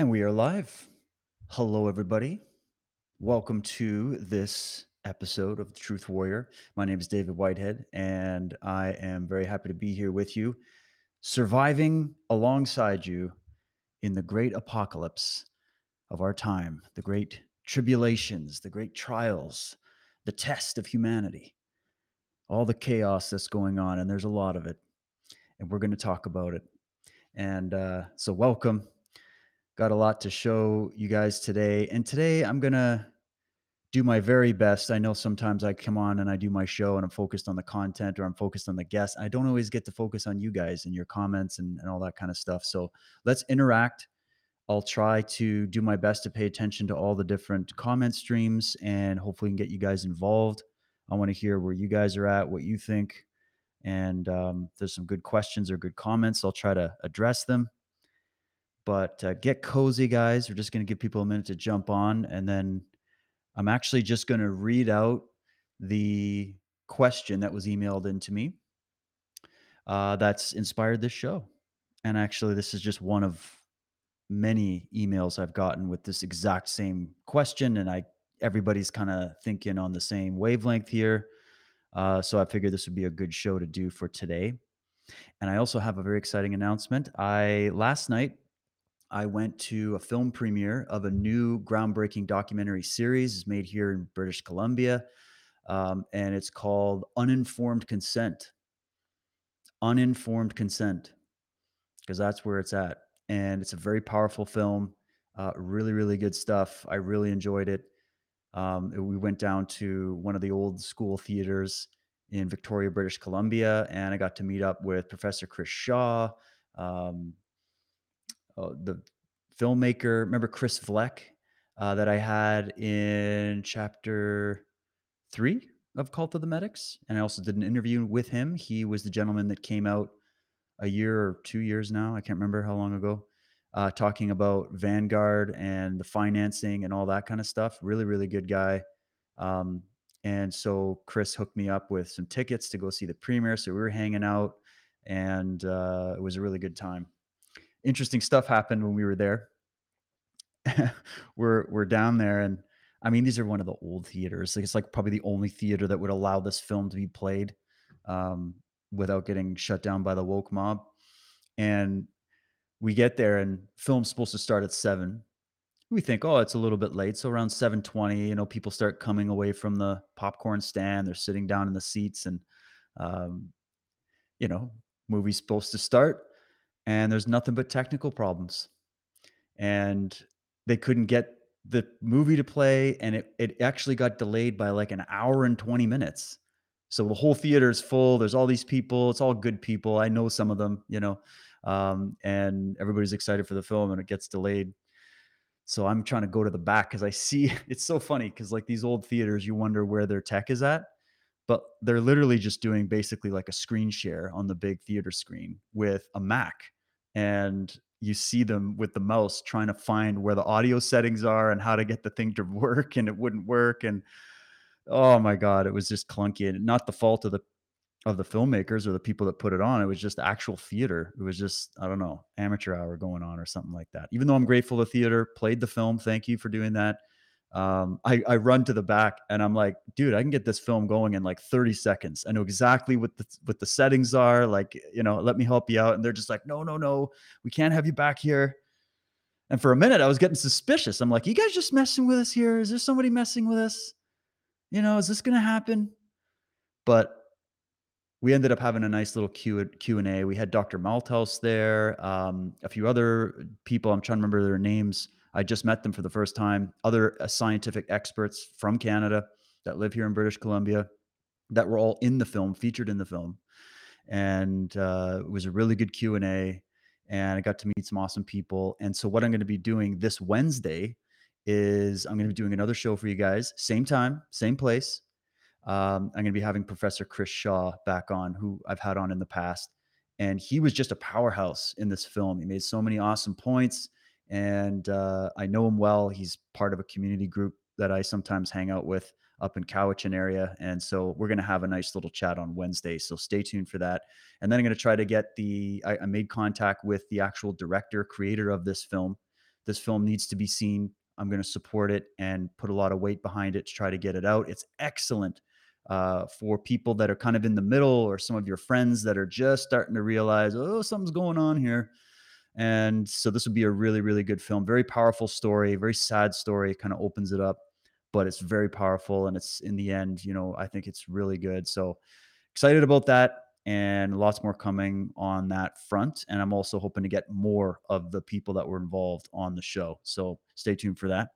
And we are live. Hello, everybody. Welcome to this episode of the Truth Warrior. My name is David Whitehead, and I am very happy to be here with you, surviving alongside you in the great apocalypse of our time, the great tribulations, the great trials, the test of humanity, all the chaos that's going on. And there's a lot of it. And we're going to talk about it. And uh, so, welcome. Got a lot to show you guys today. And today I'm going to do my very best. I know sometimes I come on and I do my show and I'm focused on the content or I'm focused on the guests. I don't always get to focus on you guys and your comments and, and all that kind of stuff. So let's interact. I'll try to do my best to pay attention to all the different comment streams and hopefully can get you guys involved. I want to hear where you guys are at, what you think. And um, if there's some good questions or good comments, I'll try to address them. But uh, get cozy, guys. We're just going to give people a minute to jump on. And then I'm actually just going to read out the question that was emailed into me uh, that's inspired this show. And actually, this is just one of many emails I've gotten with this exact same question. And I everybody's kind of thinking on the same wavelength here. Uh, so I figured this would be a good show to do for today. And I also have a very exciting announcement. I last night I went to a film premiere of a new groundbreaking documentary series it's made here in British Columbia. Um, and it's called Uninformed Consent. Uninformed Consent, because that's where it's at. And it's a very powerful film. Uh, really, really good stuff. I really enjoyed it. Um, we went down to one of the old school theaters in Victoria, British Columbia, and I got to meet up with Professor Chris Shaw, um, uh, the filmmaker. Remember Chris Vleck uh, that I had in chapter three of Cult of the Medics, and I also did an interview with him. He was the gentleman that came out a year or two years now. I can't remember how long ago. Uh, talking about Vanguard and the financing and all that kind of stuff. Really, really good guy. Um, and so Chris hooked me up with some tickets to go see the premiere. So we were hanging out, and uh, it was a really good time interesting stuff happened when we were there. we're we're down there, and I mean, these are one of the old theaters. Like, it's like probably the only theater that would allow this film to be played um, without getting shut down by the woke mob. And we get there, and film's supposed to start at seven. We think, oh, it's a little bit late, so around seven twenty, you know, people start coming away from the popcorn stand. They're sitting down in the seats, and um, you know, movie's supposed to start and there's nothing but technical problems. And they couldn't get the movie to play, and it it actually got delayed by like an hour and 20 minutes. So the whole theater is full. There's all these people. It's all good people. I know some of them, you know, um, and everybody's excited for the film, and it gets delayed. So I'm trying to go to the back because I see it's so funny because like these old theaters, you wonder where their tech is at but they're literally just doing basically like a screen share on the big theater screen with a Mac. And you see them with the mouse trying to find where the audio settings are and how to get the thing to work, and it wouldn't work. And oh my god, it was just clunky and not the fault of the of the filmmakers or the people that put it on. It was just actual theater. It was just, I don't know, amateur hour going on or something like that. Even though I'm grateful the theater played the film, thank you for doing that um, I, I run to the back and I'm like, dude, I can get this film going in like 30 seconds. I know exactly what the what the settings are. Like, you know, let me help you out. And they're just like, no, no, no, we can't have you back here. And for a minute, I was getting suspicious. I'm like, you guys just messing with us here? Is there somebody messing with us? You know, is this gonna happen? But we ended up having a nice little Q Q and A. We had Dr. Malthouse there, um, a few other people. I'm trying to remember their names I just met them for the first time. Other uh, scientific experts from Canada that live here in British Columbia that were all in the film, featured in the film, and uh, it was a really good Q and A. And I got to meet some awesome people. And so, what I'm going to be doing this Wednesday is I'm going to be doing another show for you guys, same time, same place. Um, I'm going to be having Professor Chris Shaw back on, who I've had on in the past. And he was just a powerhouse in this film. He made so many awesome points and uh, I know him well. He's part of a community group that I sometimes hang out with up in Cowichan area, and so we're going to have a nice little chat on Wednesday. So stay tuned for that. And then I'm going to try to get the. I, I made contact with the actual director, creator of this film, This film needs to be seen. I'm going to support it and put a lot of weight behind it to try to get it out. It's excellent uh, for people that are kind of in the middle or some of your friends that are just starting to realize, oh, something's going on here. And so this would be a really, really good film. Very powerful story, very sad story. It kind of opens it up, but it's very powerful. And it's in the end, you know, I think it's really good. So excited about that and lots more coming on that front. And I'm also hoping to get more of the people that were involved on the show. So stay tuned for that.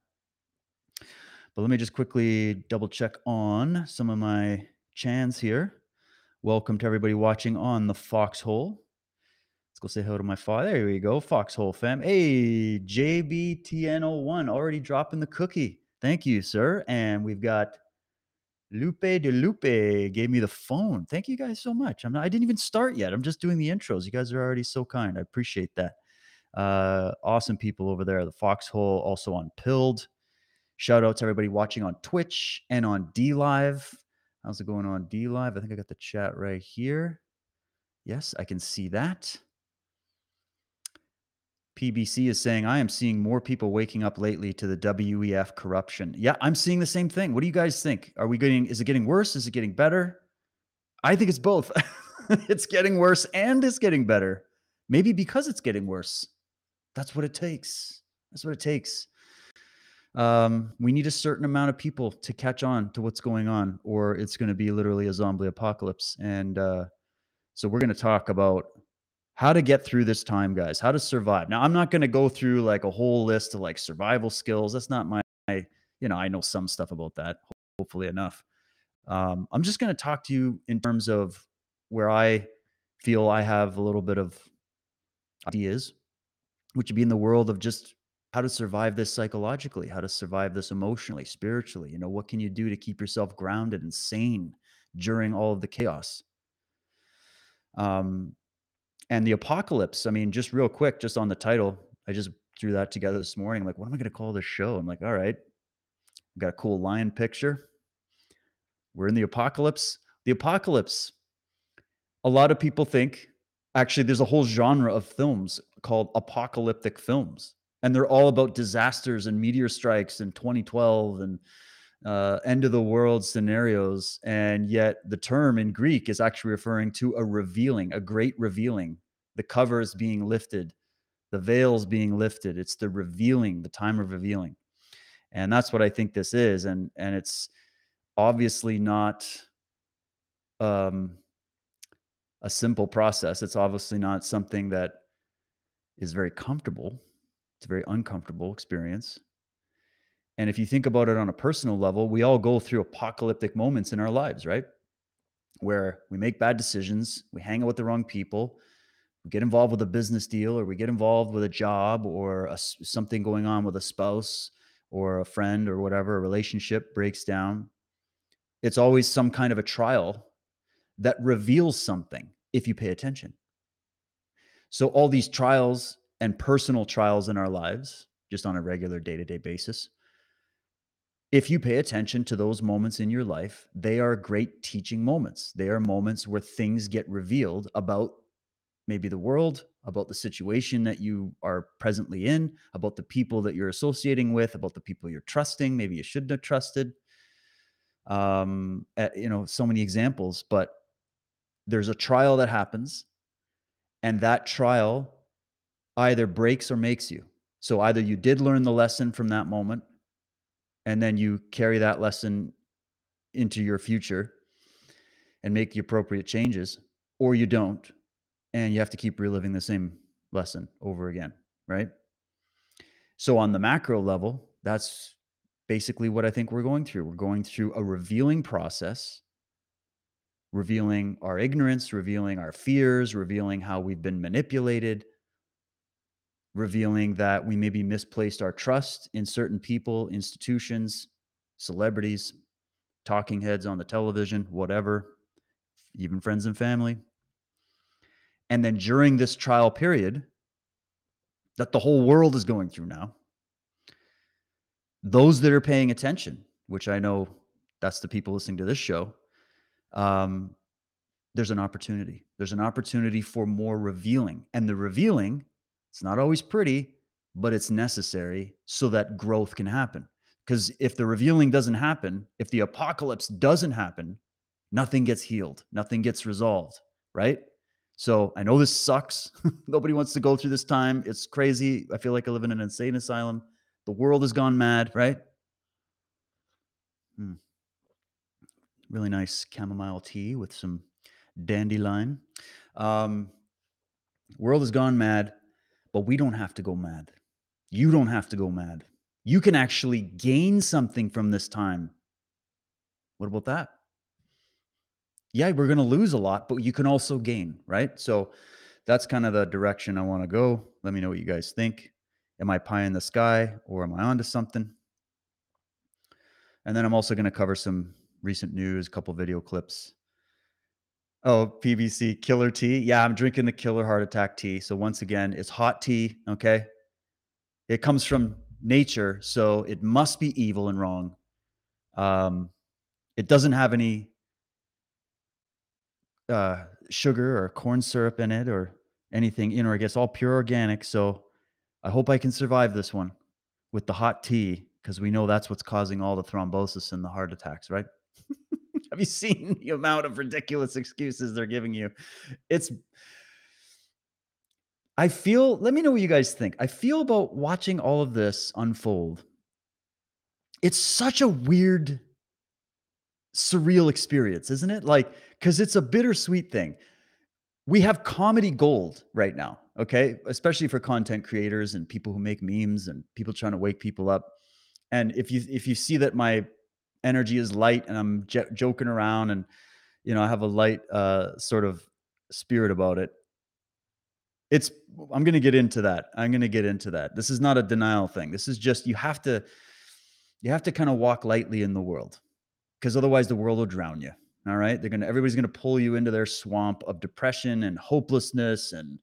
But let me just quickly double check on some of my chans here. Welcome to everybody watching on the Foxhole. Go say hello to my father. There we go, Foxhole fam. Hey, JBTN01 already dropping the cookie. Thank you, sir. And we've got Lupe de Lupe gave me the phone. Thank you guys so much. I'm not, I didn't even start yet. I'm just doing the intros. You guys are already so kind. I appreciate that. Uh, awesome people over there. The Foxhole also on Pilled. Shout out to everybody watching on Twitch and on DLive. How's it going on DLive? I think I got the chat right here. Yes, I can see that. PBC is saying, I am seeing more people waking up lately to the WEF corruption. Yeah, I'm seeing the same thing. What do you guys think? Are we getting, is it getting worse? Is it getting better? I think it's both. it's getting worse and it's getting better. Maybe because it's getting worse. That's what it takes. That's what it takes. Um, we need a certain amount of people to catch on to what's going on, or it's going to be literally a zombie apocalypse. And uh, so we're going to talk about how to get through this time, guys, how to survive. Now, I'm not going to go through like a whole list of like survival skills. That's not my, you know, I know some stuff about that, hopefully enough. Um, I'm just going to talk to you in terms of where I feel I have a little bit of ideas, which would be in the world of just how to survive this psychologically, how to survive this emotionally, spiritually. You know, what can you do to keep yourself grounded and sane during all of the chaos? Um, and the apocalypse. I mean, just real quick, just on the title, I just threw that together this morning. Like, what am I going to call this show? I'm like, all right, got a cool lion picture. We're in the apocalypse. The apocalypse. A lot of people think, actually, there's a whole genre of films called apocalyptic films, and they're all about disasters and meteor strikes in 2012 and uh, end of the world scenarios. And yet, the term in Greek is actually referring to a revealing, a great revealing. The covers being lifted, the veils being lifted. It's the revealing, the time of revealing. And that's what I think this is. And and it's obviously not um, a simple process. It's obviously not something that is very comfortable. It's a very uncomfortable experience. And if you think about it on a personal level, we all go through apocalyptic moments in our lives, right? Where we make bad decisions, we hang out with the wrong people, we get involved with a business deal, or we get involved with a job, or a, something going on with a spouse, or a friend, or whatever, a relationship breaks down. It's always some kind of a trial that reveals something if you pay attention. So, all these trials and personal trials in our lives, just on a regular day to day basis, if you pay attention to those moments in your life, they are great teaching moments. They are moments where things get revealed about maybe the world, about the situation that you are presently in, about the people that you're associating with, about the people you're trusting. Maybe you shouldn't have trusted. Um, eh, you know, so many examples, but there's a trial that happens, and that trial either breaks or makes you. So either you did learn the lesson from that moment, and then you carry that lesson into your future and make the appropriate changes or you don't and you have to keep reliving the same lesson over again right? So on the macro level that's basically what i think we're going through. We're going through a revealing process revealing our ignorance revealing our fears revealing how we've been manipulated revealing that we maybe misplaced our trust in certain people, institutions, celebrities, talking heads on the television, whatever, even friends and family. And then during this trial period that the whole world is going through now, those that are paying attention, which I know that's the people listening to this show, um, there's an opportunity. There's an opportunity for more revealing. And the revealing it's not always pretty, but it's necessary so that growth can happen. Because if the revealing doesn't happen, if the apocalypse doesn't happen, nothing gets healed, nothing gets resolved, right? So I know this sucks. Nobody wants to go through this time. It's crazy. I feel like I live in an insane asylum. The world has gone mad, right? Hmm. Really nice chamomile tea with some dandelion. Um, world has gone mad, but we don't have to go mad. You don't have to go mad. You can actually gain something from this time. What about that? Yeah, we're going to lose a lot, but you can also gain, right? So that's kind of the direction I want to go. Let me know what you guys think. Am I pie in the sky or am I onto something? And then I'm also going to cover some recent news, a couple video clips. Oh, PBC killer tea. Yeah, I'm drinking the killer heart attack tea. So once again, it's hot tea. Okay. It comes from nature, so it must be evil and wrong. Um, it doesn't have any uh, sugar or corn syrup in it or anything in, or I guess all pure organic. So I hope I can survive this one with the hot tea because we know that's what's causing all the thrombosis and the heart attacks, right? Have you seen the amount of ridiculous excuses they're giving you? It's I feel, let me know what you guys think. I feel about watching all of this unfold. It's such a weird, surreal experience, isn't it? Like, because it's a bittersweet thing. We have comedy gold right now, okay? Especially for content creators and people who make memes and people trying to wake people up. And if you if you see that my energy is light and I'm j- joking around and you know I have a light uh, sort of spirit about it, it's I'm going to get into that. I'm going to get into that. This is not a denial thing. This is just you have to you have to kind of walk lightly in the world because otherwise the world will drown you. All right? They're going to everybody's going to pull you into their swamp of depression and hopelessness and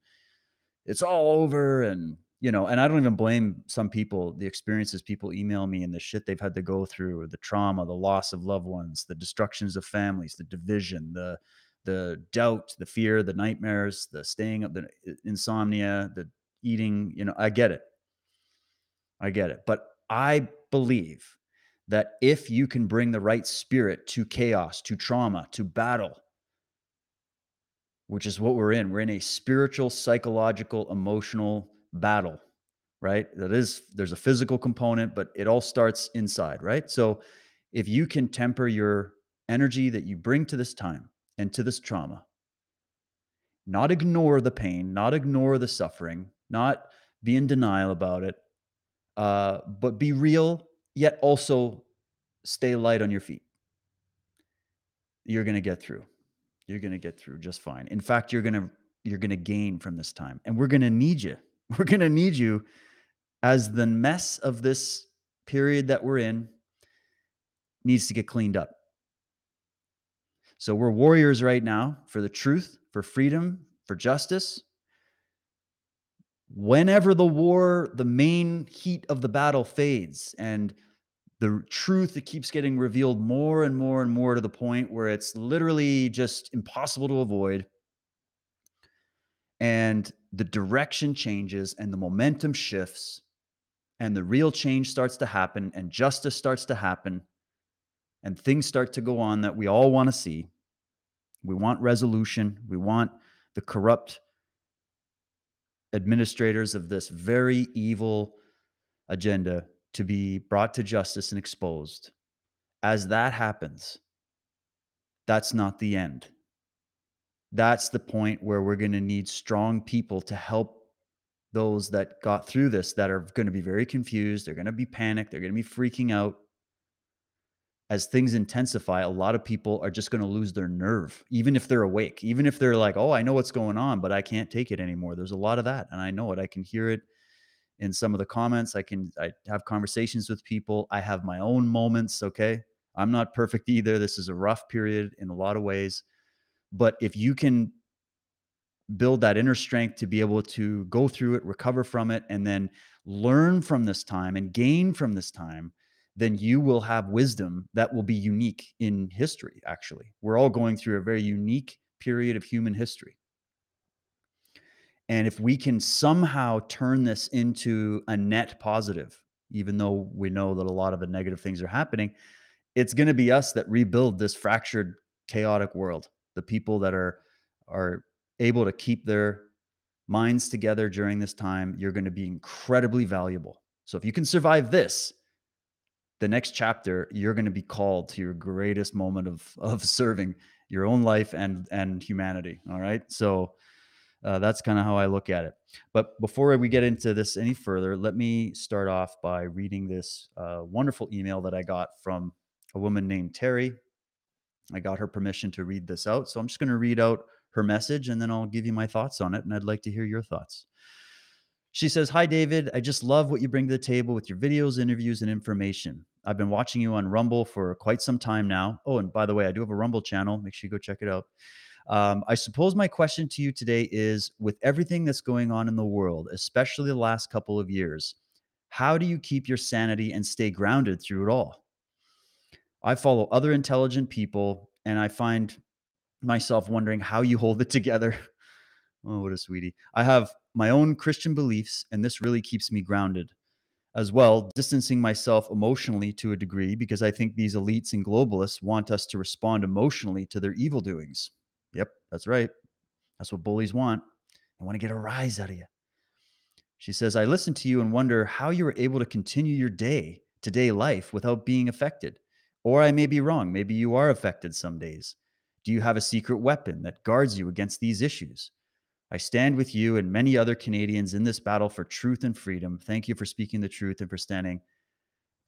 it's all over and you know, and I don't even blame some people, the experiences people email me and the shit they've had to go through, the trauma, the loss of loved ones, the destructions of families, the division, the the doubt, the fear, the nightmares, the staying up, the insomnia, the eating, you know, I get it. I get it. But I believe that if you can bring the right spirit to chaos, to trauma, to battle, which is what we're in, we're in a spiritual, psychological, emotional battle, right? That is, there's a physical component, but it all starts inside, right? So if you can temper your energy that you bring to this time and to this trauma. Not ignore the pain, not ignore the suffering, not be in denial about it, uh, but be real, yet also stay light on your feet. You're going to get through. You're going to get through just fine. In fact, you're going to you're going to gain from this time. And we're going to need you. We're going to need you as the mess of this period that we're in needs to get cleaned up. So we're warriors right now for the truth, for freedom, for justice. Whenever the war, the main heat of the battle fades and the truth that keeps getting revealed more and more and more to the point where it's literally just impossible to avoid. And the direction changes and the momentum shifts and the real change starts to happen and justice starts to happen and things start to go on that we all want to see. We want resolution. We want the corrupt administrators of this very evil agenda to be brought to justice and exposed. As that happens, that's not the end. That's the point where we're going to need strong people to help those that got through this that are going to be very confused. They're going to be panicked. They're going to be freaking out as things intensify, a lot of people are just going to lose their nerve, even if they're awake, even if they're like, oh, I know what's going on, but I can't take it anymore. There's a lot of that. And I know it. I can hear it in some of the comments. I can, I have conversations with people. I have my own moments. Okay. I'm not perfect either. This is a rough period in a lot of ways. But if you can build that inner strength to be able to go through it, recover from it, and then learn from this time and gain from this time, then you will have wisdom that will be unique in history, actually. We're all going through a very unique period of human history. And if we can somehow turn this into a net positive, even though we know that a lot of the negative things are happening, it's going to be us that rebuild this fractured, chaotic world. The people that are are able to keep their minds together during this time, you're going to be incredibly valuable. So if you can survive this, the next chapter, you're going to be called to your greatest moment of of serving your own life and and humanity. All right. So uh, that's kind of how I look at it. But before we get into this any further, let me start off by reading this uh, wonderful email that I got from a woman named Terry. I got her permission to read this out. So I'm just going to read out her message and then I'll give you my thoughts on it. And I'd like to hear your thoughts. She says, Hi, David. I just love what you bring to the table with your videos, interviews, and information. I've been watching you on Rumble for quite some time now. Oh, and by the way, I do have a Rumble channel. Make sure you go check it out. Um, I suppose my question to you today is with everything that's going on in the world, especially the last couple of years, how do you keep your sanity and stay grounded through it all? I follow other intelligent people and I find myself wondering how you hold it together. oh, what a sweetie. I have my own Christian beliefs, and this really keeps me grounded as well, distancing myself emotionally to a degree because I think these elites and globalists want us to respond emotionally to their evil doings. Yep, that's right. That's what bullies want. They want to get a rise out of you. She says, I listen to you and wonder how you were able to continue your day to day life without being affected. Or I may be wrong. Maybe you are affected some days. Do you have a secret weapon that guards you against these issues? I stand with you and many other Canadians in this battle for truth and freedom. Thank you for speaking the truth and for standing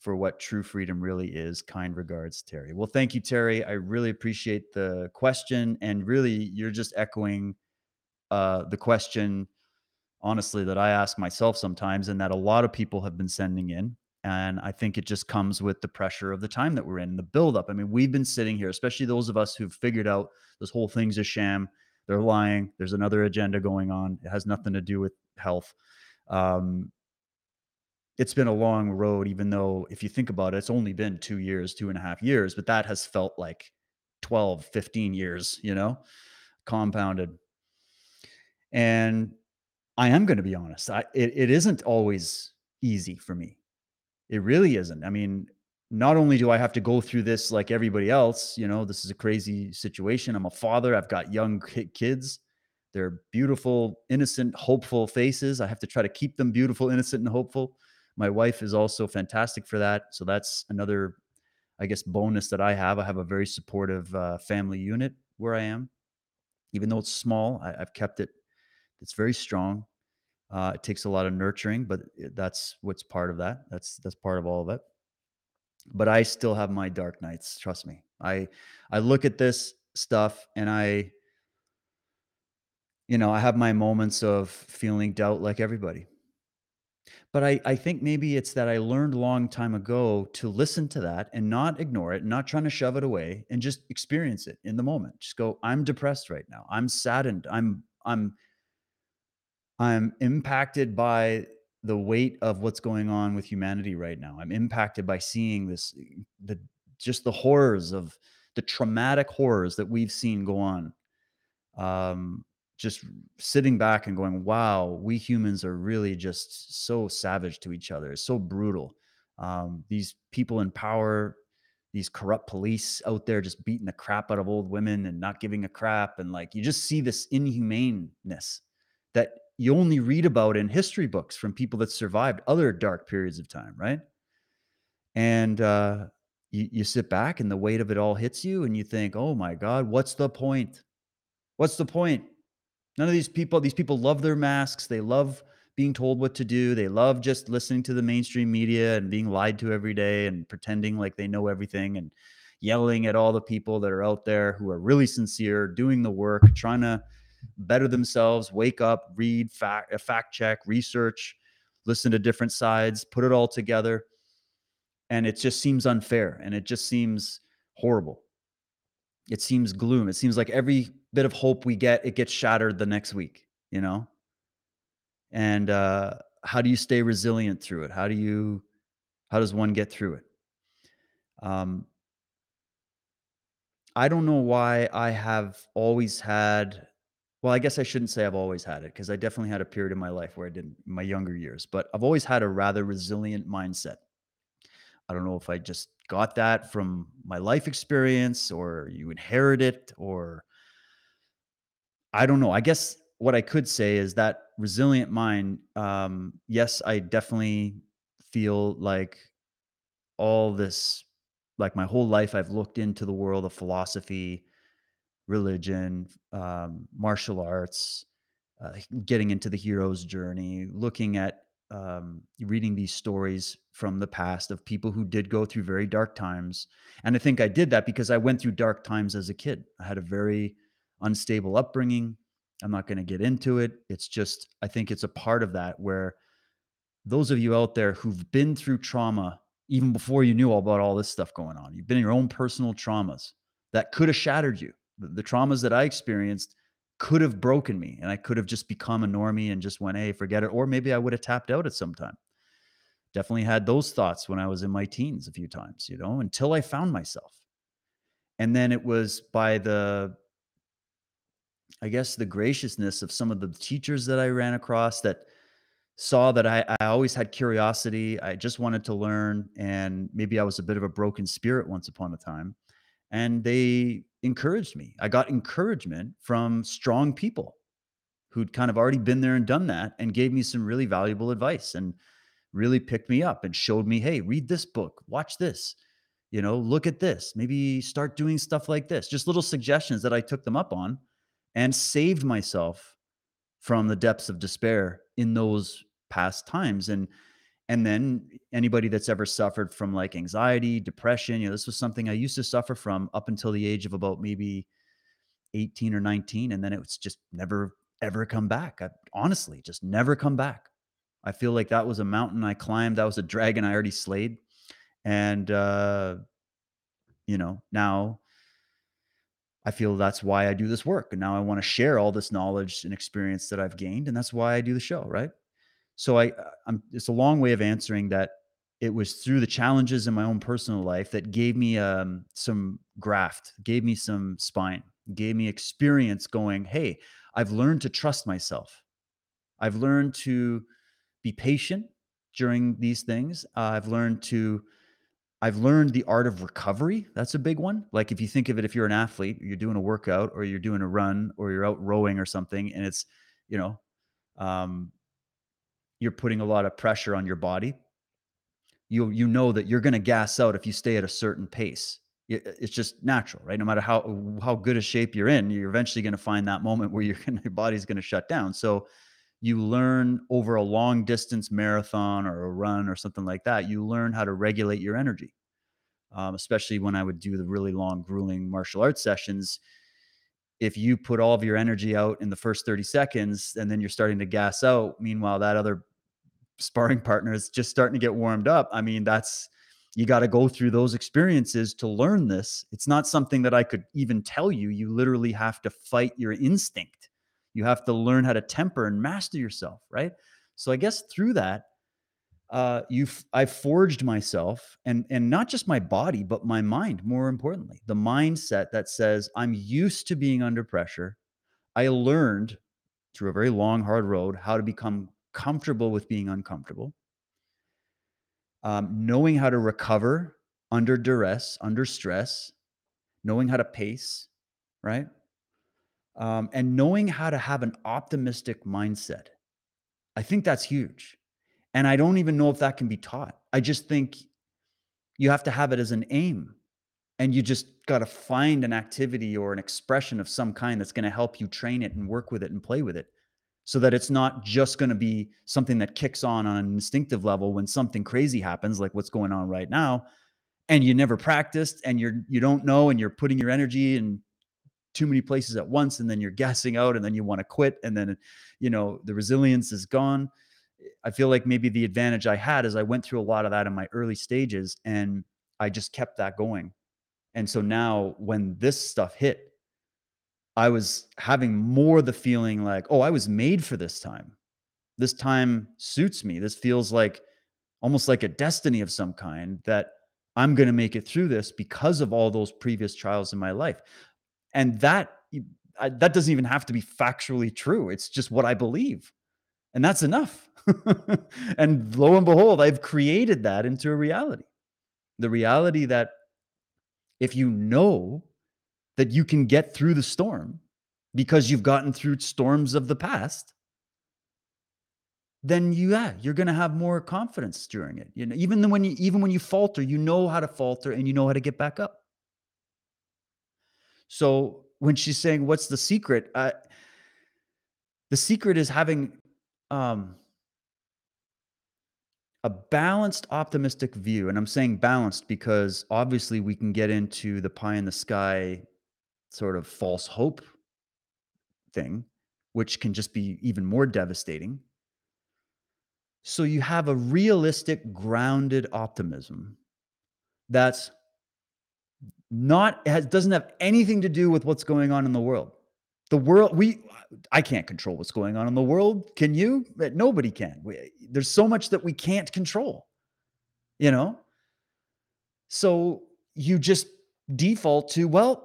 for what true freedom really is. Kind regards, Terry. Well, thank you, Terry. I really appreciate the question. And really, you're just echoing uh, the question, honestly, that I ask myself sometimes and that a lot of people have been sending in. And I think it just comes with the pressure of the time that we're in, the buildup. I mean, we've been sitting here, especially those of us who've figured out this whole thing's a sham. They're lying. There's another agenda going on. It has nothing to do with health. Um, it's been a long road, even though if you think about it, it's only been two years, two and a half years, but that has felt like 12, 15 years, you know, compounded. And I am going to be honest, I, it, it isn't always easy for me. It really isn't. I mean, not only do I have to go through this like everybody else, you know, this is a crazy situation. I'm a father, I've got young kids. They're beautiful, innocent, hopeful faces. I have to try to keep them beautiful, innocent, and hopeful. My wife is also fantastic for that. So that's another, I guess, bonus that I have. I have a very supportive uh, family unit where I am. Even though it's small, I, I've kept it, it's very strong. Uh, it takes a lot of nurturing, but that's what's part of that. That's that's part of all of it but I still have my dark nights. Trust me. I I look at this stuff and I, you know, I have my moments of feeling doubt like everybody. But I, I think maybe it's that I learned a long time ago to listen to that and not ignore it, not trying to shove it away and just experience it in the moment. Just go, I'm depressed right now. I'm saddened. I'm I'm I'm impacted by the weight of what's going on with humanity right now. I'm impacted by seeing this the just the horrors of the traumatic horrors that we've seen go on. Um, just sitting back and going, wow, we humans are really just so savage to each other. So brutal. Um, these people in power, these corrupt police out there just beating the crap out of old women and not giving a crap. And like, you just see this inhumaneness that you only read about in history books from people that survived other dark periods of time, right? And uh, you, you sit back and the weight of it all hits you, and you think, oh my God, what's the point? What's the point? None of these people, these people love their masks. They love being told what to do. They love just listening to the mainstream media and being lied to every day and pretending like they know everything and yelling at all the people that are out there who are really sincere, doing the work, trying to better themselves, wake up, read, fact, uh, fact check, research, listen to different sides, put it all together. And it just seems unfair and it just seems horrible. It seems gloom. It seems like every bit of hope we get, it gets shattered the next week, you know? And uh, how do you stay resilient through it? How do you, how does one get through it? Um, I don't know why I have always had Well, I guess I shouldn't say I've always had it because I definitely had a period in my life where I didn't my younger years, but I've always had a rather resilient mindset. I don't know if I just got that from my life experience or you inherit it or I don't know. I guess what I could say is that resilient mind, um, yes, I definitely feel like all this, like my whole life, I've looked into the world of philosophy, religion, um, martial arts, uh, getting into the hero's journey, looking at um, reading these stories from the past of people who did go through very dark times. And I think I did that because I went through dark times as a kid. I had a very unstable upbringing. I'm not going to get into it. It's just, I think it's a part of that where those of you out there who've been through trauma even before you knew about all this stuff going on, you've been in your own personal traumas that could have shattered you. The, the traumas that I experienced could have broken me and I could have just become a normie and just went, hey, forget it. Or maybe I would have tapped out at some time. Definitely had those thoughts when I was in my teens a few times, you know, until I found myself. And then it was by the, I guess, the graciousness of some of the teachers that I ran across that saw that I, I always had curiosity. I just wanted to learn. And maybe I was a bit of a broken spirit once upon a time. And they encouraged me. I got encouragement from strong people who'd kind of already been there and done that and gave me some really valuable advice and really picked me up and showed me, hey, read this book, watch this, you know, look at this, maybe start doing stuff like this. Just little suggestions that I took them up on and saved myself from the depths of despair in those past times. And and then anybody that's ever suffered from like anxiety, depression, you know, this was something I used to suffer from up until the age of about maybe 18 or 19. And then it's just never, ever come back. I honestly just never come back. I feel like that was a mountain I climbed. That was a dragon I already slayed. And, uh, you know, now I feel that's why I do this work. And now I want to share all this knowledge and experience that I've gained. And that's why I do the show. Right. So I, uh, I'm, it's a long way of answering that it was through the challenges in my own personal life that gave me um, some graft, gave me some spine, gave me experience going, hey, I've learned to trust myself. I've learned to be patient during these things. Uh, I've learned to, I've learned the art of recovery. That's a big one. Like if you think of it, if you're an athlete, you're doing a workout or you're doing a run or you're out rowing or something, and it's, you know, um, you're putting a lot of pressure on your body. You you know that you're going to gas out if you stay at a certain pace. It's just natural, right? No matter how how good a shape you're in, you're eventually going to find that moment where gonna, your body's going to shut down. So you learn over a long distance marathon or a run or something like that. You learn how to regulate your energy. Um, especially when I would do the really long, grueling martial arts sessions. If you put all of your energy out in the first 30 seconds and then you're starting to gas out, meanwhile, that other sparring partners just starting to get warmed up. I mean, that's you got to go through those experiences to learn this. It's not something that I could even tell you. You literally have to fight your instinct. You have to learn how to temper and master yourself, right? So I guess through that, uh, you've I forged myself and and not just my body, but my mind. More importantly, the mindset that says I'm used to being under pressure. I learned through a very long, hard road how to become comfortable with being uncomfortable, um, knowing how to recover under duress, under stress, knowing how to pace, right? Um, and knowing how to have an optimistic mindset. I think that's huge. And I don't even know if that can be taught. I just think you have to have it as an aim. And you just got to find an activity or an expression of some kind that's going to help you train it and work with it and play with it so that it's not just going to be something that kicks on on an instinctive level when something crazy happens like what's going on right now and you never practiced and you're you don't know and you're putting your energy in too many places at once and then you're gassing out and then you want to quit and then you know the resilience is gone. I feel like maybe the advantage i had is i went through a lot of that in my early stages and i just kept that going. And so now when this stuff hit I was having more the feeling like, oh, I was made for this time. This time suits me. This feels like almost like a destiny of some kind that I'm going to make it through this because of all those previous trials in my life. And that that doesn't even have to be factually true. It's just what I believe. And that's enough. and lo and behold, I've created that into a reality. The reality that if you know that you can get through the storm because you've gotten through storms of the past, then you yeah, you're going to have more confidence during it. You know, even when you even when you falter, you know how to falter and you know how to get back up. So when she's saying, "What's the secret?" The secret is having um, a balanced, optimistic view, and I'm saying balanced because obviously we can get into the pie in the sky sort of false hope thing, which can just be even more devastating. So you have a realistic, grounded optimism that's not has doesn't have anything to do with what's going on in the world. The world we I can't control what's going on in the world. Can you? Nobody can. We, there's so much that we can't control. You know? So you just default to, well,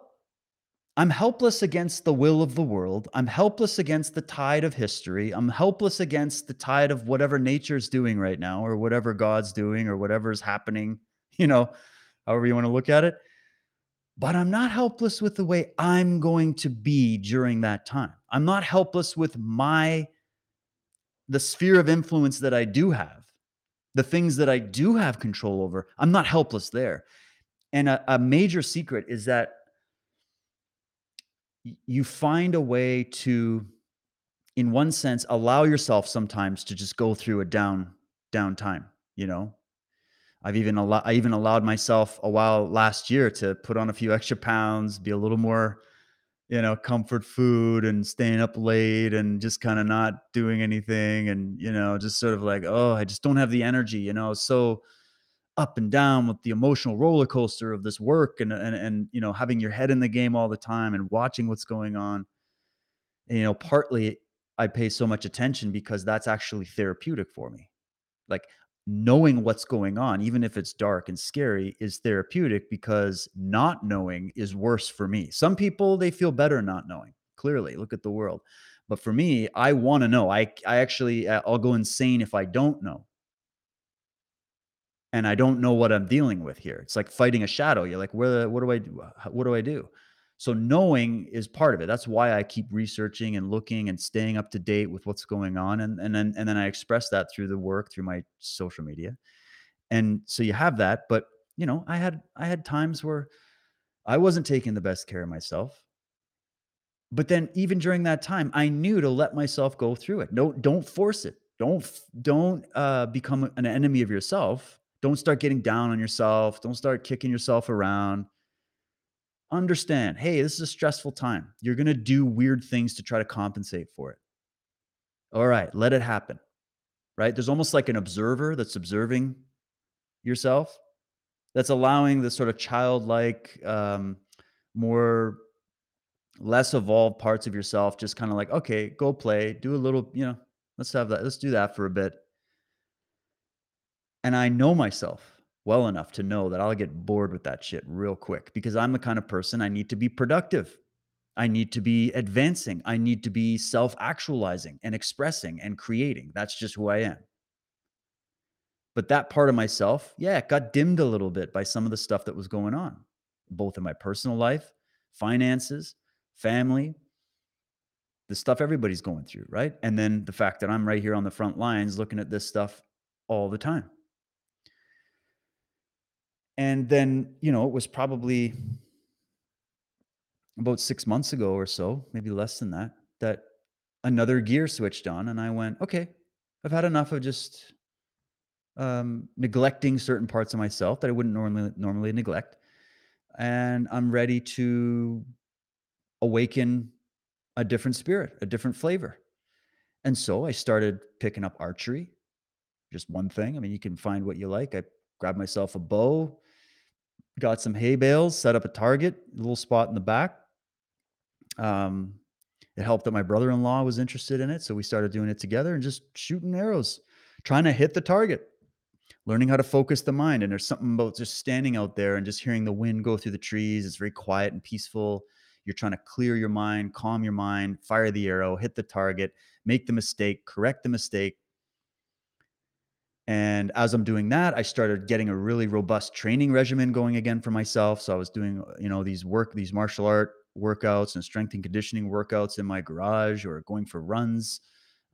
I'm helpless against the will of the world. I'm helpless against the tide of history. I'm helpless against the tide of whatever nature's doing right now or whatever God's doing or whatever's happening, you know, however you want to look at it but I'm not helpless with the way I'm going to be during that time. I'm not helpless with my the sphere of influence that I do have, the things that I do have control over. I'm not helpless there. And a, a major secret is that you find a way to, in one sense, allow yourself sometimes to just go through a down down time. You know, I've even allowed I even allowed myself a while last year to put on a few extra pounds, be a little more, you know, comfort food and staying up late and just kind of not doing anything and you know, just sort of like, oh, I just don't have the energy, you know, so up and down with the emotional roller coaster of this work and and and you know, having your head in the game all the time and watching what's going on. And, you know, partly I pay so much attention because that's actually therapeutic for me. Like knowing what's going on, even if it's dark and scary, is therapeutic because not knowing is worse for me. Some people, they feel better not knowing. Clearly, look at the world. But for me, I want to know. I, I actually, uh, I'll go insane if I don't know. And I don't know what I'm dealing with here. It's like fighting a shadow. You're like, where, what do I do? What do I do? So knowing is part of it. That's why I keep researching and looking and staying up to date with what's going on. And, and then and then I express that through the work, through my social media. And so you have that. But you know, I had I had times where I wasn't taking the best care of myself. But then even during that time, I knew to let myself go through it. No, don't force it. Don't don't uh, become an enemy of yourself. Don't start getting down on yourself. Don't start kicking yourself around understand hey, this is a stressful time. You're going to do weird things to try to compensate for it. All right, let it happen. Right? There's almost like an observer that's observing yourself, that's allowing the sort of childlike, um, more less evolved parts of yourself just kind of like, okay, go play, do a little, you know, let's have that, let's do that for a bit. And I know myself well enough to know that I'll get bored with that shit real quick because I'm the kind of person I need to be productive. I need to be advancing. I need to be self actualizing and expressing and creating. That's just who I am. But that part of myself, yeah, it got dimmed a little bit by some of the stuff that was going on, both in my personal life, finances, family, the stuff everybody's going through, right? And then the fact that I'm right here on the front lines looking at this stuff all the time. And then, you know, it was probably about six months ago or so, maybe less than that, that another gear switched on. And I went, okay, I've had enough of just um, neglecting certain parts of myself that I wouldn't normally normally neglect. And I'm ready to awaken a different spirit, a different flavor. And so I started picking up archery, just one thing. I mean, you can find what you like. I grabbed myself a bow, got some hay bales, set up a target, a little spot in the back. Um, it helped that my brother-in-law was interested in it, so we started doing it together and just shooting arrows, trying to hit the target, learning how to focus the mind. And there's something about just standing out there and just hearing the wind go through the trees. It's very quiet and peaceful. You're trying to clear your mind, calm your mind, fire the arrow, hit the target, make the mistake, correct the mistake. And as I'm doing that, I started getting a really robust training regimen going again for myself. So I was doing, you know, these work, these martial art workouts and strength and conditioning workouts in my garage or going for runs.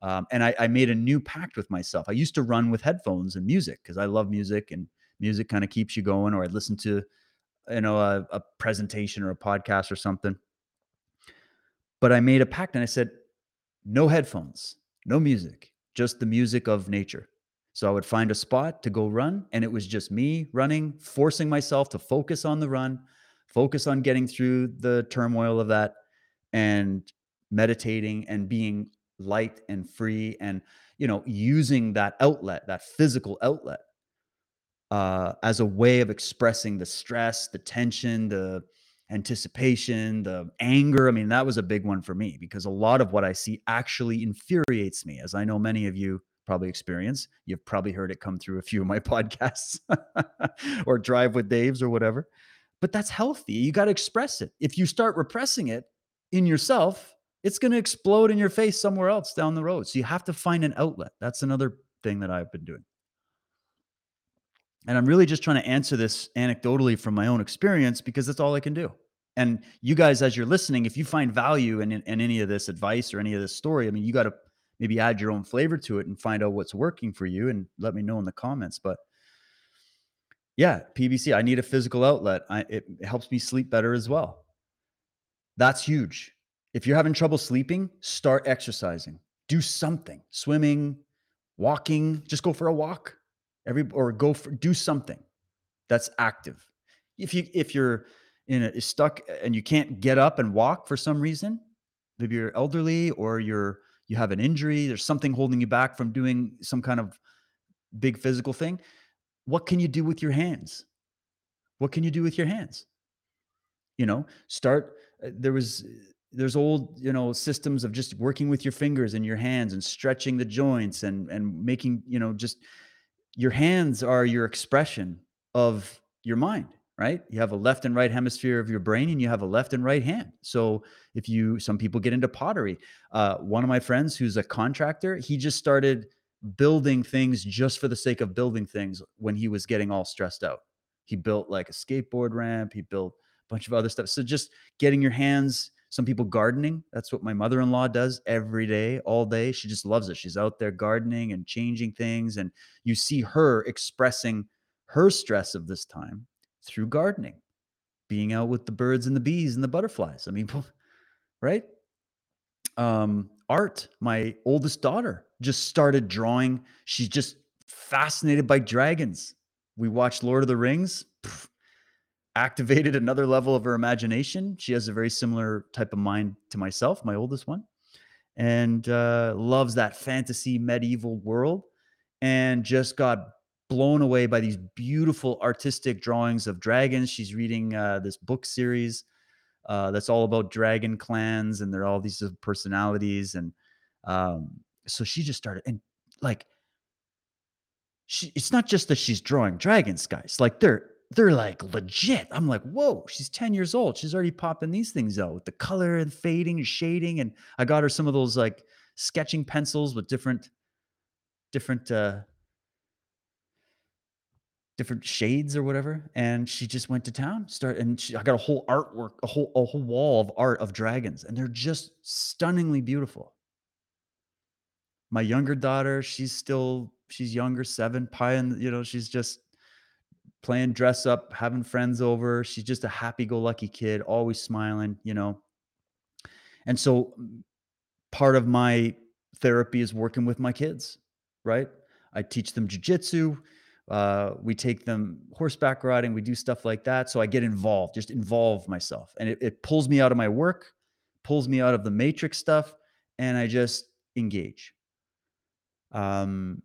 Um, and I, I made a new pact with myself. I used to run with headphones and music because I love music and music kind of keeps you going. Or I'd listen to, you know, a, a presentation or a podcast or something. But I made a pact and I said, no headphones, no music, just the music of nature. So I would find a spot to go run, and it was just me running, forcing myself to focus on the run, focus on getting through the turmoil of that, and meditating and being light and free and you know using that outlet that physical outlet uh, as a way of expressing the stress, the tension, the anticipation, the anger. I mean, that was a big one for me because a lot of what I see actually infuriates me, as I know many of you probably experience. You've probably heard it come through a few of my podcasts or Drive with Dave's or whatever. But that's healthy. You got to express it. If you start repressing it in yourself, it's going to explode in your face somewhere else down the road. So you have to find an outlet. That's another thing that I've been doing. And I'm really just trying to answer this anecdotally from my own experience because that's all I can do. And you guys, as you're listening, if you find value in, in, in any of this advice or any of this story, I mean, you got to maybe add your own flavor to it and find out what's working for you and let me know in the comments. But yeah, PBC, I need a physical outlet. I, it, it helps me sleep better as well. That's huge. If you're having trouble sleeping, start exercising. Do something, swimming, walking, just go for a walk every or go for do something that's active. If you if you're in a stuck and you can't get up and walk for some reason, maybe you're elderly or you're you have an injury, there's something holding you back from doing some kind of big physical thing. What can you do with your hands? What can you do with your hands? You know, start uh, there was there's old you know systems of just working with your fingers and your hands and stretching the joints and and making you know just your hands are your expression of your mind right you have a left and right hemisphere of your brain and you have a left and right hand so if you some people get into pottery uh, one of my friends who's a contractor he just started building things just for the sake of building things when he was getting all stressed out he built like a skateboard ramp he built a bunch of other stuff so just getting your hands some people gardening. That's what my mother in law does every day, all day. She just loves it. She's out there gardening and changing things. And you see her expressing her stress of this time through gardening, being out with the birds and the bees and the butterflies. I mean, right? Um, art, my oldest daughter just started drawing. She's just fascinated by dragons. We watched Lord of the Rings. Pff, activated another level of her imagination. She has a very similar type of mind to myself, my oldest one, and uh, loves that fantasy medieval world and just got blown away by these beautiful artistic drawings of dragons. She's reading uh, this book series uh, that's all about dragon clans and they're all these personalities. And um, so she just started, and like, she, it's not just that she's drawing dragons, guys. Like they're they're like legit. I'm like, whoa, she's 10 years old. She's already popping these things out with the color and fading and shading. And I got her some of those like sketching pencils with different, different, uh, different shades or whatever. And she just went to town, start, and she, I got a whole artwork, a whole, a whole wall of art of dragons, and they're just stunningly beautiful. My younger daughter, she's still, she's younger, seven, pie, and you know, she's just playing dress up, having friends over. She's just a happy go lucky kid, always smiling, you know. And so part of my therapy is working with my kids, right? I teach them jujitsu. Uh, we take them horseback riding. We do stuff like that. So I get involved, just involve myself. And it, it pulls me out of my work, pulls me out of the matrix stuff, and I just engage. Um,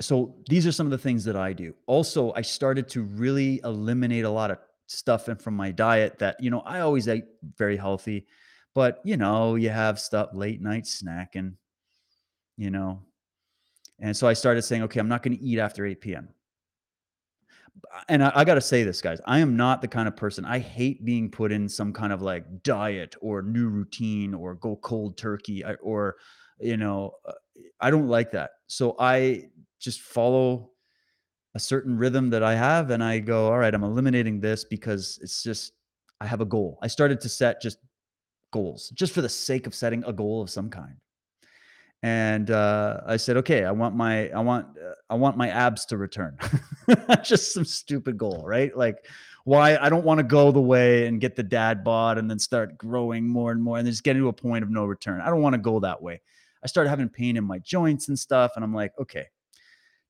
so these are some of the things that I do. Also, I started to really eliminate a lot of stuff from my diet that, you know, I always ate very healthy, but you know, you have stuff late night snacking, you know. And so I started saying, okay, I'm not going to eat after 8 p.m. and I, I got to say this, guys. I am not the kind of person. I hate being put in some kind of like diet or new routine or go cold turkey or, you know, uh, I don't like that. So I just follow a certain rhythm that I have, and I go, all right, I'm eliminating this because it's just I have a goal. I started to set just goals, just for the sake of setting a goal of some kind and uh, I said, "Okay, I want my I want uh, I want my abs to return." Just some stupid goal, right? Like, why I don't want to go the way and get the dad bod and then start growing more and more and just getting to a point of no return. I don't want to go that way. I started having pain in my joints and stuff, and I'm like, okay,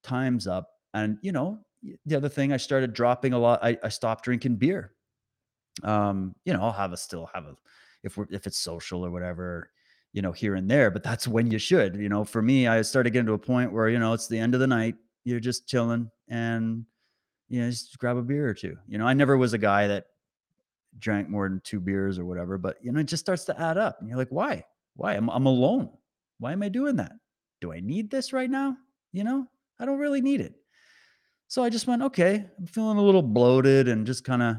time's up. And you know, the other thing, I started dropping a lot. I, I stopped drinking beer. Um, you know, I'll have a still have a if we're if it's social or whatever you know, here and there, but that's when you should. You know, for me, I started getting to a point where, you know, it's the end of the night, you're just chilling and you know, just grab a beer or two. You know, I never was a guy that drank more than two beers or whatever, but you know, it just starts to add up. And you're like, why? Why? I'm I'm alone. Why am I doing that? Do I need this right now? You know, I don't really need it. So I just went, okay, I'm feeling a little bloated and just kind of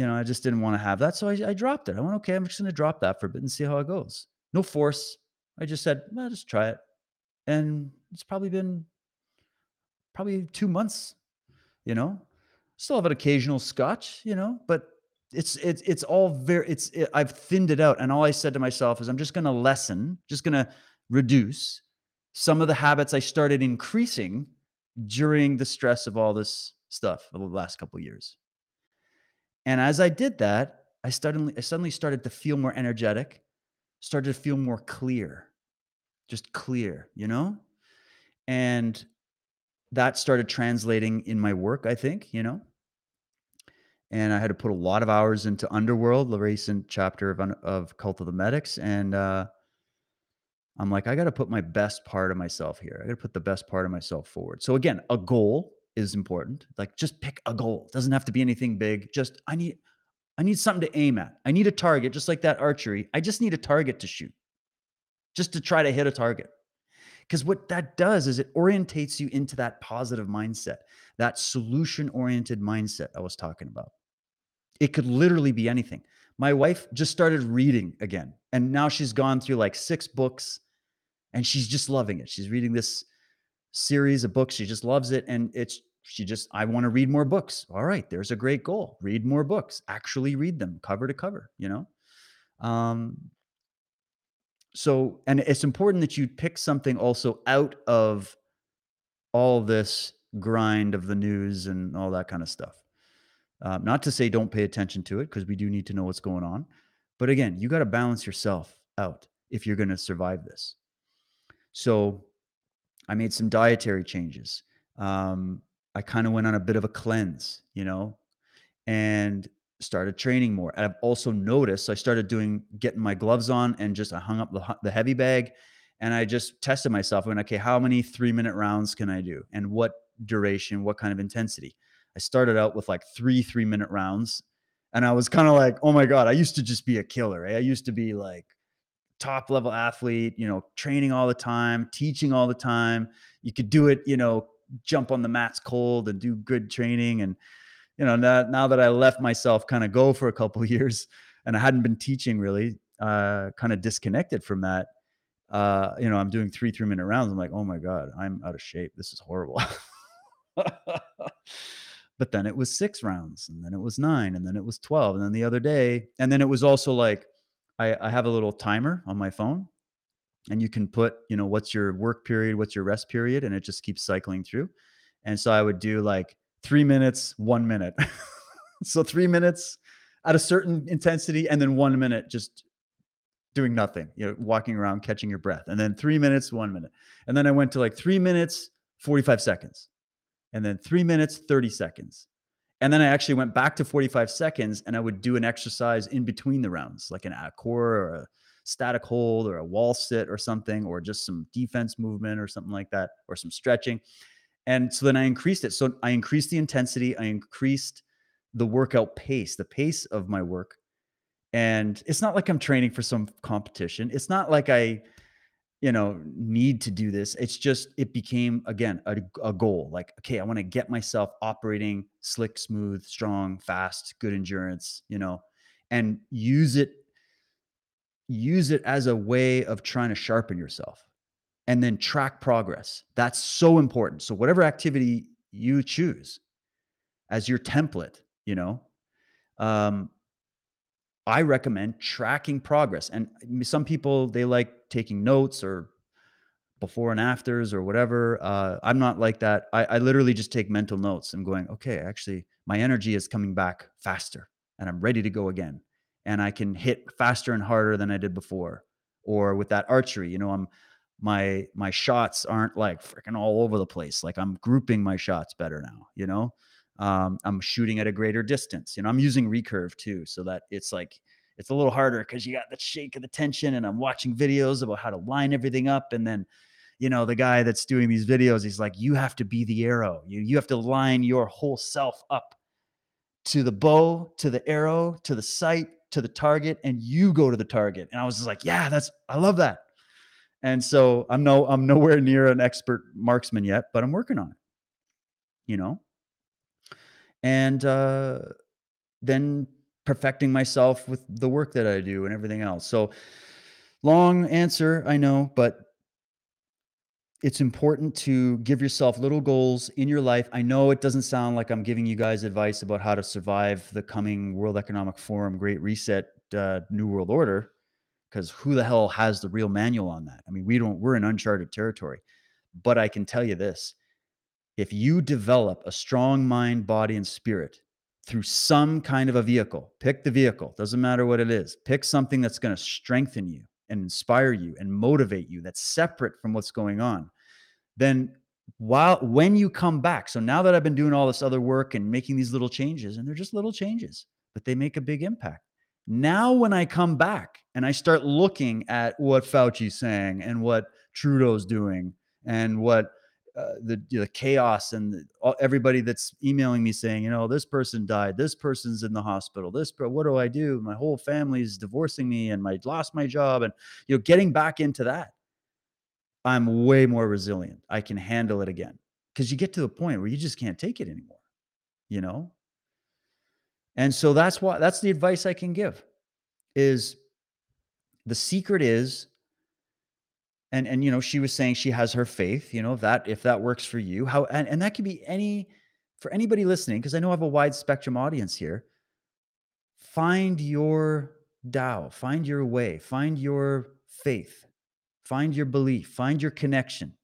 you know, I just didn't want to have that. So I, I dropped it. I went, okay, I'm just going to drop that for a bit and see how it goes. No force. I just said, well, just try it. And it's probably been probably two months, you know, still have an occasional scotch, you know, but it's, it's, it's all very, it's, it, I've thinned it out. And all I said to myself is I'm just going to lessen, just going to reduce some of the habits I started increasing during the stress of all this stuff over the last couple years. And as I did that, I suddenly I suddenly started to feel more energetic, started to feel more clear, just clear, you know? And that started translating in my work, I think, you know? And I had to put a lot of hours into Underworld, the recent chapter of, of Cult of the Medics. And uh, I'm like, I got to put my best part of myself here. I got to put the best part of myself forward. So again, a goal is important. Like just pick a goal. It doesn't have to be anything big. Just I need I need something to aim at. I need a target, just like that archery. I just need a target to shoot, just to try to hit a target. Because what that does is it orientates you into that positive mindset, that solution oriented mindset I was talking about. It could literally be anything. My wife just started reading again, and now she's gone through like six books and she's just loving it. She's reading this series of books. She just loves it. And it's, she just, I want to read more books. All right, there's a great goal. Read more books, actually read them cover to cover, you know? Um, so, and it's important that you pick something also out of all this grind of the news and all that kind of stuff. Um, not to say don't pay attention to it because we do need to know what's going on. But again, you got to balance yourself out if you're going to survive this. So I made some dietary changes. Um, I kind of went on a bit of a cleanse, you know, and started training more. I've also noticed I started doing getting my gloves on and just I hung up the, the heavy bag and I just tested myself. I went, okay, how many three minute rounds can I do and what duration, what kind of intensity? I started out with like three three minute rounds and I was kind of like, oh my God, I used to just be a killer. Right? I used to be like top level athlete, you know, training all the time, teaching all the time. You could do it, you know, jump on the mats cold and do good training. And, you know, now, now that I left myself kind of go for a couple years and I hadn't been teaching really, uh, kind of disconnected from that. Uh, you know, I'm doing three three minute rounds. I'm like, oh my God, I'm out of shape. This is horrible. but then it was six rounds, and then it was nine, and then it was 12. And then the other day, and then it was also like I, I have a little timer on my phone and you can put, you know, what's your work period, what's your rest period, and it just keeps cycling through. And so I would do like three minutes, one minute. so three minutes at a certain intensity, and then one minute just doing nothing, you know, walking around, catching your breath. And then three minutes, one minute. And then I went to like three minutes, 45 seconds. And then three minutes, 30 seconds. And then I actually went back to 45 seconds and I would do an exercise in between the rounds, like an core or a static hold or a wall sit or something, or just some defense movement or something like that, or some stretching. And so then I increased it. So I increased the intensity, I increased the workout pace, the pace of my work. And it's not like I'm training for some competition. It's not like I you know, need to do this. It's just it became again a, a goal. Like, okay, I want to get myself operating slick, smooth, strong, fast, good endurance, you know, and use it use it as a way of trying to sharpen yourself and then track progress. That's so important. So whatever activity you choose as your template, you know, um, I recommend tracking progress. And some people they like taking notes or before and afters or whatever. Uh, I'm not like that. I, I literally just take mental notes I'm going, okay, actually, my energy is coming back faster and I'm ready to go again. And I can hit faster and harder than I did before. Or with that archery, you know, I'm my my shots aren't like freaking all over the place. Like I'm grouping my shots better now, you know. Um, I'm shooting at a greater distance. You know, I'm using recurve too, so that it's like it's a little harder because you got the shake of the tension, and I'm watching videos about how to line everything up, and then you know, the guy that's doing these videos, he's like, you have to be the arrow. You you have to line your whole self up to the bow, to the arrow, to the sight, to the target, and you go to the target. And I was just like, yeah, that's I love that. And so I'm no I'm nowhere near an expert marksman yet, but I'm working on it. You know? And uh then perfecting myself with the work that I do and everything else. So long answer, I know, but it's important to give yourself little goals in your life. I know it doesn't sound like I'm giving you guys advice about how to survive the coming World Economic Forum Great Reset uh, New World Order because who the hell has the real manual on that? I mean, we don't we're in uncharted territory. But I can tell you this. If you develop a strong mind, body and spirit through some kind of a vehicle, pick the vehicle, doesn't matter what it is. Pick something that's going to strengthen you and inspire you and motivate you that's separate from what's going on then while when you come back so now that i've been doing all this other work and making these little changes and they're just little changes but they make a big impact. Now when i come back and i start looking at what fauci's saying and what trudeau's doing and what uh, the, the chaos and the, everybody that's emailing me saying, you know, this person died, this person's in the hospital, this, but what do I do? My whole family's divorcing me and I lost my job. And, you know, getting back into that, I'm way more resilient. I can handle it again because you get to the point where you just can't take it anymore, you know? And so that's why that's the advice I can give is the secret is and and you know she was saying she has her faith you know that if that works for you how and, and that could be any for anybody listening because i know i have a wide spectrum audience here. Find your Tao, find your way find your faith find your belief find your connection.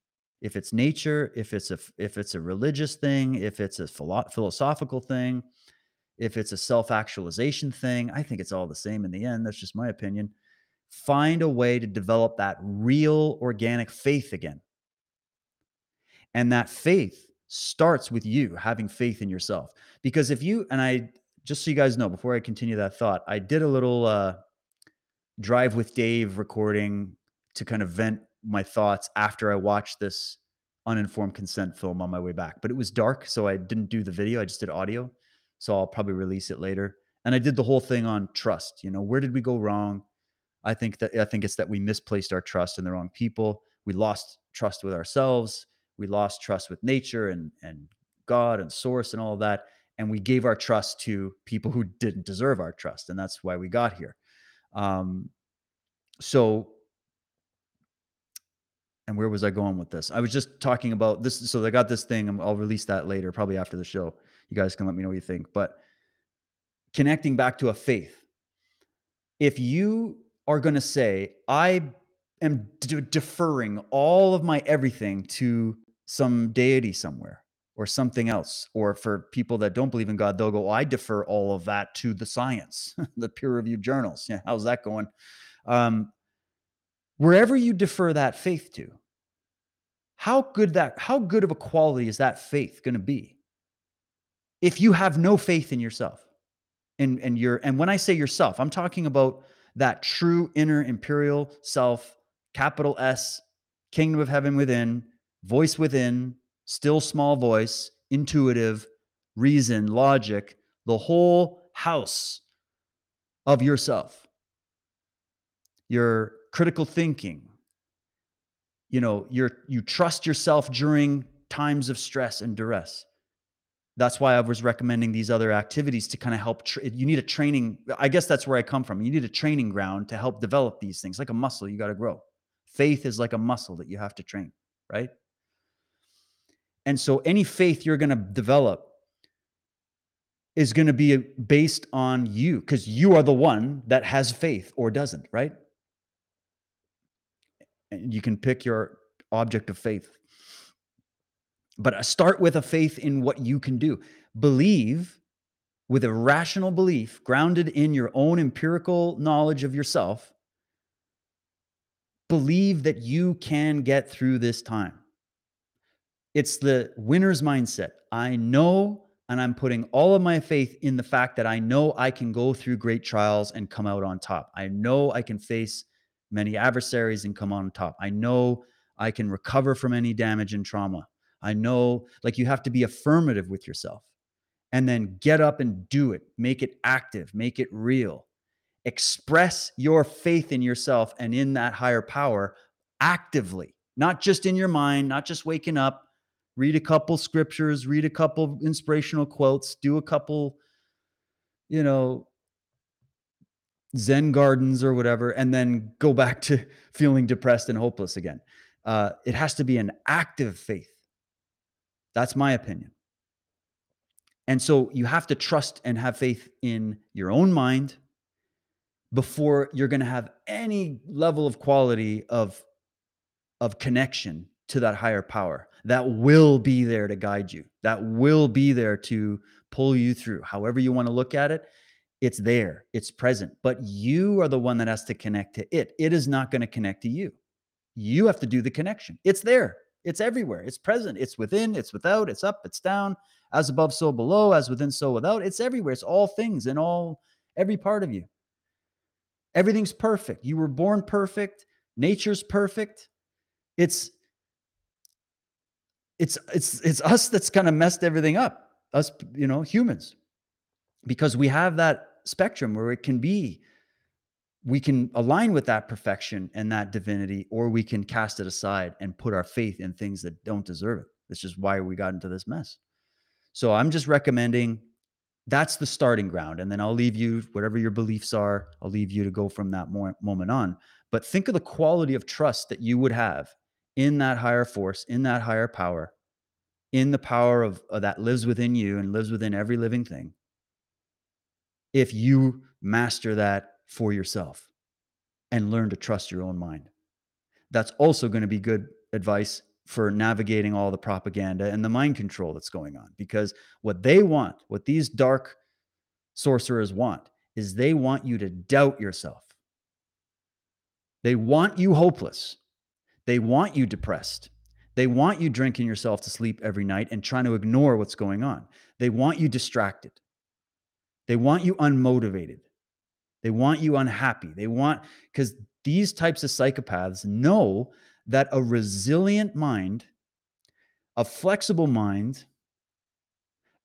If it's nature if it's a if it's a religious thing if it's a philo- philosophical thing if it's a self-actualization thing i think it's all the same in the end that's just my opinion find a way to develop that real organic faith again. And that faith starts with you having faith in yourself. Because if you, and I, just so you guys know, before I continue that thought, I did a little uh, drive with Dave recording to kind of vent my thoughts after I watched this uninformed consent film on my way back. But it was dark, so I didn't do the video, I just did audio. So I'll probably release it later. And I did the whole thing on trust. You know, where did we go wrong? I think that I think it's that we misplaced our trust in the wrong people. We lost trust with ourselves. We lost trust with nature and and God and source and all of that. And we gave our trust to people who didn't deserve our trust. And that's why we got here. Um, so and where was I going with this? I was just talking about this. So I got this thing. I'll release that later, probably after the show. You guys can let me know what you think. But connecting back to a faith. If you are going to say, I am de- deferring all of my everything to some deity somewhere or something else. Or for people that don't believe in God, they'll go, I defer all of that to the science, the peer reviewed journals. Yeah, how's that going? Um, wherever you defer that faith to, how good that how good of a quality is that faith going to be if you have no faith in yourself and and your and when i say yourself i'm talking about that true inner imperial self, capital S, kingdom of heaven within, voice within, still small voice, intuitive, reason, logic, the whole house of yourself. Your critical thinking, you know, you're you trust yourself during times of stress and duress. That's why I was recommending these other activities to kind of help. Tra- you need a training. I guess that's where I come from. You need a training ground to help develop these things, like a muscle. You got to grow. Faith is like a muscle that you have to train, right? And so, any faith you're going to develop is going to be based on you because you are the one that has faith or doesn't, right? And you can pick your object of faith. But uh, start with a faith in what you can do. Believe with a rational belief grounded in your own empirical knowledge of yourself. Believe that you can get through this time. It's the winner's mindset. I know and I'm putting all of my faith in the fact that I know I can go through great trials and come out on top. I know I can face many adversaries and come on top. I know I can recover from any damage and trauma. I know, like, you have to be affirmative with yourself and then get up and do it. Make it active, make it real. Express your faith in yourself and in that higher power actively, not just in your mind, not just waking up, read a couple scriptures, read a couple inspirational quotes, do a couple, you know, Zen gardens or whatever, and then go back to feeling depressed and hopeless again. Uh, it has to be an active faith. That's my opinion. And so you have to trust and have faith in your own mind before you're going to have any level of quality of of connection to that higher power that will be there to guide you, that will be there to pull you through. However, you want to look at it, it's there, it's present, but you are the one that has to connect to it. It is not going to connect to you. You have to do the connection. It's there, it's everywhere, it's present, it's within, it's without, it's up, it's down, as above, so below, as within, so without. It's everywhere, it's all things in all, every part of you. Everything's perfect. You were born perfect, nature's perfect. It's it's it's it's us that's kind of messed everything up us you know humans because we have that spectrum where it can be we can align with that perfection and that divinity or we can cast it aside and put our faith in things that don't deserve it. This is why we got into this mess. So i'm just recommending that's the starting ground and then i'll leave you whatever your beliefs are. I'll leave you to go from that moment on. But think of the quality of trust that you would have in that higher force, in that higher power, in the power of, of that lives within you and lives within every living thing. If you master that for yourself and learn to trust your own mind, that's also going to be good advice for navigating all the propaganda and the mind control that's going on. Because what they want, what these dark sorcerers want, is they want you to doubt yourself. They want you hopeless. They want you depressed. They want you drinking yourself to sleep every night and trying to ignore what's going on. They want you distracted. They want you unmotivated. They want you unhappy. They want, because these types of psychopaths know that a resilient mind, a flexible mind,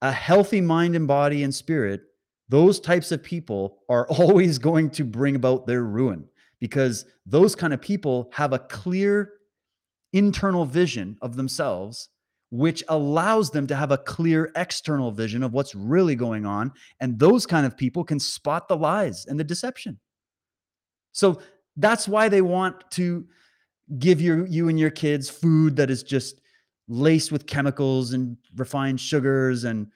a healthy mind and body and spirit, those types of people are always going to bring about their ruin because those kind of people have a clear internal vision of themselves which allows them to have a clear external vision of what's really going on and those kind of people can spot the lies and the deception so that's why they want to give your you and your kids food that is just laced with chemicals and refined sugars and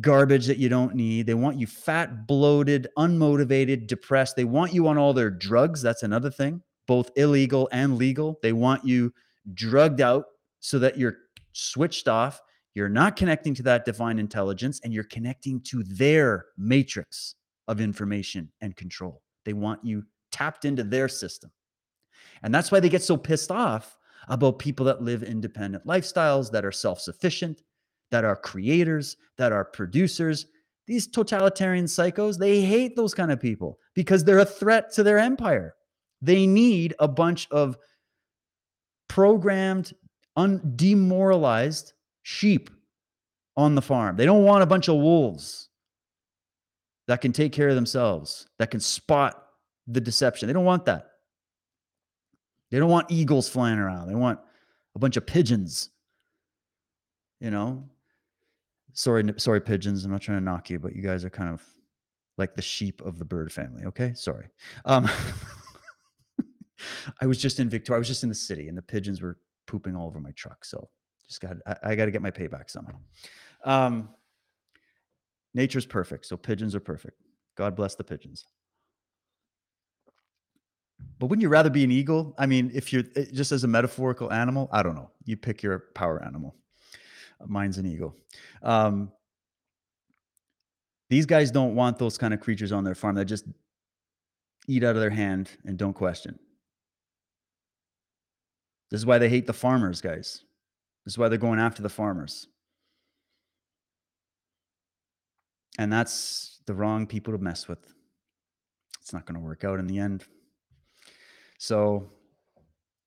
garbage that you don't need. They want you fat, bloated, unmotivated, depressed. They want you on all their drugs. That's another thing, both illegal and legal. They want you drugged out so that you're switched off. You're not connecting to that divine intelligence and you're connecting to their matrix of information and control. They want you tapped into their system. And that's why they get so pissed off about people that live independent lifestyles, that are self sufficient, that are creators, that are producers. These totalitarian psychos, they hate those kind of people because they're a threat to their empire. They need a bunch of programmed, un- demoralized sheep on the farm. They don't want a bunch of wolves that can take care of themselves, that can spot the deception. They don't want that. They don't want eagles flying around. They want a bunch of pigeons. You know, sorry, sorry, pigeons. I'm not trying to knock you, but you guys are kind of like the sheep of the bird family. Okay, sorry. Um, I was just in Victoria. I was just in the city, and the pigeons were pooping all over my truck. So just got I, I got to get my payback somehow. Um, nature's perfect, so pigeons are perfect. God bless the pigeons. But wouldn't you rather be an eagle? I mean, if you're eh, just as a metaphorical animal, I don't know. You pick your power animal. Mine's an eagle. Um, these guys don't want those kind of creatures on their farm that just eat out of their hand and don't question. This is why they hate the farmers, guys. This is why they're going after the farmers. And that's the wrong people to mess with. It's not going to work out in the end. So,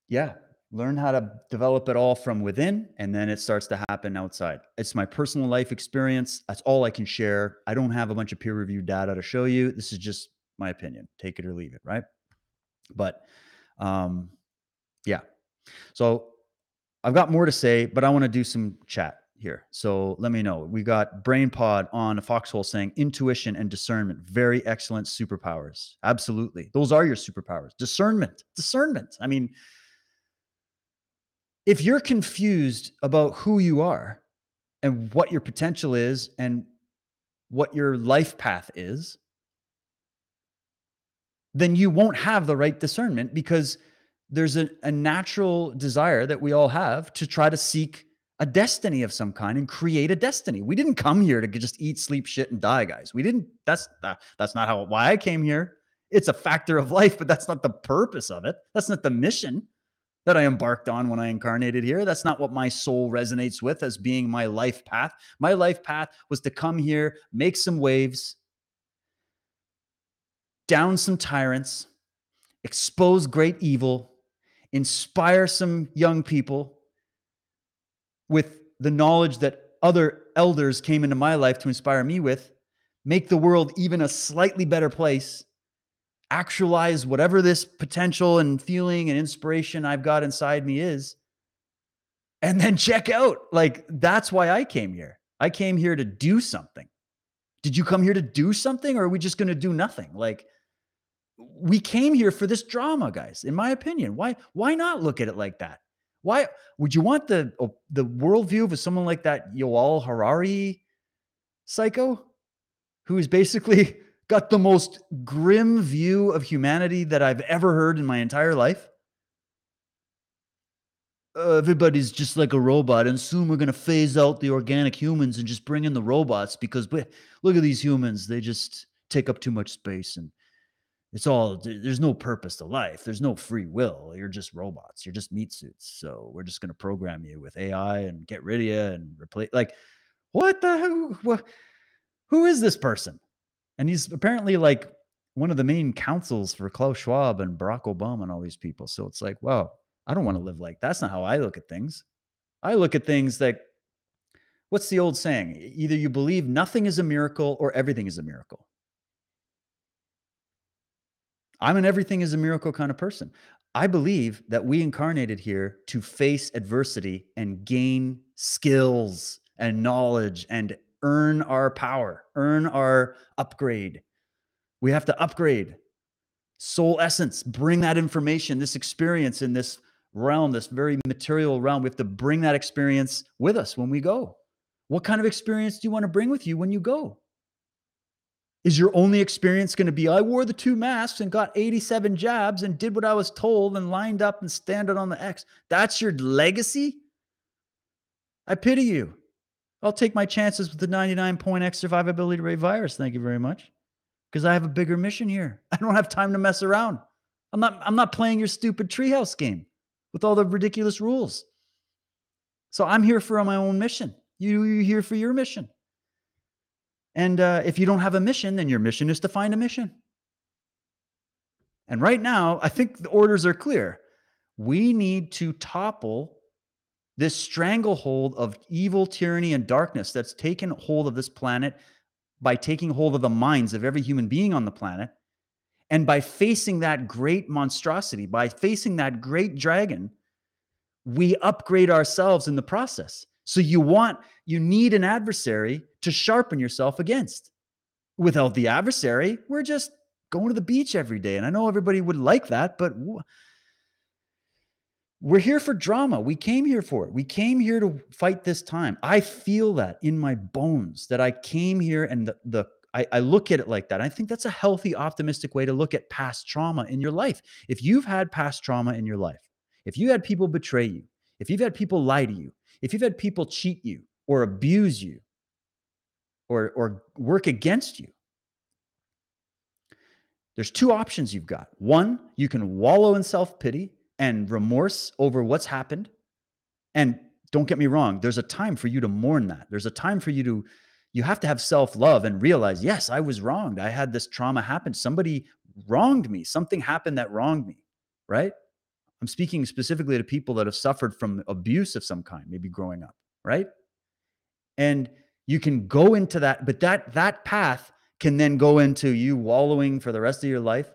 yeah, learn how to develop it all from within and then it starts to happen outside. It's my personal life experience. That's all I can share. I don't have a bunch of peer reviewed data to show you. This is just my opinion. Take it or leave it, right? But um yeah. So I've got more to say, but I want to do some chat here. So let me know. We got BrainPod on a foxhole saying intuition and discernment, very excellent superpowers. Absolutely. Those are your superpowers. Discernment. Discernment. I mean, if you're confused about who you are and what your potential is and what your life path is, then you won't have the right discernment because there's a, a natural desire that we all have to try to seek a destiny of some kind and create a destiny. We didn't come here to just eat, sleep, shit, and die, guys. We didn't. That's that's not how why I came here. It's a factor of life, but that's not the purpose of it. That's not the mission that I embarked on when I incarnated here. That's not what my soul resonates with as being my life path. My life path was to come here, make some waves, down some tyrants, expose great evil, inspire some young people with the knowledge that other elders came into my life to inspire me with, make the world even a slightly better place, actualize whatever this potential and feeling and inspiration I've got inside me is, and then check out. Like, that's why I came here. I came here to do something. Did you come here to do something or are we just going to do nothing? Like, we came here for this drama, guys, in my opinion. Why, why not look at it like that? Why would you want the oh, the worldview of someone like that Yuval Harari psycho, who is basically got the most grim view of humanity that I've ever heard in my entire life? Uh, everybody's just like a robot, and soon we're going to phase out the organic humans and just bring in the robots because look at these humans; they just take up too much space and it's all there's no purpose to life there's no free will you're just robots you're just meat suits so we're just going to program you with ai and get rid of you and replace like what the who, who is this person? And he's apparently like one of the main counsels for klaus schwab and barack obama and all these people so it's like wow i don't want to live like that's not how i look at things. I look at things like what's the old saying? Either you believe nothing is a miracle or everything is a miracle I'm an everything is a miracle kind of person. I believe that we incarnated here to face adversity and gain skills and knowledge and earn our power, earn our upgrade. We have to upgrade soul essence, bring that information, this experience in this realm, this very material realm. We have to bring that experience with us when we go. What kind of experience do you want to bring with you when you go? Is your only experience going to be I wore the two masks and got 87 jabs and did what I was told and lined up and standed on the X? That's your legacy? I pity you. I'll take my chances with the 99 point X survivability rate virus. Thank you very much. Because I have a bigger mission here. I don't have time to mess around. I'm not I'm not playing your stupid treehouse game with all the ridiculous rules. So I'm here for my own mission. You you here for your mission. And uh, if you don't have a mission, then your mission is to find a mission. And right now, I think the orders are clear. We need to topple this stranglehold of evil, tyranny, and darkness that's taken hold of this planet by taking hold of the minds of every human being on the planet And by facing that great monstrosity, by facing that great dragon, we upgrade ourselves in the process. So you want, you need an adversary to sharpen yourself against. Without the adversary, we're just going to the beach every day. And I know everybody would like that, but we're here for drama. We came here for it. We came here to fight this time. I feel that in my bones that I came here and the, the I, I, look at it like that. I think that's a healthy, optimistic way to look at past trauma in your life. If you've had past trauma in your life, if you had people betray you, if you've had people lie to you, if you've had people cheat you or abuse you or, or work against you, there's two options you've got. One, you can wallow in self pity and remorse over what's happened. And don't get me wrong, there's a time for you to mourn that. There's a time for you to you have to have self love and realize, yes, I was wronged. I had this trauma happen. Somebody wronged me. Something happened that wronged me, right? I'm speaking specifically to people that have suffered from abuse of some kind, maybe growing up, right? And you can go into that, but that that path can then go into you wallowing for the rest of your life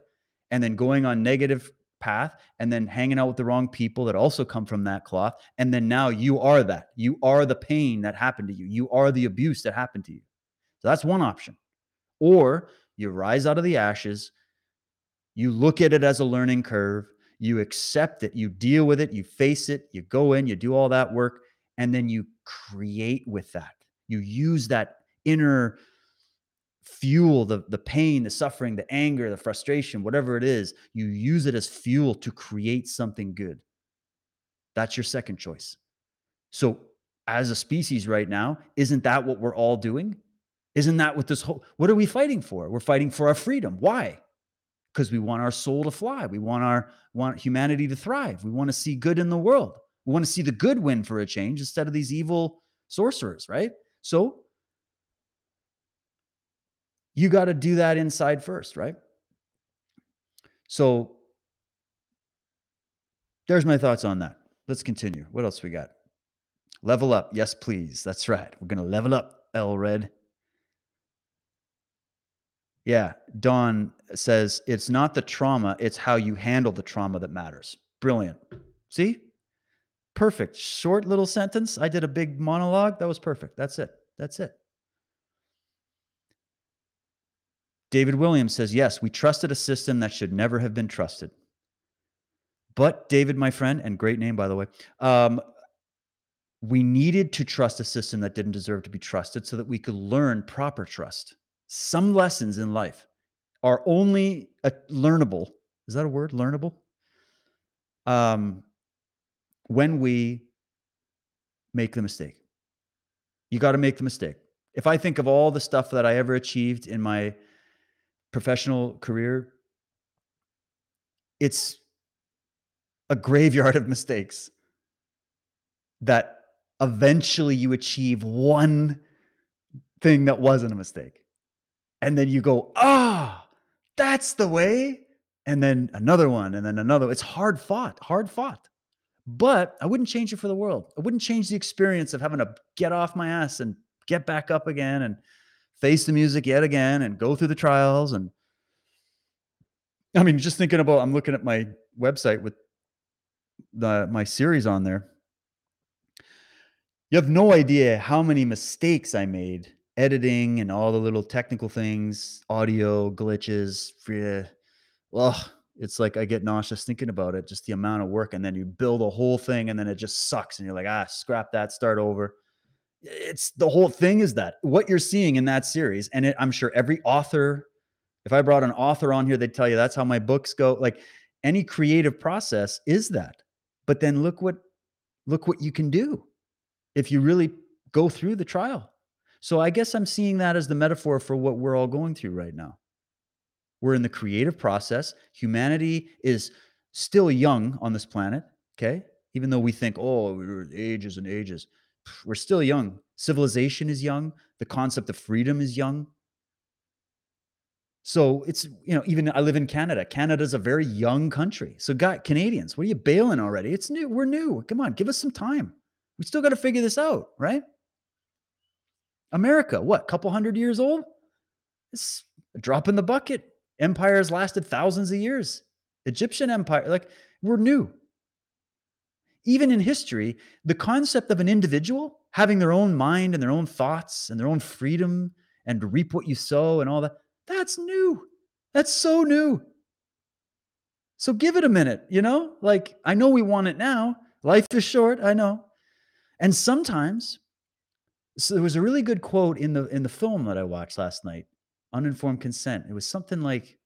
and then going on negative path and then hanging out with the wrong people that also come from that cloth. And then now you are that. You are the pain that happened to you. You are the abuse that happened to you. So that's one option. Or you rise out of the ashes. You look at it as a learning curve you accept it you deal with it you face it you go in you do all that work and then you create with that. You use that inner fuel the the pain the suffering the anger the frustration whatever it is you use it as fuel to create something good. That's your second choice. So as a species right now isn't that what we're all doing? Isn't that what this whole what are we fighting for? We're fighting for our freedom. Why because we want our soul to fly we want our want humanity to thrive we want to see good in the world we want to see the good win for a change instead of these evil sorcerers right so you got to do that inside first, right? So there's my thoughts on that. Let's continue. What else we got? Level up. Yes, please. That's right. We're going to level up, L Red. Yeah. Don says it's not the trauma, it's how you handle the trauma that matters. Brilliant. See? Perfect. Short little sentence. I did a big monologue. That was perfect. That's it. That's it. David Williams says, Yes, we trusted a system that should never have been trusted. But, David, my friend, and great name, by the way, um, we needed to trust a system that didn't deserve to be trusted so that we could learn proper trust. Some lessons in life are only uh, learnable. Is that a word? Learnable? Um, when we make the mistake. You got to make the mistake. If I think of all the stuff that I ever achieved in my professional career, it's a graveyard of mistakes that eventually you achieve one thing that wasn't a mistake. And then you go, ah, that's the way. And then another one, and then another. It's hard fought, hard fought. But I wouldn't change it for the world. I wouldn't change the experience of having to get off my ass and get back up again and face the music yet again and go through the trials and I mean just thinking about I'm looking at my website with the my series on there. You have no idea how many mistakes I made editing and all the little technical things, audio glitches. Well, it's like I get nauseous thinking about it, just the amount of work. And then you build a whole thing and then it just sucks. And you're like, ah, scrap that, start over it's the whole thing is that what you're seeing in that series and it, i'm sure every author if i brought an author on here they'd tell you that's how my books go like any creative process is that but then look what look what you can do if you really go through the trial so i guess i'm seeing that as the metaphor for what we're all going through right now we're in the creative process humanity is still young on this planet okay even though we think oh we're ages and ages we're still young. Civilization is young. The concept of freedom is young. So it's, you know, even I live in Canada. Canada's a very young country. So, got Canadians, what are you bailing already? It's new. We're new. Come on, give us some time. We still got to figure this out, right? America, what, couple hundred years old? It's a drop in the bucket. Empires lasted thousands of years. Egyptian empire, like we're new. Even in history, the concept of an individual having their own mind and their own thoughts and their own freedom and reap what you sow and all that, that's new. That's so new. So give it a minute, you know? Like, I know we want it now. Life is short, I know. And sometimes, so there was a really good quote in the in the film that I watched last night, Uninformed Consent. It was something like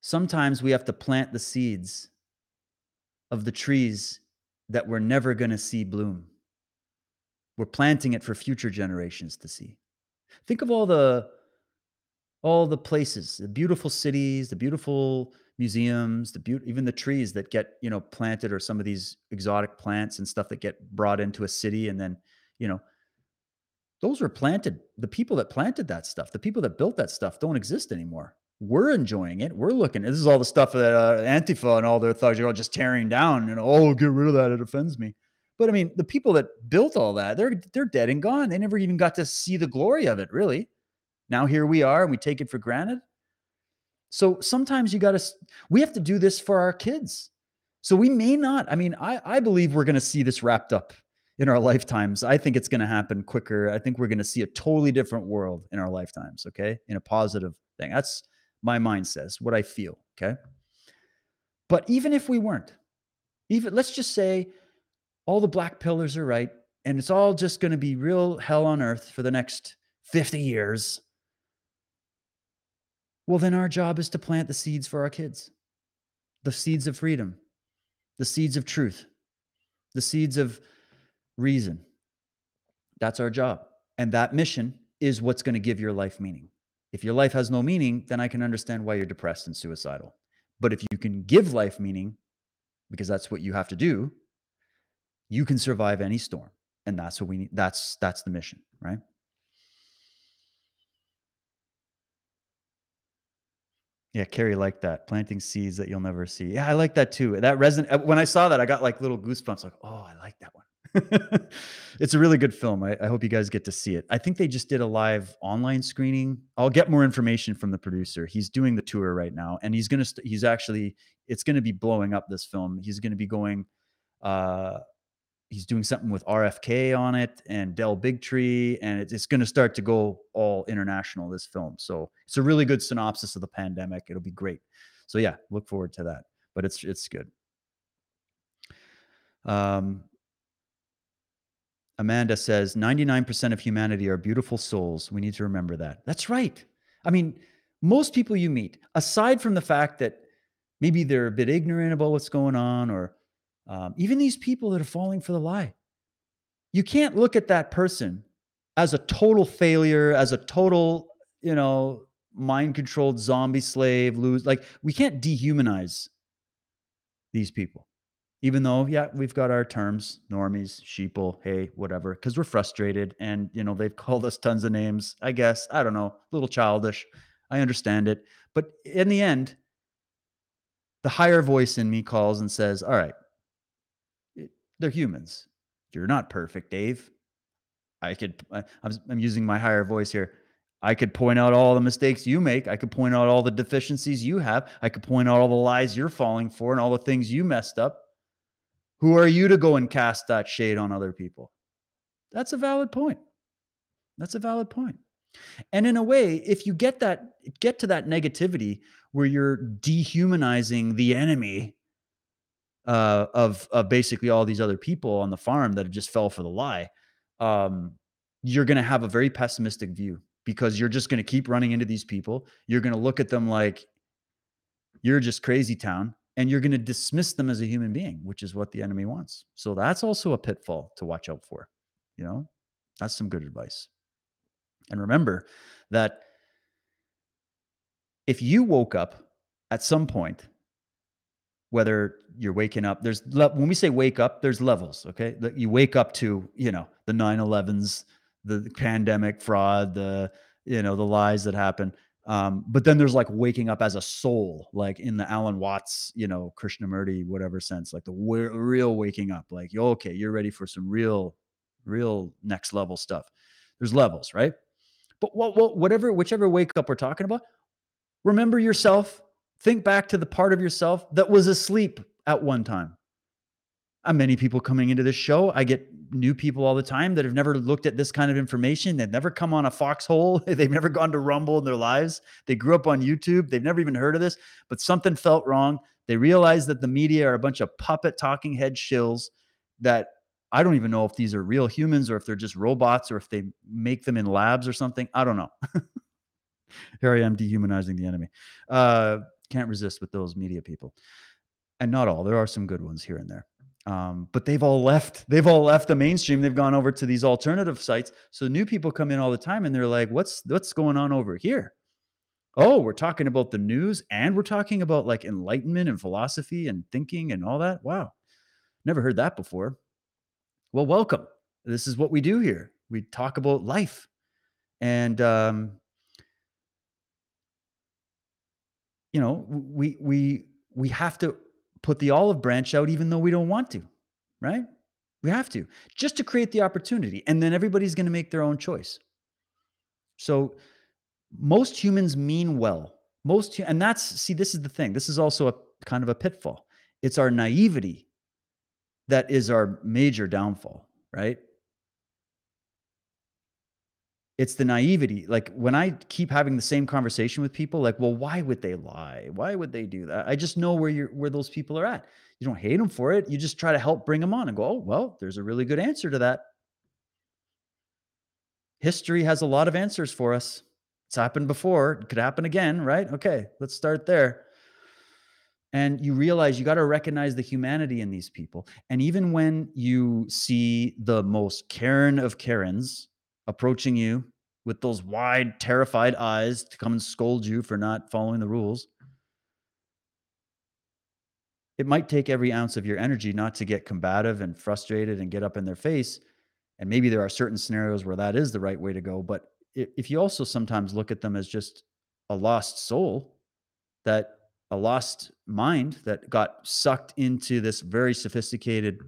sometimes we have to plant the seeds of the trees that we're never going to see bloom. We're planting it for future generations to see. Think of all the all the places, the beautiful cities, the beautiful museums, the beaut even the trees that get, you know, planted or some of these exotic plants and stuff that get brought into a city and then, you know, those were planted. The people that planted that stuff, the people that built that stuff don't exist anymore. We're enjoying it. We're looking. This is all the stuff that uh, Antifa and all their thugs are all just tearing down. And oh, get rid of that. It offends me. But I mean, the people that built all that, they're they're dead and gone. They never even got to see the glory of it, really. Now here we are and we take it for granted. So sometimes you got to, we have to do this for our kids. So we may not, I mean, I, I believe we're going to see this wrapped up in our lifetimes. I think it's going to happen quicker. I think we're going to see a totally different world in our lifetimes. Okay. In a positive thing. That's my mind says what I feel. Okay. But even if we weren't, even let's just say all the black pillars are right and it's all just going to be real hell on earth for the next 50 years well, then our job is to plant the seeds for our kids the seeds of freedom, the seeds of truth, the seeds of reason. That's our job. And that mission is what's going to give your life meaning. If your life has no meaning, then I can understand why you're depressed and suicidal. But if you can give life meaning, because that's what you have to do, you can survive any storm. And that's what we need. That's that's the mission, right? Yeah, Carrie liked that. Planting seeds that you'll never see. Yeah, I like that too. That resonant uh, when I saw that, I got like little goosebumps, like, oh, I like that one. it's a really good film. I, I, hope you guys get to see it. I think they just did a live online screening. I'll get more information from the producer. He's doing the tour right now, and he's gonna st- he's actually it's gonna be blowing up this film. He's gonna be going uh he's doing something with RFK on it and Del Bigtree, and it's, it's going to start to go all international. This film, so it's a really good synopsis of the pandemic. It'll be great. So yeah, look forward to that. But it's it's good. Um, Amanda says 99% of humanity are beautiful souls. We need to remember that. That's right. I mean, most people you meet, aside from the fact that maybe they're a bit ignorant about what's going on or um, even these people that are falling for the lie. You can't look at that person as a total failure, as a total, you know, mind controlled zombie slave, lose. Like, we can't dehumanize these people. Even though, yeah, we've got our terms, normies, sheeple, hey, whatever, because we're frustrated and, you know, they've called us tons of names. I guess, I don't know, a little childish. I understand it. But in the end, the higher voice in me calls and says, all right, they're humans. You're not perfect, Dave. I could, I'm, I'm using my higher voice here. I could point out all the mistakes you make. I could point out all the deficiencies you have. I could point out all the lies you're falling for and all the things you messed up. Who are you to go and cast that shade on other people? That's a valid point. That's a valid point. And in a way, if you get that, get to that negativity where you're dehumanizing the enemy uh, of of basically all these other people on the farm that just fell for the lie, um, you're going to have a very pessimistic view because you're just going to keep running into these people. You're going to look at them like you're just crazy town, and you're going to dismiss them as a human being, which is what the enemy wants. So that's also a pitfall to watch out for. You know, that's some good advice. And remember that if you woke up at some point whether you're waking up there's when we say wake up there's levels okay you wake up to you know the 9-11s the pandemic fraud the you know the lies that happen um, but then there's like waking up as a soul like in the alan watts you know krishnamurti whatever sense like the w- real waking up like okay you're ready for some real real next level stuff there's levels right but what, what whatever whichever wake up we're talking about Remember yourself. Think back to the part of yourself that was asleep at one time. Many people coming into this show, I get new people all the time that have never looked at this kind of information. They've never come on a foxhole. They've never gone to Rumble in their lives. They grew up on YouTube. They've never even heard of this, but something felt wrong. They realized that the media are a bunch of puppet talking head shills that I don't even know if these are real humans or if they're just robots or if they make them in labs or something. I don't know. Here I am dehumanizing the enemy. Uh, can't resist with those media people. And not all. There are some good ones here and there. Um, but they've all left. They've all left the mainstream. They've gone over to these alternative sites. So new people come in all the time, and they're like, "What's what's going on over here?" Oh, we're talking about the news, and we're talking about like enlightenment and philosophy and thinking and all that. Wow, never heard that before. Well, welcome. This is what we do here. We talk about life, and um, you know, we we we have to put the olive branch out even though we don't want to, right? We have to just to create the opportunity. And then everybody's going to make their own choice. So most humans mean well. Most, and that's, see, this is the thing. This is also a kind of a pitfall. It's our naivety that is our major downfall, right? It's the naivety. Like when I keep having the same conversation with people, like, well, why would they lie? Why would they do that? I just know where you're where those people are at. You don't hate them for it. You just try to help bring them on and go, oh, well, there's a really good answer to that. History has a lot of answers for us. It's happened before. It could happen again, right? Okay, let's start there. And you realize you got to recognize the humanity in these people. And even when you see the most Karen of Karens, approaching you with those wide, terrified eyes to come and scold you for not following the rules. It might take every ounce of your energy not to get combative and frustrated and get up in their face. And maybe there are certain scenarios where that is the right way to go. But if you also sometimes look at them as just a lost soul, that a lost mind that got sucked into this very sophisticated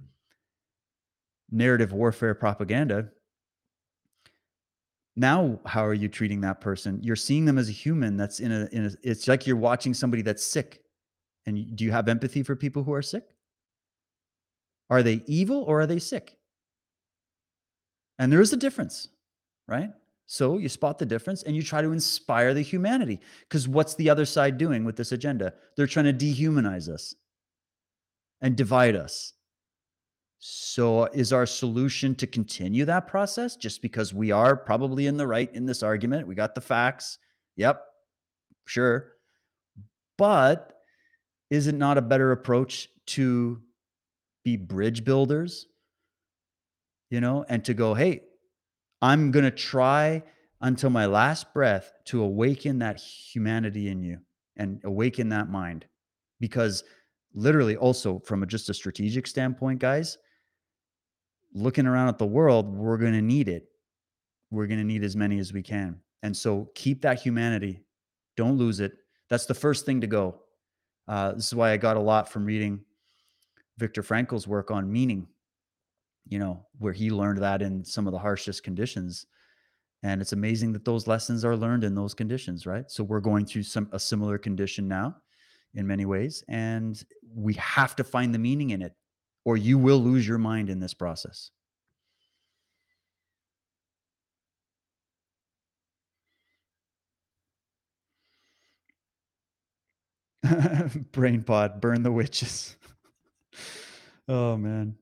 narrative warfare propaganda now how are you treating that person? You're seeing them as a human that's in a in a it's like you're watching somebody that's sick. And do you have empathy for people who are sick? Are they evil or are they sick? And there is a difference right? So you spot the difference and you try to inspire the humanity. Because what's the other side doing with this agenda? They're trying to dehumanize us and divide us so, is our solution to continue that process just because we are probably in the right in this argument? We got the facts. Yep, sure. But is it not a better approach to be bridge builders? You know, and to go, hey, I'm going to try until my last breath to awaken that humanity in you and awaken that mind. Because literally, also from a, just a strategic standpoint, guys, looking around at the world, we're going to need it. We're going to need as many as we can. And so keep that humanity. Don't lose it. That's the first thing to go. Uh, this is why I got a lot from reading Viktor Frankl's work on meaning, you know, where he learned that in some of the harshest conditions. And it's amazing that those lessons are learned in those conditions, right? So we're going through some a similar condition now in many ways, and we have to find the meaning in it or you will lose your mind in this process. Brain pod, burn the witches. oh man.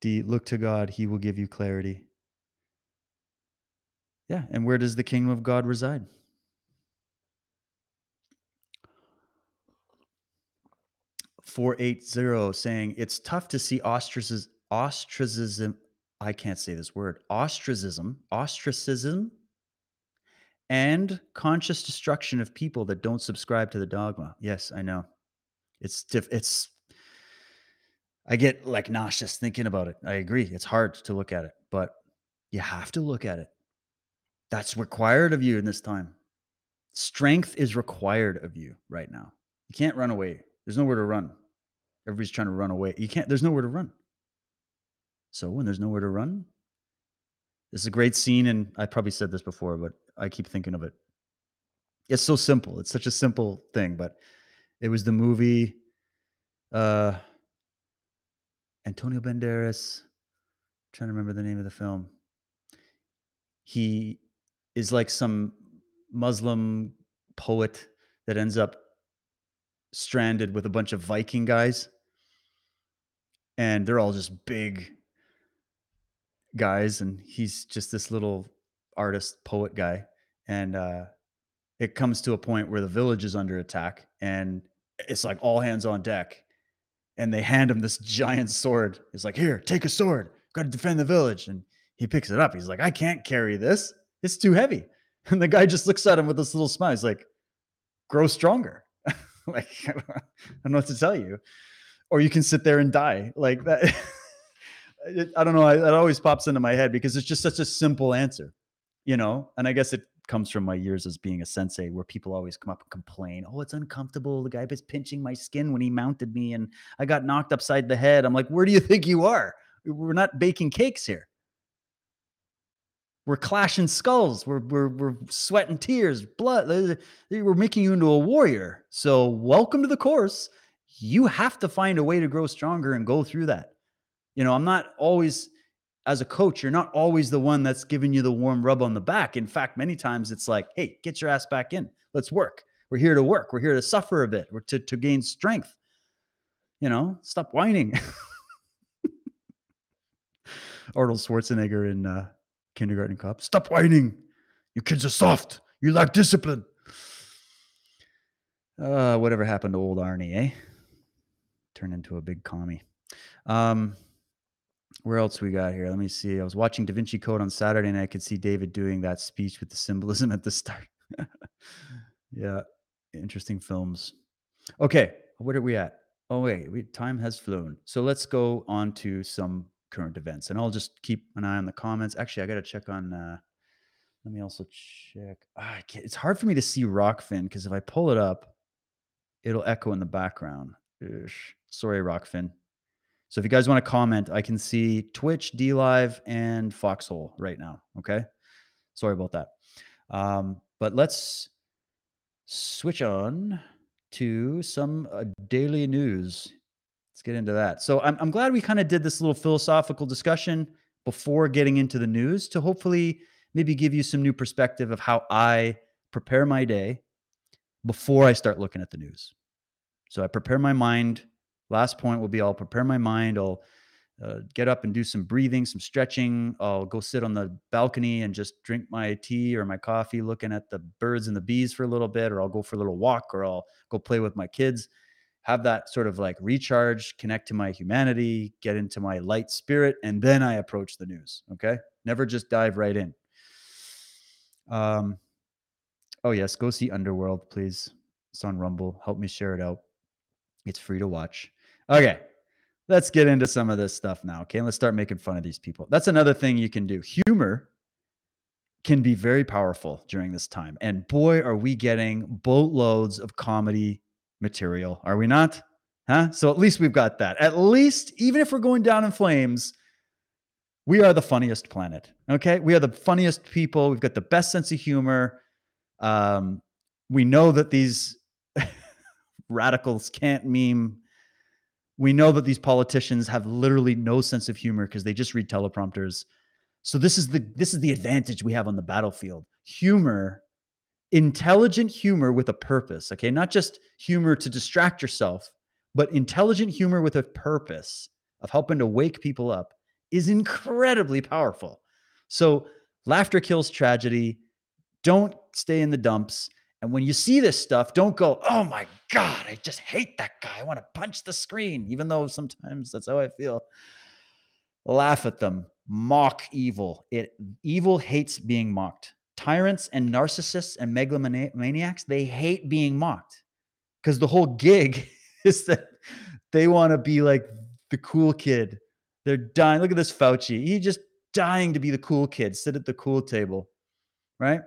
D, look to God, he will give you clarity. Yeah, and where does the kingdom of God reside? 480 saying it's tough to see ostracism ostracism I can't say this word ostracism ostracism and conscious destruction of people that don't subscribe to the dogma. Yes, I know. It's diff- it's I get like nauseous thinking about it. I agree. It's hard to look at it, but you have to look at it. That's required of you in this time. Strength is required of you right now. You can't run away. There's nowhere to run. Everybody's trying to run away. You can't, there's nowhere to run. So when there's nowhere to run, this is a great scene. And I probably said this before, but I keep thinking of it. It's so simple. It's such a simple thing, but it was the movie, uh Antonio Banderas, trying to remember the name of the film. He is like some Muslim poet that ends up stranded with a bunch of Viking guys, and they're all just big guys, and he's just this little artist, poet guy, and, uh, it comes to a point where the village is under attack, and it's like all hands on deck, and they hand him this giant sword. It's like, "Here, take a sword. Gotta defend the village." And he picks it up. He's like, "I can't carry this. It's too heavy." And the guy just looks at him with this little smile. He's like, "Grow stronger." Like, I don't know what to tell you. Or you can sit there and die. Like that it I don't know, it it always pops into my head because it's just such a simple answer, you know? And I guess it comes from my years as being a sensei where people always come up and complain, "Oh, it's uncomfortable. The guy was pinching my skin when he mounted me, and I got knocked upside the head." I'm like, "Where do you think you are? We're not baking cakes here. We're clashing skulls. We're we're we're sweating tears, blood. uh, We're making you into a warrior. So welcome to the course. You have to find a way to grow stronger and go through that. You know, I'm not always as a coach, you're not always the one that's giving you the warm rub on the back. In fact, many times it's like, hey, get your ass back in. Let's work. We're here to work. We're here to suffer a bit. We're to, to gain strength. You know, stop whining. Arnold Schwarzenegger in uh, Kindergarten Cop. Stop whining. You kids are soft. You lack discipline. Uh, whatever happened to old Arnie, eh? Turned into a big commie. Um, where else we got here? Let me see. I was watching Da Vinci Code on Saturday and I could see David doing that speech with the symbolism at the start. yeah, interesting films. Okay, what are we at? Oh wait, we, time has flown. So let's go on to some current events, and I'll just keep an eye on the comments. Actually, I got to check on. Uh, let me also check. Ah, it's hard for me to see Rokfin because if I pull it up, it'll echo in the background. Sorry, Rokfin. So if you guys want to comment, I can see Twitch, DLive, and Foxhole right now. Okay. Sorry about that. Um, but let's switch on to some uh, daily news. Let's get into that. So I'm, I'm glad we kind of did this little philosophical discussion before getting into the news to hopefully maybe give you some new perspective of how I prepare my day before I start looking at the news. So I prepare my mind. Last point will be I'll prepare my mind. I'll uh, get up and do some breathing, some stretching. I'll go sit on the balcony and just drink my tea or my coffee, looking at the birds and the bees for a little bit, or I'll go for a little walk, or I'll go play with my kids. Have that sort of like recharge, connect to my humanity, get into my light spirit, and then I approach the news. Okay. Never just dive right in. Um, oh, yes. Go see Underworld, please. It's on Rumble. Help me share it out. It's free to watch. Okay. Let's get into some of this stuff now. Okay. Let's start making fun of these people. That's another thing you can do. Humor can be very powerful during this time. And boy, are we getting boatloads of comedy material, are we not? Huh? So at least we've got that. At least, even if we're going down in flames, we are the funniest planet. Okay. We are the funniest people. We've got the best sense of humor. Um, we know that these radicals can't meme. We know that these politicians have literally no sense of humor because they just read teleprompters. So this is the this is the advantage we have on the battlefield. Humor, intelligent humor with a purpose, okay? Not just humor to distract yourself, but intelligent humor with a purpose of helping to wake people up is incredibly powerful. So laughter kills tragedy. Don't stay in the dumps. And when you see this stuff, don't go, oh my God, I just hate that guy. I want to punch the screen, even though sometimes that's how I feel. Laugh at them, mock evil. It evil hates being mocked. Tyrants and narcissists and megalomaniacs, they hate being mocked because the whole gig is that they want to be like the cool kid. They're dying. Look at this Fauci. He just dying to be the cool kid, sit at the cool table, right?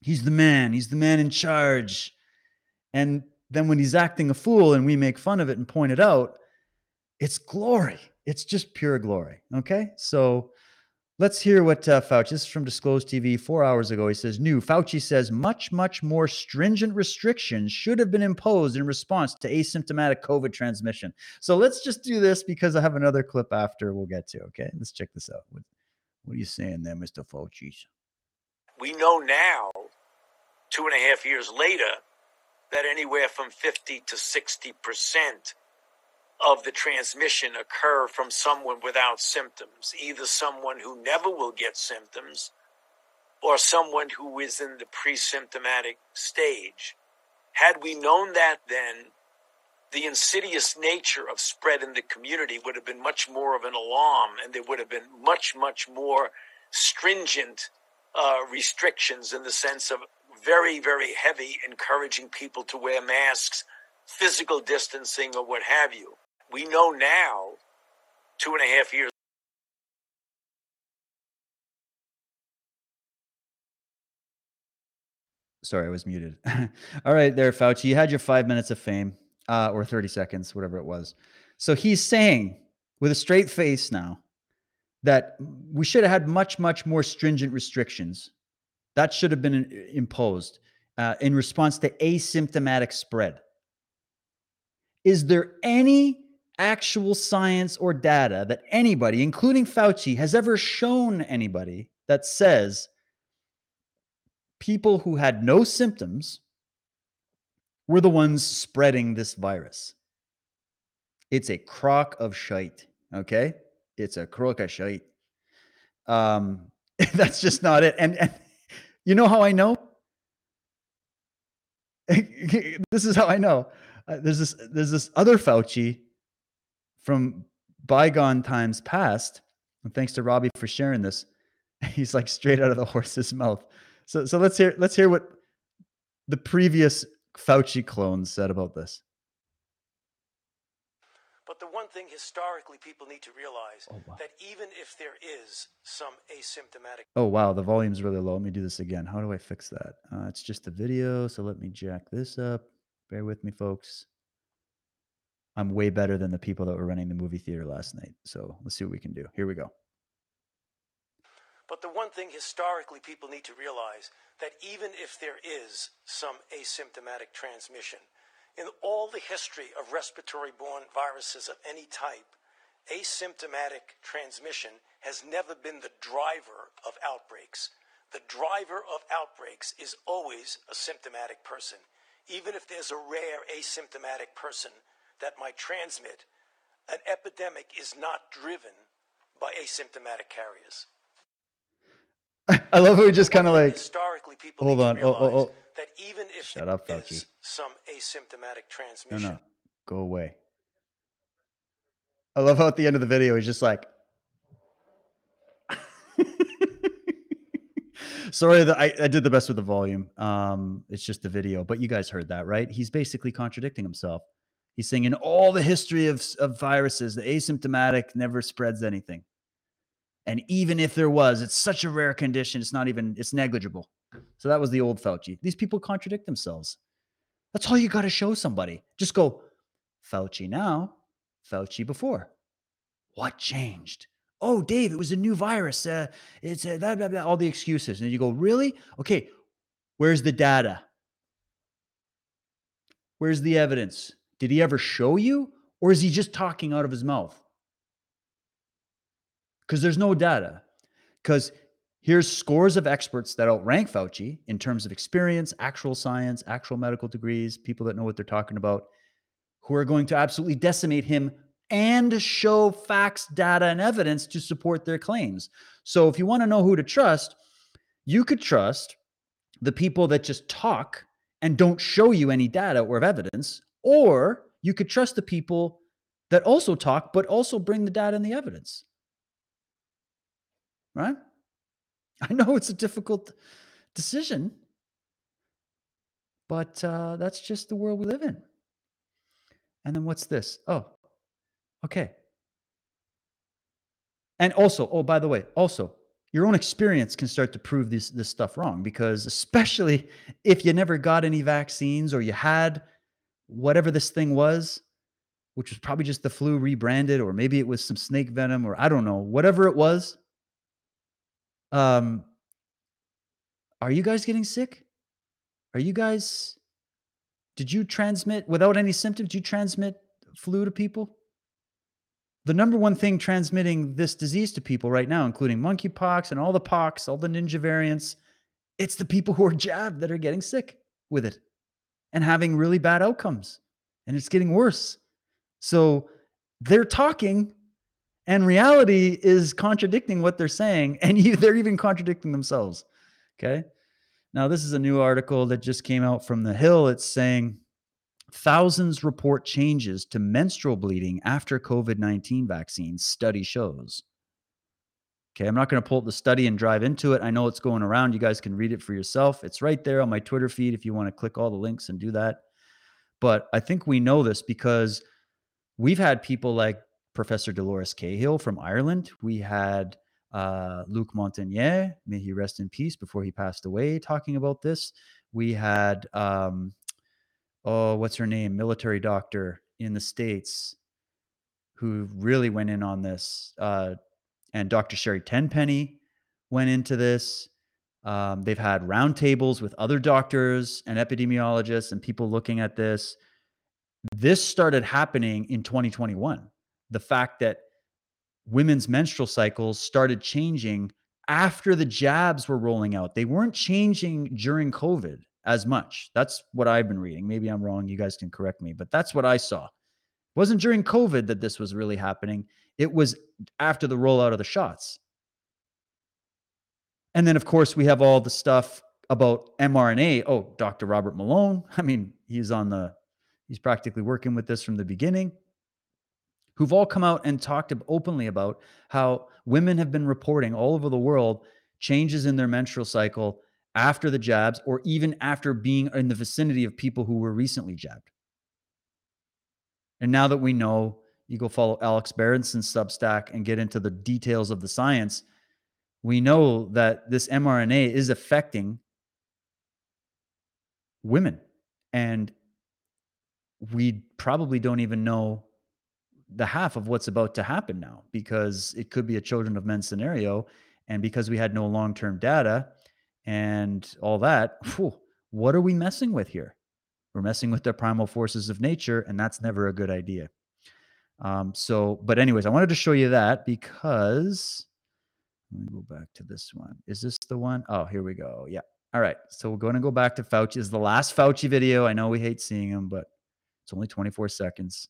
He's the man. He's the man in charge. And then when he's acting a fool and we make fun of it and point it out, it's glory. It's just pure glory. Okay. So Let's hear what uh, Fauci. This is from Disclose.tv four hours ago. He says, "New Fauci says much, much more stringent restrictions should have been imposed in response to asymptomatic COVID transmission." So let's just do this because I have another clip after we'll get to. Okay, let's check this out. What, what are you saying there, Mister Fauci? We know now, two and a half years later, that anywhere from fifty to sixty percent of the transmission occur from someone without symptoms, either someone who never will get symptoms or someone who is in the pre symptomatic stage. Had we known that then, the insidious nature of spread in the community would have been much more of an alarm, and there would have been much, much more stringent uh, restrictions in the sense of very, very heavy encouraging people to wear masks, physical distancing, or what have you we know now, two and a half years. Sorry, I was muted. All right, there, Fauci. You had your five minutes of fame, uh, or 30 seconds, whatever it was. So he's saying with a straight face now that we should have had much, much more stringent restrictions. That should have been uh, imposed uh, in response to asymptomatic spread. Is there any actual science or data that anybody, including Fauci, has ever shown anybody that says people who had no symptoms were the ones spreading this virus. It's a crock of shite. Okay. It's a crock of shite. Um, that's just not it. And, and you know how I know? this is how I know. Uh, there's this there's this other Fauci from bygone times past. And thanks to Robbie for sharing this. He's like straight out of the horse's mouth. So so let's hear let's hear what the previous Fauci clones said about this. But the one thing historically people need to realize oh, wow. that even if there is some asymptomatic. Oh, wow. The volume's really low. Let me do this again. How do I fix that? Uh, it's just the video. So let me jack this up. Bear with me, folks. I'm way better than the people that were running the movie theater last night. So let's see what we can do. Here we go. But the one thing historically people need to realize that even if there is some asymptomatic transmission, in all the history of respiratory borne viruses of any type, asymptomatic transmission has never been the driver of outbreaks. The driver of outbreaks is always a symptomatic person. Even if there's a rare asymptomatic person that might transmit, an epidemic is not driven by asymptomatic carriers. I love how we just kind of like historically people hold on. Oh, oh, oh. That even if shut up, Fauci. Some asymptomatic transmission. No, no, go away. I love how at the end of the video he's just like. Sorry that I, I did the best with the volume. Um, it's just the video, but you guys heard that, right? He's basically contradicting himself. He's saying in all the history of, of viruses, the asymptomatic never spreads anything. And even if there was, it's such a rare condition, it's not even, it's negligible. So that was the old Fauci. These people contradict themselves. That's all you got to show somebody. Just go, Fauci now, Fauci before. What changed? Oh, Dave, it was a new virus. Uh, it's uh, blah, blah, blah, all the excuses. And you go, really? Okay, where's the data? Where's the evidence? Did he ever show you? Or is he just talking out of his mouth? Because there's no data. Because here's scores of experts that outrank Fauci in terms of experience, actual science, actual medical degrees, people that know what they're talking about, who are going to absolutely decimate him and show facts, data, and evidence to support their claims. So if you want to know who to trust, you could trust the people that just talk and don't show you any data or evidence or you could trust the people that also talk, but also bring the data and the evidence. Right? I know it's a difficult decision, but uh, that's just the world we live in. And then what's this? Oh, okay. And also, oh, by the way, also, your own experience can start to prove this this stuff wrong because especially if you never got any vaccines or you had whatever this thing was, which was probably just the flu rebranded, or maybe it was some snake venom, or I don't know, whatever it was, Um, are you guys getting sick? Are you guys did you transmit without any symptoms? You transmit flu to people? The number one thing transmitting this disease to people right now, including monkeypox and all the pox, all the ninja variants, it's the people who are jabbed that are getting sick with it and having really bad outcomes. And it's getting worse. So they're talking and reality is contradicting what they're saying and you, they're even contradicting themselves. Okay? Now this is a new article that just came out from the Hill. It's saying thousands report changes to menstrual bleeding after COVID-19 vaccines, study shows. Okay, I'm not going to pull up the study and drive into it. I know it's going around. You guys can read it for yourself. It's right there on my Twitter feed if you want to click all the links and do that. But I think we know this because we've had people like Professor Dolores Cahill from Ireland. We had uh, Luc Montagnier, may he rest in peace before he passed away, talking about this. We had, um, oh, what's her name? Military doctor in the States who really went in on this. Uh, and Dr. Sherry Tenpenny went into this. Um, they've had roundtables with other doctors and epidemiologists and people looking at this. This started happening in 2021. The fact that women's menstrual cycles started changing after the jabs were rolling out. They weren't changing during COVID as much. That's what I've been reading. Maybe I'm wrong. You guys can correct me, but that's what I saw. It wasn't during COVID that this was really happening. It was after the rollout of the shots. And then, of course, we have all the stuff about mRNA. Oh, Dr. Robert Malone. I mean, he's on the, he's practically working with this from the beginning, who've all come out and talked openly about how women have been reporting all over the world changes in their menstrual cycle after the jabs or even after being in the vicinity of people who were recently jabbed. And now that we know you go follow Alex Berenson's Substack and get into the details of the science, we know that this mRNA is affecting women. And we probably don't even know the half of what's about to happen now because it could be a children of men scenario. And because we had no long term data and all that, whew, what are we messing with here? We're messing with the primal forces of nature, and that's never a good idea. Um, so, but anyways, I wanted to show you that because let me go back to this one. Is this the one? Oh, here we go. Yeah. All right. So we're going to go back to Fauci. This is the last Fauci video. I know we hate seeing him, but it's only 24 seconds.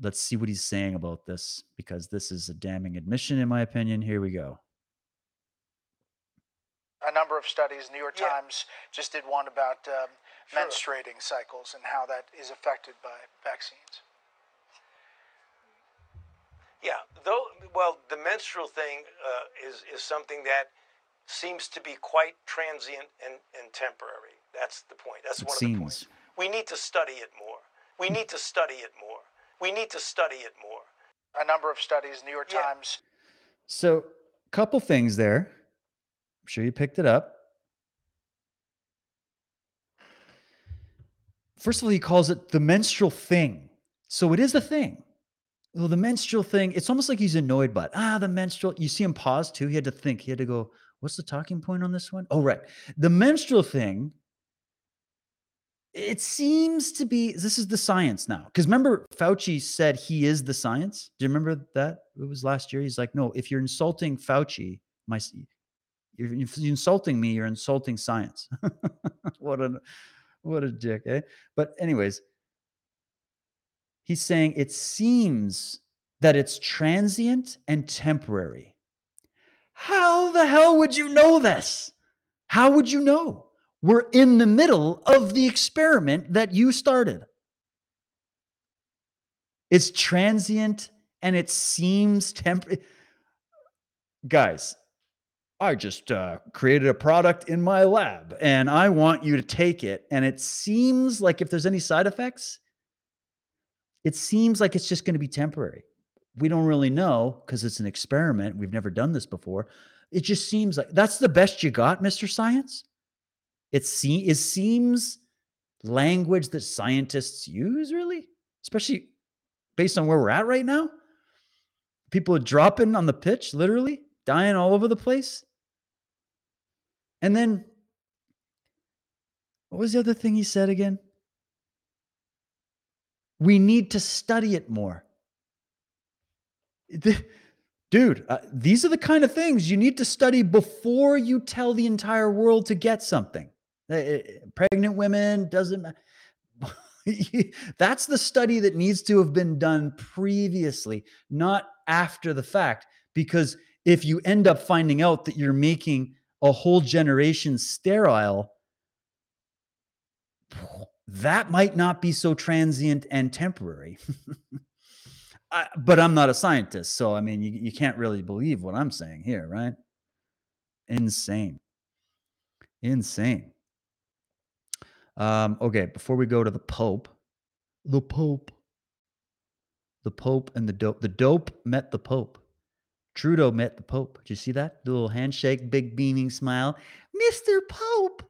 Let's see what he's saying about this because this is a damning admission, in my opinion. Here we go a number of studies. New York yeah. Times just did one about um, sure. menstruating cycles and how that is affected by vaccines. Yeah, though. Well, the menstrual thing uh, is is something that seems to be quite transient and, and temporary. That's the point. That's it one seems. of the points. We need to study it more. We need to study it more. We need to study it more. A number of studies, New York yeah. Times. So, couple things there. I'm sure you picked it up. First of all, he calls it the menstrual thing. So it is a thing. Well, the menstrual thing, it's almost like he's annoyed by it. Ah, the menstrual. You see him pause too. He had to think. He had to go, what's the talking point on this one? Oh, right. The menstrual thing, it seems to be this is the science now. Because remember, Fauci said he is the science. Do you remember that? It was last year. He's like, no, if you're insulting Fauci, my you're, you're insulting me, you're insulting science. what a what a dick, eh? But anyways, He's saying it seems that it's transient and temporary. How the hell would you know this? How would you know? We're in the middle of the experiment that you started. It's transient and it seems temporary. Guys, I just uh, created a product in my lab and I want you to take it. And it seems like if there's any side effects, it seems like it's just going to be temporary. We don't really know because it's an experiment. We've never done this before. It just seems like that's the best you got, Mr. Science. It, se- it seems language that scientists use, really, especially based on where we're at right now. People are dropping on the pitch, literally. dying all over the place. And then, what was the other thing he said again? We need to study it more. The- dude, uh, these are the kind of things you need to study before you tell the entire world to get something. Uh, uh, pregnant women doesn't That's the study that needs to have been done previously, not after the fact. Because if you end up finding out that you're making a whole generation sterile, that might not be so transient and temporary. I, but I'm not a scientist, so I mean, you, you can't really believe what I'm saying here, right? Insane, insane. Um, okay, before we go to the Pope, the Pope, the Pope and the dope. The dope met the Pope. Trudeau met the Pope. Did you see that? The little handshake, big beaming smile. Mr. Pope,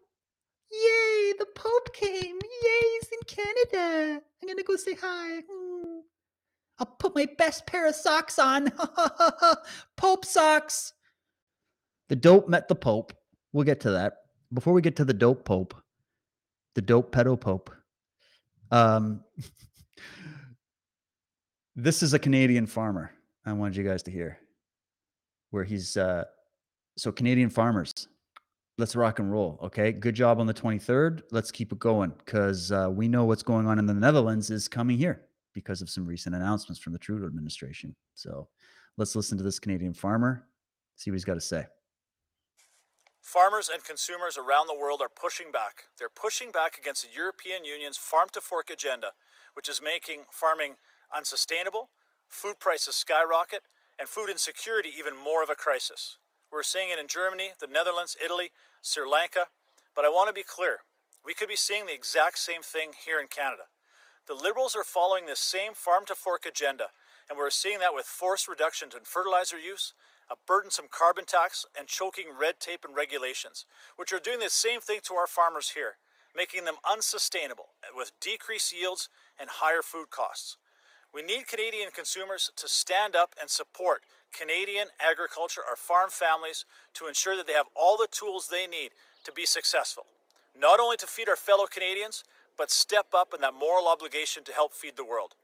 yay! The Pope came. Yay! He's in Canada. I'm gonna go say hi. Hmm. I'll put my best pair of socks on. Pope socks. The dope met the Pope. We'll get to that. Before we get to the dope Pope, the dope pedo Pope. Um, this is a Canadian farmer. I wanted you guys to hear where he's uh, so Canadian farmers. Let's rock and roll. Okay. Good job on the 23rd. Let's keep it going because uh, we know what's going on in the Netherlands is coming here because of some recent announcements from the Trudeau administration. So let's listen to this Canadian farmer, see what he's got to say. Farmers and consumers around the world are pushing back. They're pushing back against the European Union's farm to fork agenda, which is making farming unsustainable, food prices skyrocket, and food insecurity even more of a crisis. We're seeing it in Germany, the Netherlands, Italy, Sri Lanka, but I want to be clear. We could be seeing the exact same thing here in Canada. The Liberals are following this same farm to fork agenda, and we're seeing that with forced reductions in fertilizer use, a burdensome carbon tax, and choking red tape and regulations, which are doing the same thing to our farmers here, making them unsustainable with decreased yields and higher food costs. We need Canadian consumers to stand up and support Canadian agriculture, our farm families, to ensure that they have all the tools they need to be successful, not only to feed our fellow Canadians, but step up in that moral obligation to help feed the world.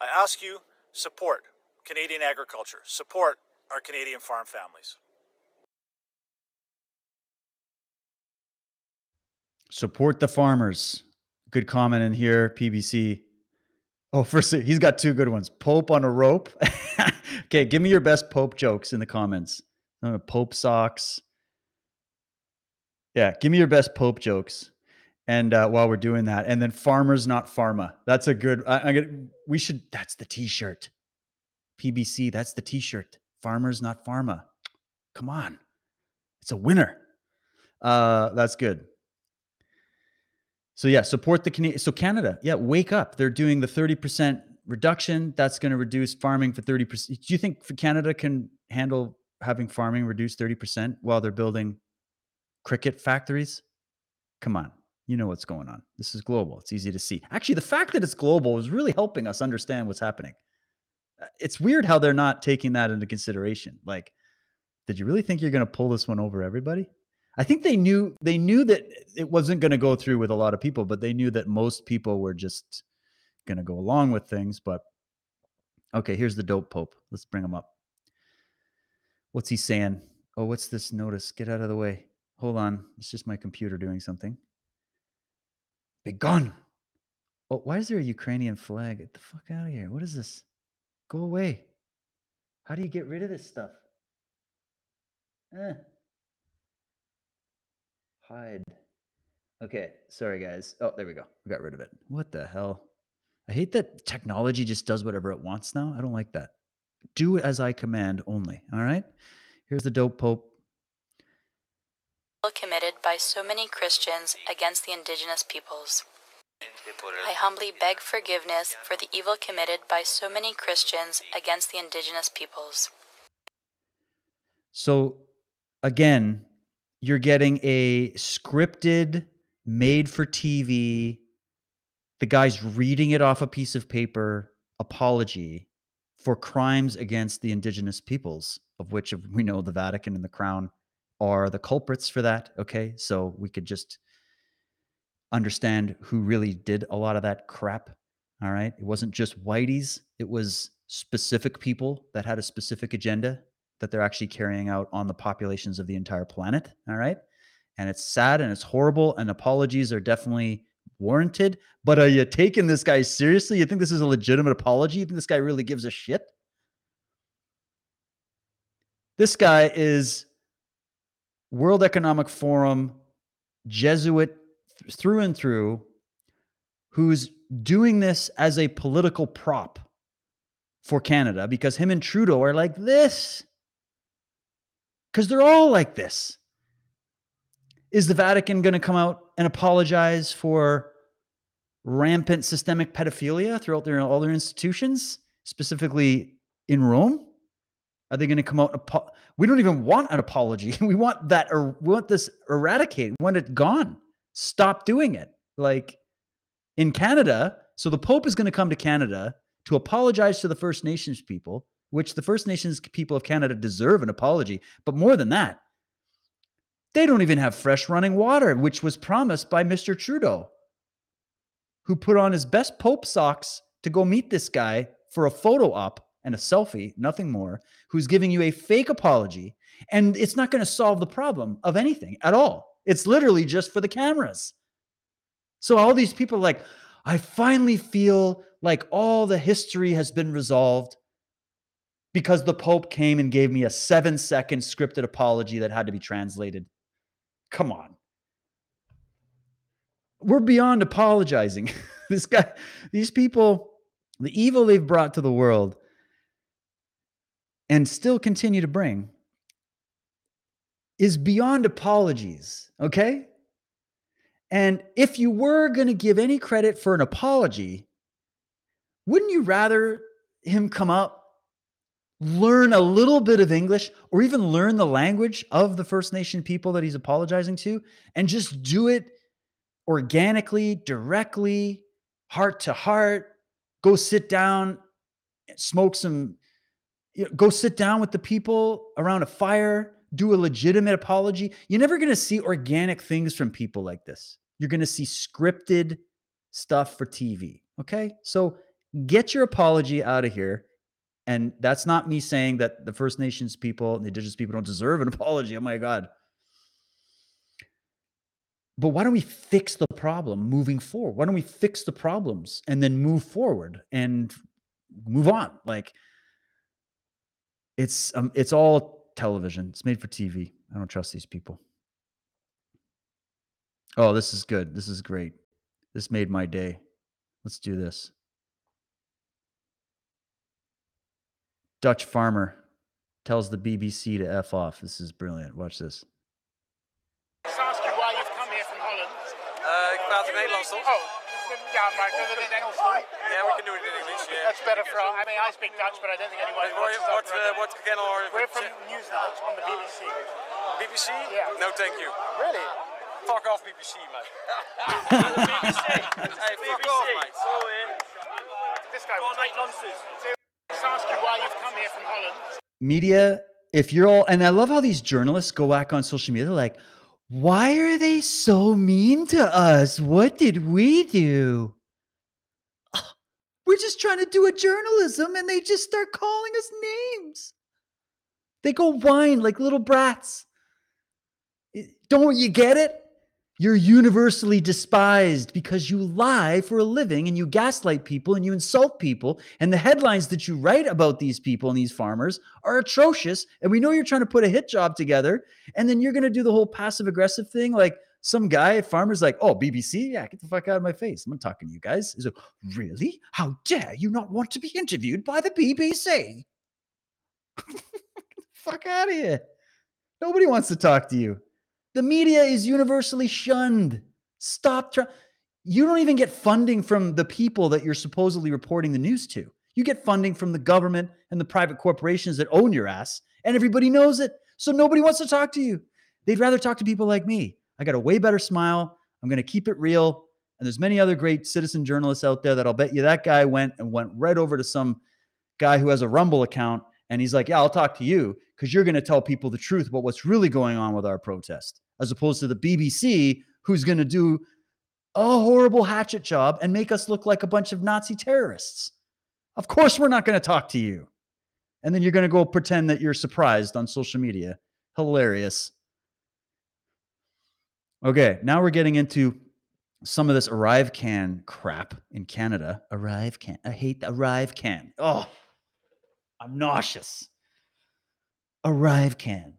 I ask you, support Canadian agriculture, support our Canadian farm families. Support the farmers. Good comment in here, PBC. Oh, first he's got two good ones. Pope on a rope. okay, give me your best Pope jokes in the comments. Uh, Pope socks. Yeah, give me your best Pope jokes. And uh, while we're doing that, and then farmers not pharma. That's a good. I, I get. We should. That's the T-shirt. PBC. That's the T-shirt. Farmers not pharma. Come on, it's a winner. Uh, that's good. So yeah, support the Canadian. So Canada, yeah, wake up. They're doing the thirty percent reduction. That's going to reduce farming for thirty percent. Do you think Canada can handle having farming reduce thirty percent while they're building cricket factories? Come on, you know what's going on. This is global. It's easy to see. Actually, the fact that it's global is really helping us understand what's happening. Uh, it's weird how they're not taking that into consideration. Like, did you really think you're going to pull this one over everybody? I think they knew they knew that it wasn't going to go through with a lot of people, but they knew that most people were just going to go along with things. But okay, here's the dope pope. Let's bring him up. What's he saying? Oh, what's this notice? Get out of the way. Hold on. It's just my computer doing something. Begone. Oh, why is there a Ukrainian flag? Get the fuck out of here. What is this? Go away. How do you get rid of this stuff? Eh. Hide. Okay, sorry guys. Oh, there we go. We got rid of it. What the hell? I hate that technology just does whatever it wants now. I don't like that. Do as I command only. All right? Here's the dope pope. Committed by so many Christians against the indigenous peoples. I humbly beg forgiveness for the evil committed by so many Christians against the indigenous peoples. So, again, you're getting a scripted, made for TV, the guy's reading it off a piece of paper apology for crimes against the indigenous peoples. of which we know the Vatican and the Crown are the culprits for that. Okay. So we could just understand who really did a lot of that crap. All right. It wasn't just whiteys, it was specific people that had a specific agenda that they're actually carrying out on the populations of the entire planet. All right. And it's sad and it's horrible, and apologies are definitely warranted. But are you taking this guy seriously? You think this is a legitimate apology? You think this guy really gives a shit? This guy is World Economic Forum Jesuit through and through, who's doing this as a political prop for Canada because him and Trudeau are like this. Because they're all like this. Is the Vatican going to come out and apologize for rampant systemic pedophilia throughout their all their institutions, specifically in Rome? Are they going to come out? We don't even want an apology. We want that, or we want this eradicated. We want it gone. Stop doing it. Like in Canada, so the Pope is going to come to Canada to apologize to the First Nations people, which the First Nations people of Canada deserve an apology. But more than that, they don't even have fresh running water, which was promised by Mr. Trudeau, who put on his best Pope socks to go meet this guy for a photo op and a selfie, nothing more, who's giving you a fake apology. And it's not going to solve the problem of anything at all. It's literally just for the cameras. So all these people like, I finally feel like all the history has been resolved because the Pope came and gave me a seven second scripted apology that had to be translated. Come on. We're beyond apologizing. this guy, these people, the evil they've brought to the world and still continue to bring is beyond apologies. Okay. And if you were going to give any credit for an apology, wouldn't you rather him come up, learn a little bit of English, or even learn the language of the First Nation people that he's apologizing to, and just do it organically, directly, heart to heart? Go sit down, smoke some, you know, go sit down with the people around a fire, do a legitimate apology. You're never going to see organic things from people like this. You're going to see scripted stuff for TV. Okay. So get your apology out of here. And that's not me saying that the First Nations people and the Indigenous people don't deserve an apology. Oh my God. But why don't we fix the problem moving forward? Why don't we fix the problems and then move forward and move on? Like it's um, it's all television. It's made for TV. I don't trust these people. Oh, this is good. This is great. This made my day. Let's do this. Dutch farmer tells the BBC to F off. This is brilliant. Watch this. In English. Yeah. That's better for. I mean, I speak Dutch, but I don't think anyone. What, watches what, that uh, what can or We're from Newsnight on the BBC. BBC? Yeah. No, thank you. Really? Fuck off, BBC, mate. BBC. hey, fuck off, mate. This guy will take nonsense. Just ask you why you've come here from Holland. media, if you're all, and I love how these journalists go back on social media, they're like, why are they so mean to us? What did we do? We're just trying to do a journalism and they just start calling us names. They go whine like little brats. Don't you get it? You're universally despised because you lie for a living and you gaslight people and you insult people. And the headlines that you write about these people and these farmers are atrocious. And we know you're trying to put a hit job together. And then you're going to do the whole passive aggressive thing. Like some guy farmers, like, oh, BBC? Yeah, get the fuck out of my face. I'm not talking to you guys. He's like, really? How dare you not want to be interviewed by the BBC? fuck out of here. Nobody wants to talk to you. The media is universally shunned. Stop trying. You don't even get funding from the people that you're supposedly reporting the news to. You get funding from the government and the private corporations that own your ass, and everybody knows it. So nobody wants to talk to you. They'd rather talk to people like me. I got a way better smile. I'm going to keep it real. And there's many other great citizen journalists out there that I'll bet you that guy went and went right over to some guy who has a Rumble account And he's like, Yeah, I'll talk to you because you're going to tell people the truth about what's really going on with our protest, as opposed to the BBC, who's going to do a horrible hatchet job and make us look like a bunch of Nazi terrorists. Of course, we're not going to talk to you. And then you're going to go pretend that you're surprised on social media. Hilarious. Okay, now we're getting into some of this ArriveCan crap in Canada. ArriveCan. I hate the ArriveCan. Oh, I'm nauseous. ArriveCan.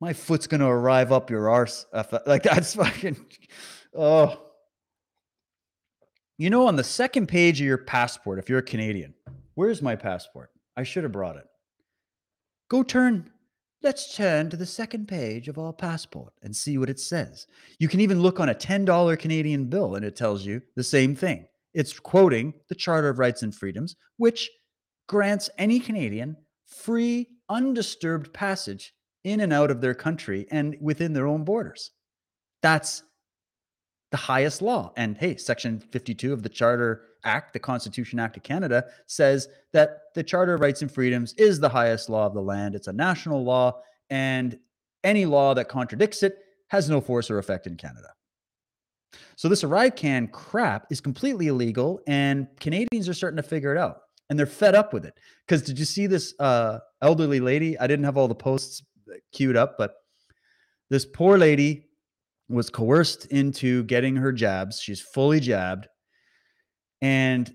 My foot's gonna arrive up your arse. Like that's fucking. Oh. You know, on the second page of your passport, if you're a Canadian, where's my passport? I should have brought it. Go turn. Let's turn to the second page of our passport and see what it says. You can even look on a $10 Canadian bill and it tells you the same thing. It's quoting the Charter of Rights and Freedoms, which grants any Canadian free, undisturbed passage in and out of their country and within their own borders. That's the highest law. And hey, Section 52 of the Charter Act, the Constitution Act of Canada, says that the Charter of Rights and Freedoms is the highest law of the land. It's a national law, and any law that contradicts it has no force or effect in Canada. So this can crap is completely illegal, and Canadians are starting to figure it out, and they're fed up with it. Because did you see this uh, elderly lady? I didn't have all the posts queued up, but this poor lady was coerced into getting her jabs. She's fully jabbed. And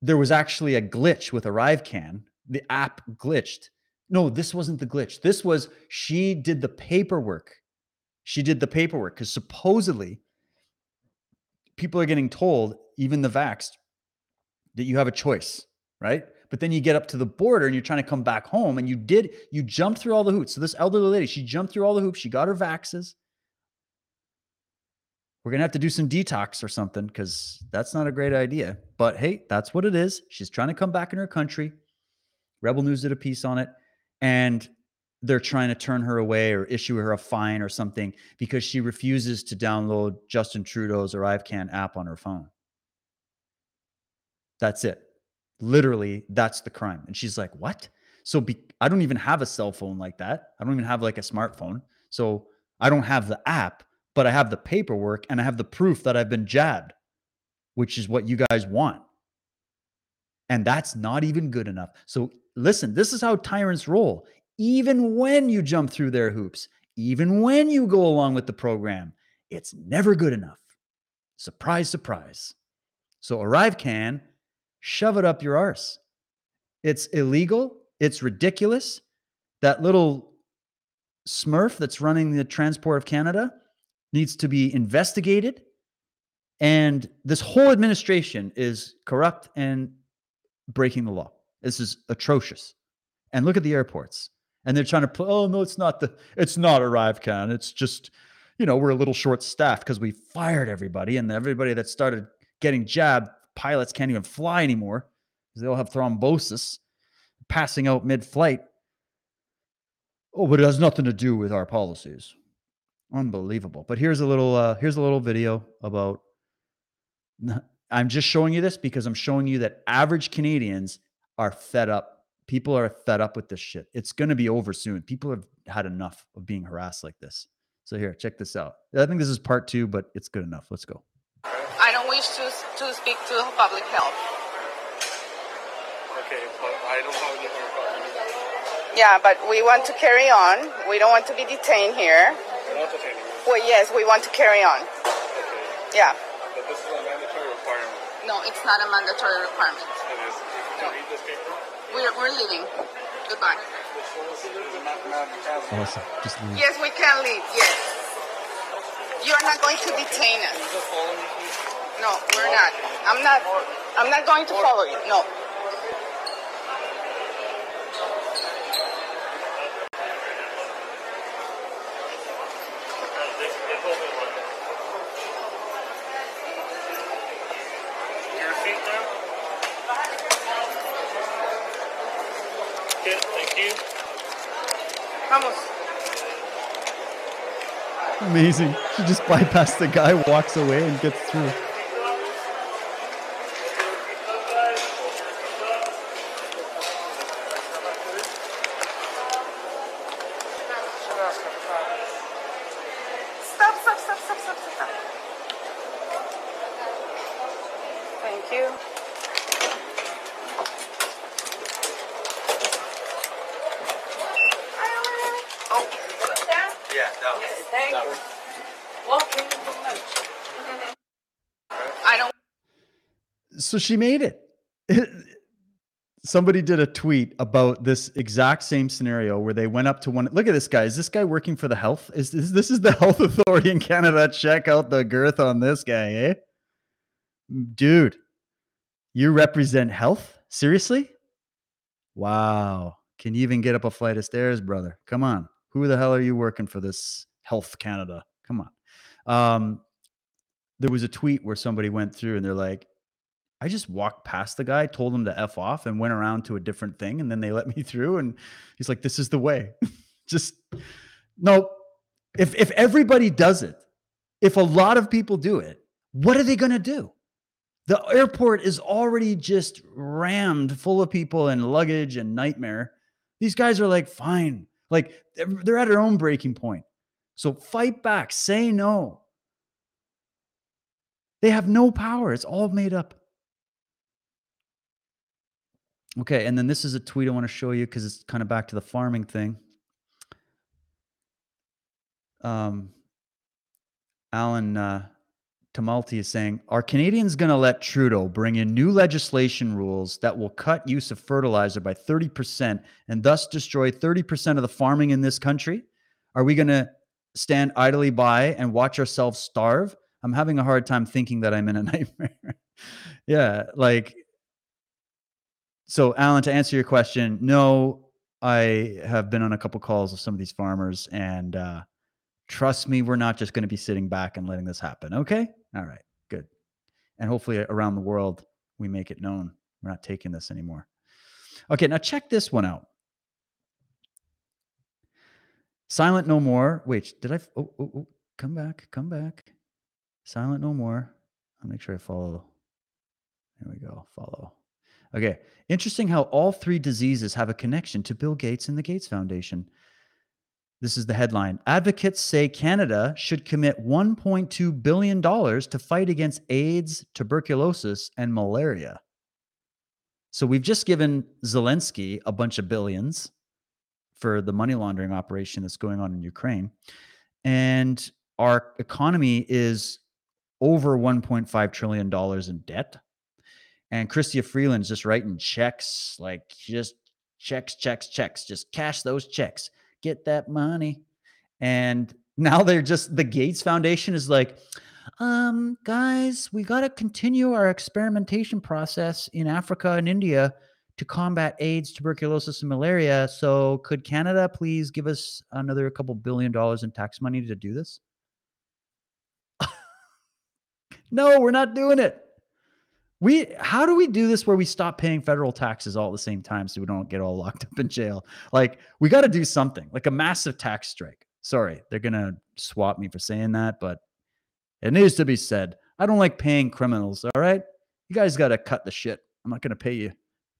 there was actually a glitch with ArriveCan. The app glitched. No, this wasn't the glitch. This was she did the paperwork. She did the paperwork because supposedly people are getting told, even the vaxxed, that you have a choice, right? But then you get up to the border and you're trying to come back home and you did, you jumped through all the hoops. So this elderly lady, she jumped through all the hoops. She got her vaxes. We're to have to do some detox or something because that's not a great idea. But hey, that's what it is. She's trying to come back in her country. Rebel News did a piece on it. And they're trying to turn her away or issue her a fine or something because she refuses to download Justin Trudeau's or ArriveCan app on her phone. That's it. Literally, that's the crime. And she's like, What? So be- I don't even have a cell phone like that. I don't even have like a smartphone. So I don't have the app, but I have the paperwork and I have the proof that I've been jabbed, which is what you guys want. And that's not even good enough. So listen, this is how tyrants roll. Even when you jump through their hoops, even when you go along with the program, it's never good enough. Surprise, surprise. So ArriveCan, shove it up your arse. It's illegal. It's ridiculous. That little smurf that's running the Transport of Canada needs to be investigated. And this whole administration is corrupt and breaking the law. This is atrocious. And look at the airports. And they're trying to put, oh no, it's not the it's not ArriveCan. It's just, you know, we're a little short staffed because we fired everybody and everybody that started getting jabbed, pilots can't even fly anymore because they all have thrombosis, passing out mid-flight. Oh, but it has nothing to do with our policies. Unbelievable. But here's a little uh here's a little video about I'm just showing you this because I'm showing you that average Canadians are fed up. People are fed up with this shit. It's going to be over soon. People have had enough of being harassed like this. So here, check this out. I think this is part 2, but it's good enough. Let's go. I don't wish to, to speak to public health. Okay, but I don't have any problem. Yeah, but we want to carry on. We don't want to be detained here. Not the. Well, yes, we want to carry on. Okay. Yeah. But this is a mandatory requirement. No, it's not a mandatory requirement. It is. To read this paper. We're, we're leaving. Goodbye. Awesome. Just leave. Yes, we can leave. Yes. You are not going to detain us. No, we're not. I'm not. I'm not going to follow you. No. amazing. She just bypassed the guy, walks away, and gets through. Stop, stop, stop, stop, stop. Thank you. Thank you. Walking. I don't so she made it. Somebody did a tweet about this exact same scenario where they went up to one. Look at this guy. Is this guy working for the health? Is this, this is the health authority in Canada? Check out the girth on this guy, eh? Dude, you represent health? Seriously? Wow. Can you even get up a flight of stairs, brother? Come on. Who the hell are you working for this Health Canada? Come on. Um, there was a tweet where somebody went through and they're like, I just walked past the guy, told him to F off, and went around to a different thing. And then they let me through. And he's like, This is the way. just no. If if everybody does it, if a lot of people do it, what are they gonna do? The airport is already just rammed full of people and luggage and nightmare. These guys are like, fine. Like they're they're at their own breaking point. So fight back, say no. They have no power. It's all made up. Okay, and then this is a tweet I want to show you because it's kind of back to the farming thing. Um, Alan uh, Tamalti is saying, "Are Canadians going to let Trudeau bring in new legislation rules that will cut use of fertilizer by thirty percent and thus destroy thirty percent of the farming in this country? Are we going to stand idly by and watch ourselves starve?" I'm having a hard time thinking that I'm in a nightmare. yeah, like so alan to answer your question no i have been on a couple calls with some of these farmers and uh, trust me we're not just going to be sitting back and letting this happen okay all right good and hopefully around the world we make it known we're not taking this anymore okay now check this one out silent no more wait did i oh, oh, oh come back come back silent no more i'll make sure i follow there we go follow Okay. Interesting how all three diseases have a connection to Bill Gates and the Gates Foundation. This is the headline. Advocates say Canada should commit $1.2 billion to fight against AIDS, tuberculosis, and malaria. So we've just given Zelensky a bunch of billions for the money laundering operation that's going on in Ukraine. And our economy is over $1.5 trillion in debt and Chrystia Freeland's just writing checks, like just checks, checks, checks, just cash those checks, get that money. And now they're just the Gates Foundation is like, um, guys, we got to continue our experimentation process in Africa and India to combat AIDS, tuberculosis, and malaria. So, could Canada please give us another couple billion dollars in tax money to do this? no, we're not doing it. We how do we do this where we stop paying federal taxes all at the same time so we don't get all locked up in jail? Like we got to do something, like a massive tax strike. Sorry, they're gonna swap me for saying that, but it needs to be said. I don't like paying criminals. All right, you guys got to cut the shit. I'm not gonna pay you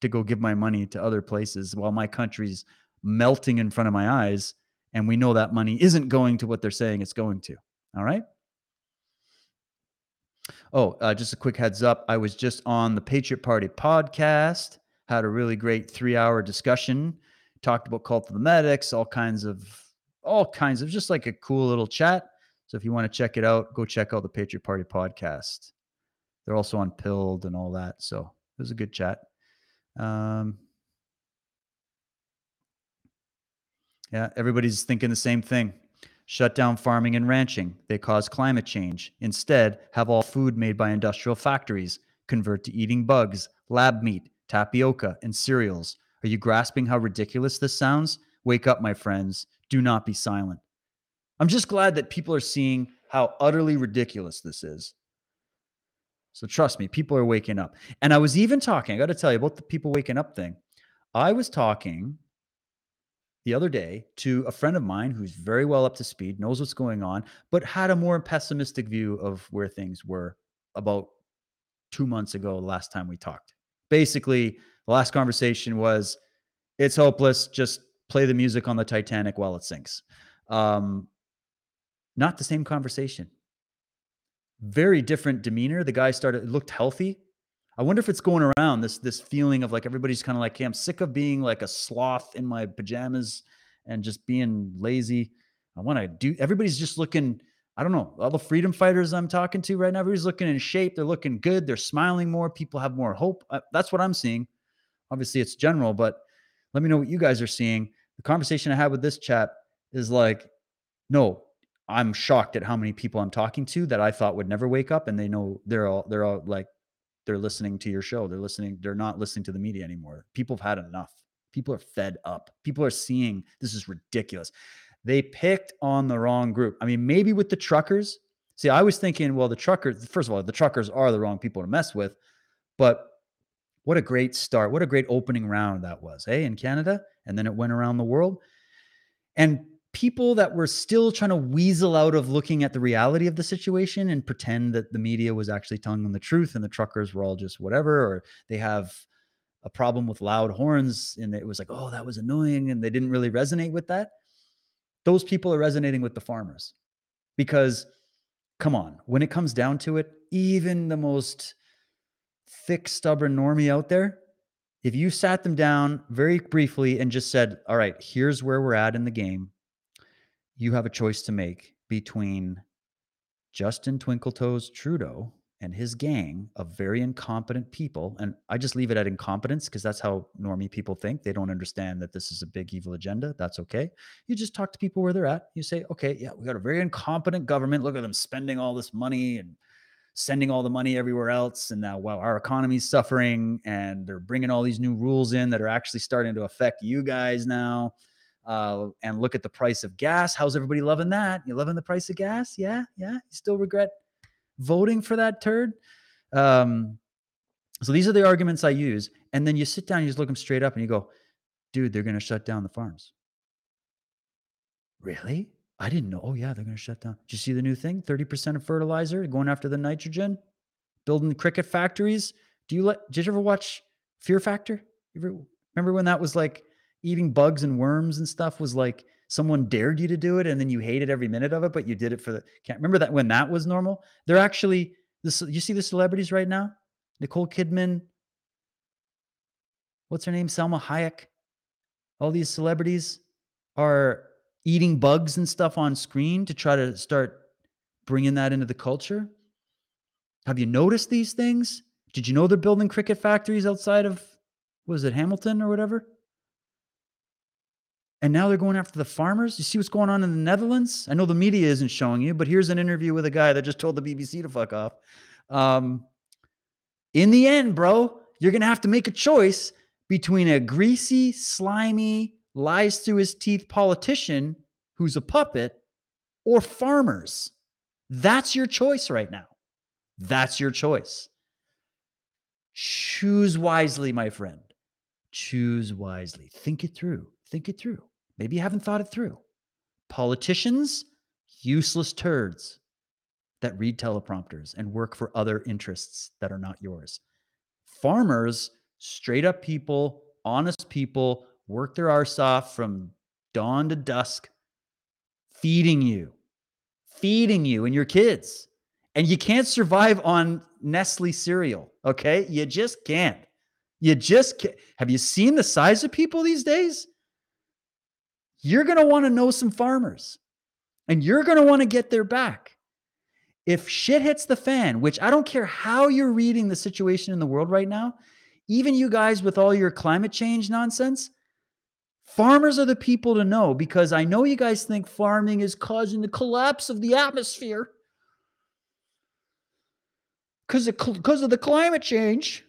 to go give my money to other places while my country's melting in front of my eyes, and we know that money isn't going to what they're saying it's going to. All right. Oh, uh, just a quick heads up. I was just on the Patriot Party podcast, had a really great three hour discussion, talked about cult of the medics, all kinds of, all kinds of just like a cool little chat. So if you want to check it out, go check out the Patriot Party podcast. They're also on Pilled and all that. So it was a good chat. Um, yeah, everybody's thinking the same thing. Shut down farming and ranching. They cause climate change. Instead, have all food made by industrial factories convert to eating bugs, lab meat, tapioca, and cereals. Are you grasping how ridiculous this sounds? Wake up, my friends. Do not be silent. I'm just glad that people are seeing how utterly ridiculous this is. So trust me, people are waking up. And I was even talking, I got to tell you about the people waking up thing. I was talking the other day to a friend of mine who's very well up to speed, knows what's going on, but had a more pessimistic view of where things were about two months ago, the last time we talked. Basically, the last conversation was it's hopeless. Just play the music on the Titanic while it sinks. Um, not the same conversation. Very different demeanor. The guy started looked healthy. I wonder if it's going around this this feeling of like everybody's kind of like, hey, I'm sick of being like a sloth in my pajamas and just being lazy. I want to do. Everybody's just looking. I don't know. All the freedom fighters I'm talking to right now, everybody's looking in shape. They're looking good. They're smiling more. People have more hope. Uh, that's what I'm seeing. Obviously, it's general, but let me know what you guys are seeing. The conversation I had with this chap is like, no, I'm shocked at how many people I'm talking to that I thought would never wake up, and they know they're all they're all like they're listening to your show. They're listening. They're not listening to the media anymore. People have had enough. People are fed up. People are seeing this is ridiculous. They picked on the wrong group. I mean, maybe with the truckers. See, I was thinking, well, the truckers, first of all, the truckers are the wrong people to mess with. But what a great start. What a great opening round that was, hey, in Canada. And then it went around the world. And people that were still trying to weasel out of looking at the reality of the situation and pretend that the media was actually telling them the truth and the truckers were all just whatever, or they have a problem with loud horns and it was like, oh, that was annoying. And they didn't really resonate with that. Those people are resonating with the farmers because, come on, when it comes down to it, even the most thick, stubborn normie out there, if you sat them down very briefly and just said, all right, here's where we're at in the game you have a choice to make between Justin Twinkletoes Trudeau and his gang of very incompetent people. And I just leave it at incompetence because that's how normie people think. They don't understand that this is a big evil agenda. That's okay. You just talk to people where they're at. You say, okay, yeah, we got a very incompetent government. Look at them spending all this money and sending all the money everywhere else. And now, while our economy's suffering and they're bringing all these new rules in that are actually starting to affect you guys now uh, and look at the price of gas. How's everybody loving that? You loving the price of gas? Yeah, yeah. You still regret voting for that turd? Um, so these are the arguments I use, and then you sit down, you just look them straight up, and you go, "Dude, they're going to shut down the farms." Really? I didn't know. Oh yeah, they're going to shut down. Did you see the new thing? Thirty percent of fertilizer going after the nitrogen, building cricket factories. Do you let? Did you ever watch Fear Factor? You ever remember when that was like? Eating bugs and worms and stuff was like someone dared you to do it and then you hated every minute of it, but you did it for the can't remember that when that was normal. They're actually this you see the celebrities right now? Nicole Kidman, what's her name? Salma Hayek. All these celebrities are eating bugs and stuff on screen to try to start bringing that into the culture. Have you noticed these things? Did you know they're building cricket factories outside of was it Hamilton or whatever? And now they're going after the farmers. You see what's going on in the Netherlands? I know the media isn't showing you, but here's an interview with a guy that just told the BBC to fuck off. Um, in the end, bro, you're going to have to make a choice between a greasy, slimy, lies through his teeth politician who's a puppet or farmers. That's your choice right now. That's your choice. Choose wisely, my friend. Choose wisely. Think it through. Think it through. Maybe you haven't thought it through. Politicians, useless turds that read teleprompters and work for other interests that are not yours. Farmers, straight up people, honest people, work their arse off from dawn to dusk, feeding you, feeding you and your kids. And you can't survive on Nestle cereal. Okay. You just can't. You just can't. Have you seen the size of people these days? You're going to want to know some farmers and you're going to want to get their back. If shit hits the fan, which I don't care how you're reading the situation in the world right now, even you guys with all your climate change nonsense, farmers are the people to know because I know you guys think farming is causing the collapse of the atmosphere because of, of the climate change.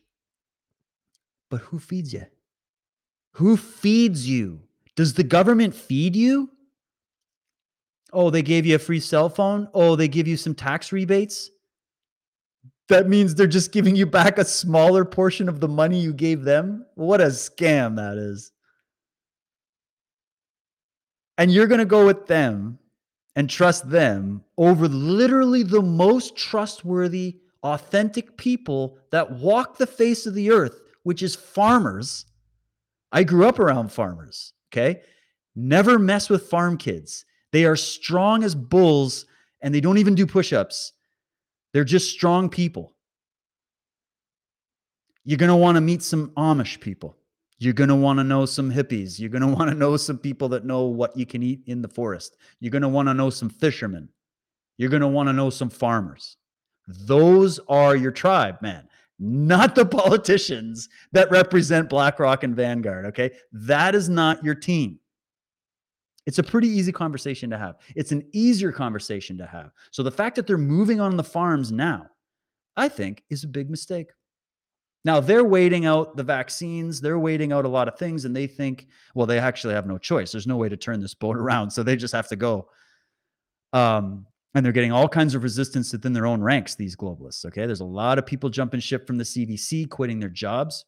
But who feeds you? Who feeds you? Does the government feed you? Oh, they gave you a free cell phone. Oh, they give you some tax rebates. That means they're just giving you back a smaller portion of the money you gave them. What a scam that is. And you're going to go with them and trust them over literally the most trustworthy, authentic people that walk the face of the earth, which is farmers. I grew up around farmers. Okay. Never mess with farm kids. They are strong as bulls and they don't even do push ups. They're just strong people. You're going to want to meet some Amish people. You're going to want to know some hippies. You're going to want to know some people that know what you can eat in the forest. You're going to want to know some fishermen. You're going to want to know some farmers. Those are your tribe, man, not the politicians that represent BlackRock and Vanguard. Okay. That is not your team. It's a pretty easy conversation to have. It's an easier conversation to have. So the fact that they're moving on the farms now, I think, is a big mistake. Now they're waiting out the vaccines, they're waiting out a lot of things, and they think, well, they actually have no choice. There's no way to turn this boat around. So they just have to go. Um, and they're getting all kinds of resistance within their own ranks, these globalists. Okay. There's a lot of people jumping ship from the CDC, quitting their jobs.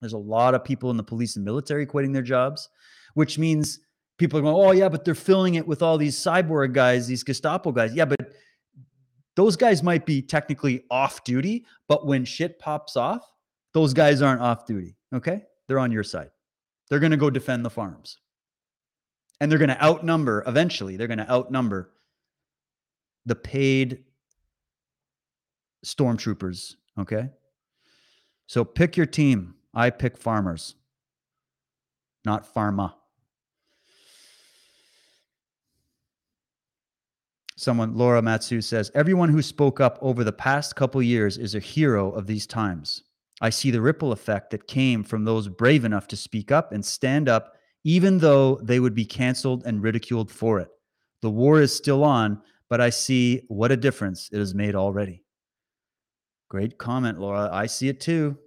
There's a lot of people in the police and military quitting their jobs, which means people are going, oh, yeah, but they're filling it with all these cyborg guys, these Gestapo guys. Yeah, but those guys might be technically off duty, but when shit pops off, those guys aren't off duty. Okay. They're on your side. They're going to go defend the farms. And they're going to outnumber, eventually, they're going to outnumber the paid stormtroopers. Okay. So pick your team. I pick farmers, not pharma. Someone, Laura Matsu says, everyone who spoke up over the past couple years is a hero of these times. I see the ripple effect that came from those brave enough to speak up and stand up, even though they would be canceled and ridiculed for it. The war is still on, but I see what a difference it has made already. Great comment, Laura. I see it too.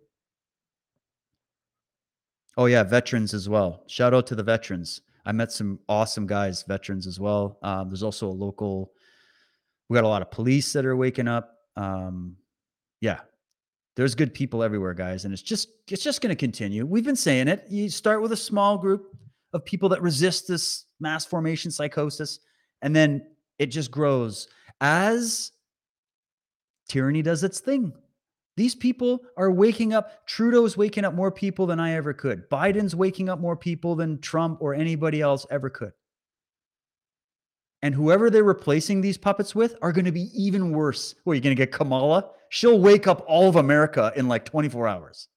Oh, yeah, veterans as well. Shout out to the veterans. I met some awesome guys, veterans as well. Um, there's also a local we got a lot of police that are waking up. Um, yeah, there's good people everywhere, guys, and it's just it's just going to continue. We've been saying it. You start with a small group of people that resist this mass formation psychosis, and then it just grows as tyranny does its thing. These people are waking up. Trudeau's waking up more people than I ever could. Biden's waking up more people than Trump or anybody else ever could. And whoever they're replacing these puppets with are going to be even worse. Well, you're going to get Kamala. She'll wake up all of America in like 24 hours.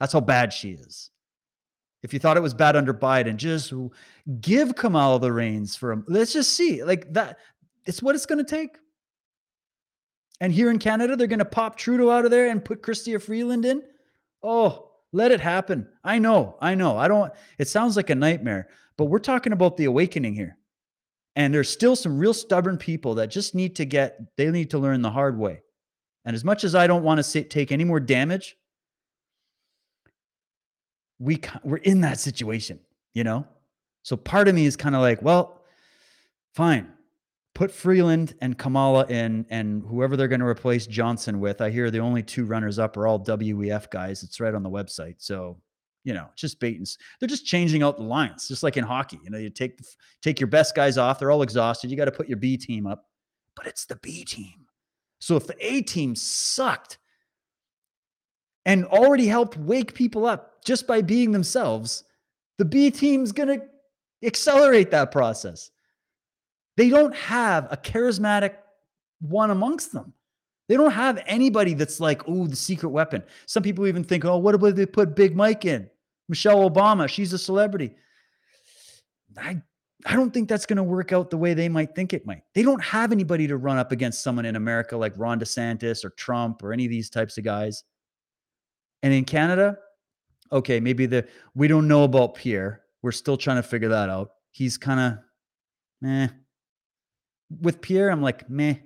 That's how bad she is. If you thought it was bad under Biden, just give Kamala the reins for him. Let's just see. Like that, it's what it's going to take. And here in Canada, they're going to pop Trudeau out of there and put Chrystia Freeland in. Oh, let it happen. I know. I know. I don't, it sounds like a nightmare, but we're talking about the awakening here. And there's still some real stubborn people that just need to get, they need to learn the hard way. And as much as I don't want to take any more damage, we, we're in that situation, you know? So part of me is kind of like, well, fine. Put Freeland and Kamala in, and whoever they're going to replace Johnson with. I hear the only two runners up are all WEF guys. It's right on the website. So you know, just bait and they're just changing out the lines, just like in hockey. You know, you take take your best guys off; they're all exhausted. You got to put your B team up, but it's the B team. So if the A team sucked and already helped wake people up just by being themselves, the B team's gonna accelerate that process. They don't have a charismatic one amongst them. They don't have anybody that's like, oh, the secret weapon. Some people even think, oh, what if they put Big Mike in? Michelle Obama, she's a celebrity. I I don't think that's going to work out the way they might think it might. They don't have anybody to run up against someone in America like Ron DeSantis or Trump or any of these types of guys. And in Canada, okay, maybe the we don't know about Pierre. We're still trying to figure that out. He's kind of meh. With Pierre, I'm like, meh.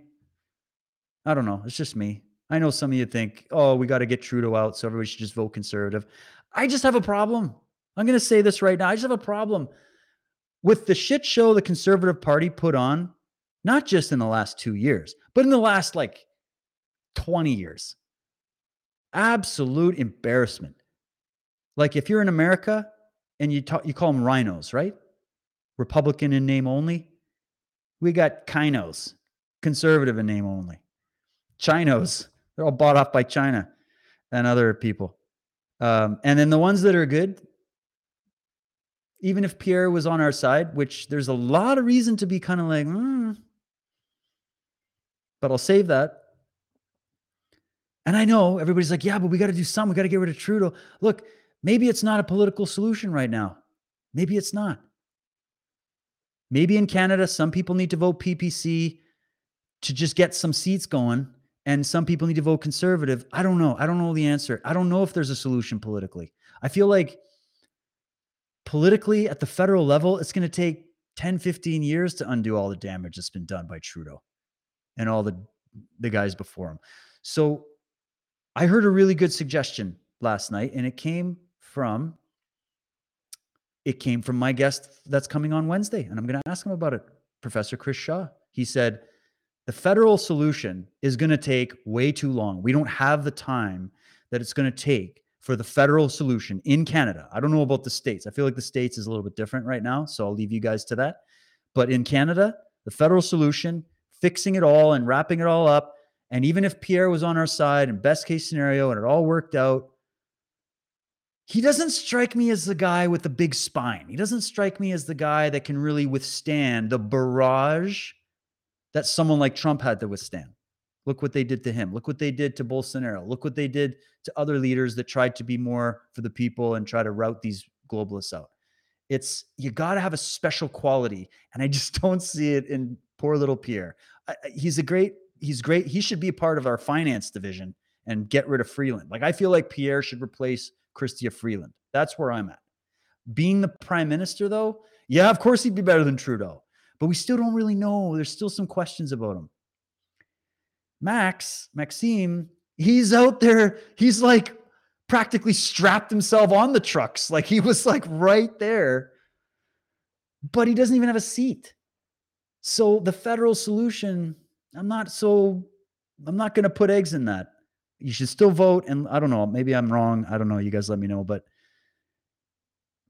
I don't know. It's just me. I know some of you think, oh, we got to get Trudeau out, so everybody should just vote conservative. I just have a problem. I'm going to say this right now. I just have a problem with the shit show the Conservative Party put on, not just in the last two years, but in the last like 20 years. Absolute embarrassment. Like if you're in America and you talk, you call them RINOs, right? Republican in name only. We got KINOs, conservative in name only. Chinos, they're all bought off by China and other people. Um, and then the ones that are good, even if Pierre was on our side, which there's a lot of reason to be kind of like, mm, but I'll save that. And I know everybody's like, yeah, but we got to do something. We got to get rid of Trudeau. Look, maybe it's not a political solution right now. Maybe it's not. Maybe in Canada, some people need to vote PPC to just get some seats going, and some people need to vote conservative. I don't know. I don't know the answer. I don't know if there's a solution politically. I feel like politically at the federal level, it's going to take 10, 15 years to undo all the damage that's been done by Trudeau and all the, the guys before him. So I heard a really good suggestion last night, and it came from it came from my guest that's coming on Wednesday, and I'm going to ask him about it, Professor Chris Shaw. He said the federal solution is going to take way too long. We don't have the time that it's going to take for the federal solution in Canada. I don't know about the states. I feel like the states is a little bit different right now, so I'll leave you guys to that. But in Canada, the federal solution, fixing it all and wrapping it all up, and even if Pierre was on our side and best case scenario and it all worked out, he doesn't strike me as the guy with the big spine. He doesn't strike me as the guy that can really withstand the barrage that someone like Trump had to withstand. Look what they did to him. Look what they did to Bolsonaro. Look what they did to other leaders that tried to be more for the people and try to rout these globalists out. It's you got to have a special quality, and I just don't see it in poor little Pierre. I, he's a great, he's great. He should be part of our finance division and get rid of Freeland. Like I feel like Pierre should replace Chrystia Freeland. That's where I'm at. Being the prime minister, though, yeah, of course he'd be better than Trudeau, but we still don't really know. There's still some questions about him. Max, Maxime, he's out there. He's like practically strapped himself on the trucks. Like he was like right there, but he doesn't even have a seat. So the federal solution, I'm not so, I'm not going to put eggs in that. You should still vote. And I don't know, maybe I'm wrong. I don't know. You guys let me know. But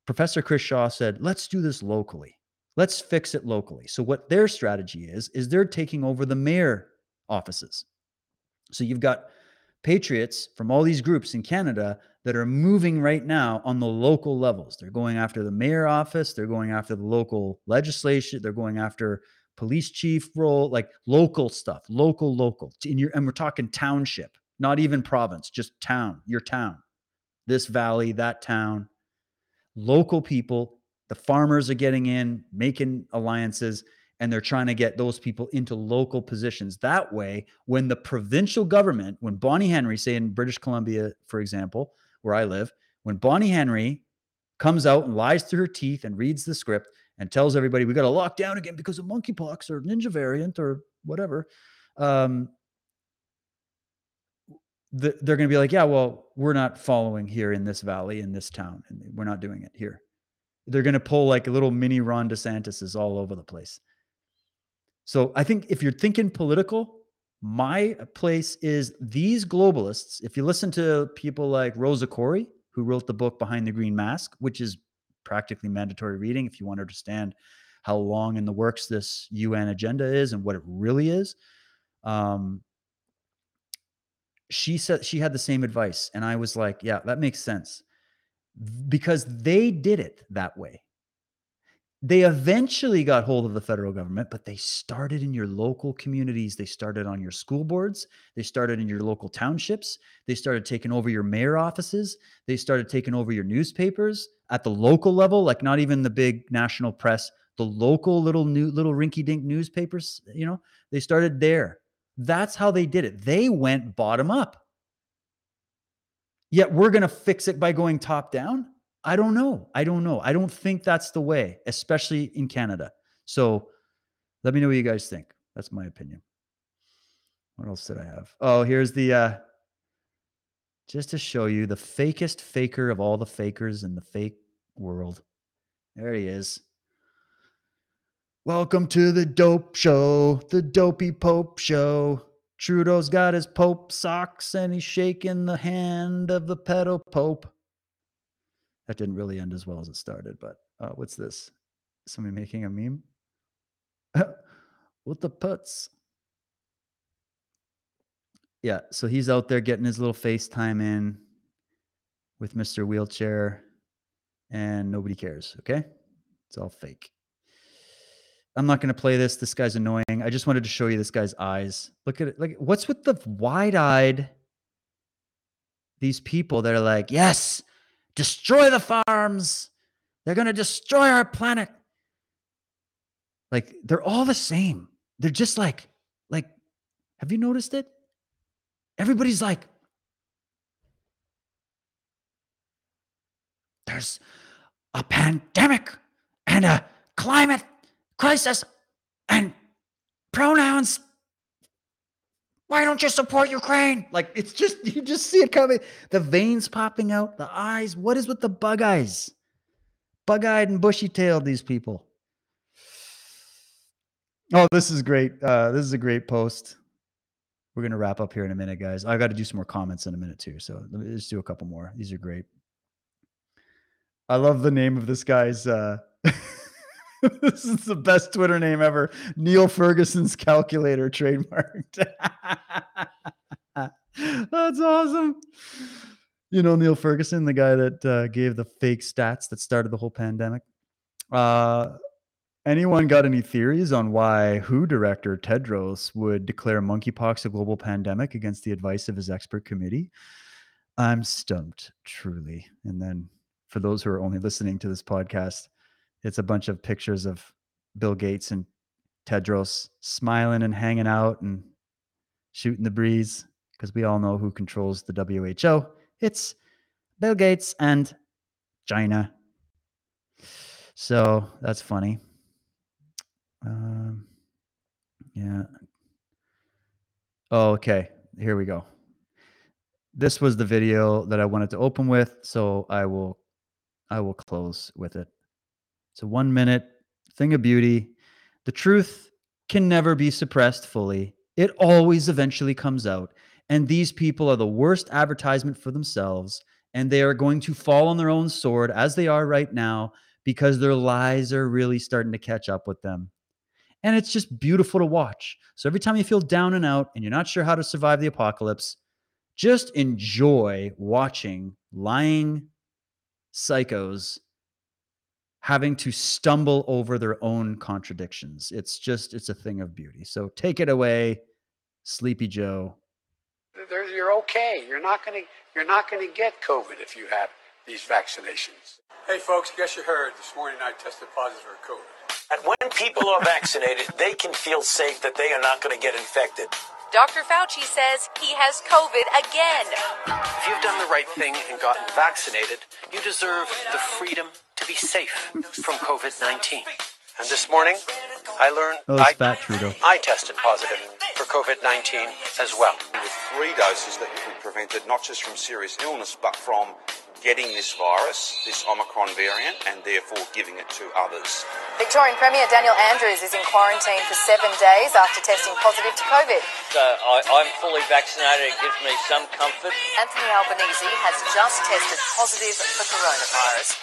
Professor Chris Shaw said, let's do this locally. Let's fix it locally. So what their strategy is, is they're taking over the mayor offices. So you've got patriots from all these groups in Canada that are moving right now on the local levels. They're going after the mayor office, they're going after the local legislation, they're going after police chief role, like local stuff, local, local. In your, and we're talking township, not even province, just town, your town, this valley, that town. Local people, the farmers are getting in, making alliances and they're trying to get those people into local positions. That way, when the provincial government, when Bonnie Henry, say in British Columbia, for example, where I live, when Bonnie Henry comes out and lies through her teeth and reads the script and tells everybody we got to lock down again because of monkeypox or ninja variant or whatever, um, the, they're going to be like, yeah, well, we're not following here in this valley in this town, and we're not doing it here. They're going to pull like little mini Ron DeSantis all over the place. So I think if you're thinking political, my place is these globalists. If you listen to people like Rosa Koire, who wrote the book Behind the Green Mask, which is practically mandatory reading if you want to understand how long in the works this UN agenda is and what it really is. Um, she said she had the same advice. And I was like, yeah, that makes sense because they did it that way. They eventually got hold of the federal government, but they started in your local communities. They started on your school boards. They started in your local townships. They started taking over your mayor offices. They started taking over your newspapers at the local level, like not even the big national press, the local little new little rinky dink newspapers, you know, they started there. That's how they did it. They went bottom up. Yet we're going to fix it by going top down. I don't know. I don't know. I don't think that's the way, especially in Canada. So let me know what you guys think. That's my opinion. What else did I have? Oh, here's the uh just to show you the fakest faker of all the fakers in the fake world. There he is. Welcome to the dope show, the dopey pope show. Trudeau's got his pope socks and he's shaking the hand of the pedo pope. That didn't really end as well as it started, but uh, what's this? Somebody making a meme? what the putz? Yeah, so he's out there getting his little FaceTime in with Mr. Wheelchair, and nobody cares. Okay, it's all fake. I'm not going to play this. This guy's annoying. I just wanted to show you this guy's eyes. Look at it. Like, what's with the wide-eyed these people that are like, yes, destroy the farms. They're going to destroy our planet. Like they're all the same. They're just like, like, have you noticed it? Everybody's like, there's a pandemic and a climate crisis and pronouns. Why don't you support Ukraine? Like it's just you just see it coming. The veins popping out, the eyes. What is with the bug eyes? Bug-eyed and bushy-tailed, these people. Oh, this is great. Uh, this is a great post. We're gonna wrap up here in a minute, guys. I got to do some more comments in a minute too. So let me just do a couple more. These are great. I love the name of this guy's. Uh, this is the best Twitter name ever. Neil Ferguson's calculator trademarked. That's awesome. You know Neil Ferguson, the guy that uh, gave the fake stats that started the whole pandemic. Uh, anyone got any theories on why WHO director Tedros would declare monkeypox a global pandemic against the advice of his expert committee? I'm stumped, truly. And then for those who are only listening to this podcast, it's a bunch of pictures of Bill Gates and Tedros smiling and hanging out and shooting the breeze because we all know who controls the WHO. It's Bill Gates and China. So that's funny. Um, yeah. Oh, okay. Here we go. This was the video that I wanted to open with, so I will I will close with it. It's a one minute thing of beauty. The truth can never be suppressed fully, it always eventually comes out. And these people are the worst advertisement for themselves. And they are going to fall on their own sword as they are right now because their lies are really starting to catch up with them. And it's just beautiful to watch. So every time you feel down and out and you're not sure how to survive the apocalypse, just enjoy watching lying psychos having to stumble over their own contradictions. It's just, it's a thing of beauty. So take it away, Sleepy Joe. There, you're okay. You're not going to you're not going to get COVID if you have these vaccinations. Hey, folks, guess you heard this morning I tested positive for COVID. And when people are vaccinated, they can feel safe that they are not going to get infected. Dr. Fauci says he has COVID again. If you've done the right thing and gotten vaccinated, you deserve the freedom to be safe from COVID 19. And this morning, I learned Oh, I, Fat Trudeau. I tested positive for COVID 19 as well. With three doses that you can prevent it not just from serious illness, but from getting this virus, this Omicron variant, and therefore giving it to others. Victorian Premier Daniel Andrews is in quarantine for seven days after testing positive to COVID. So I, I'm fully vaccinated. It gives me some comfort. Anthony Albanese has just tested positive for coronavirus.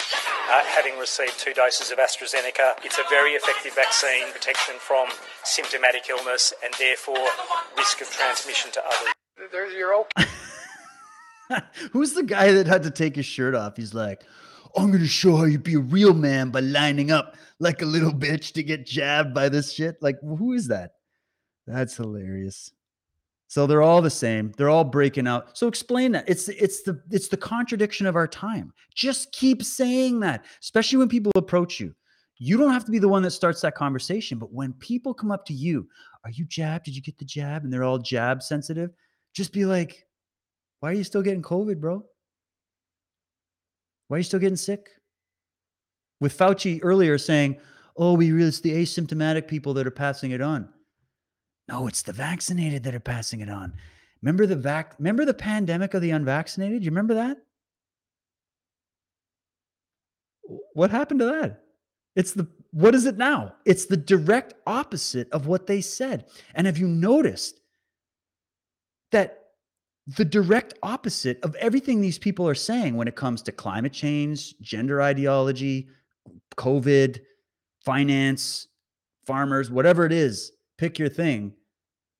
Uh, having received two doses of AstraZeneca, it's a very effective vaccine, protection from symptomatic illness and therefore risk of transmission to others. There, you're okay. Who's the guy that had to take his shirt off? He's like, I'm to show how you be a real man by lining up like a little bitch to get jabbed by this shit. Like, who is that? That's hilarious. So they're all the same. They're all breaking out. So explain that. It's it's the it's the contradiction of our time. Just keep saying that, especially when people approach you. You don't have to be the one that starts that conversation, but when people come up to you, are you jabbed? Did you get the jab? And they're all jab sensitive. Just be like, why are you still getting COVID, bro? Why are you still getting sick? With Fauci earlier saying, oh, we really, it's the asymptomatic people that are passing it on. No, it's the vaccinated that are passing it on. Remember the vac remember the pandemic of the unvaccinated? You remember that? What happened to that? It's the what is it now? It's the direct opposite of what they said. And have you noticed that the direct opposite of everything these people are saying when it comes to climate change, gender ideology, COVID, finance, farmers, whatever it is, pick your thing.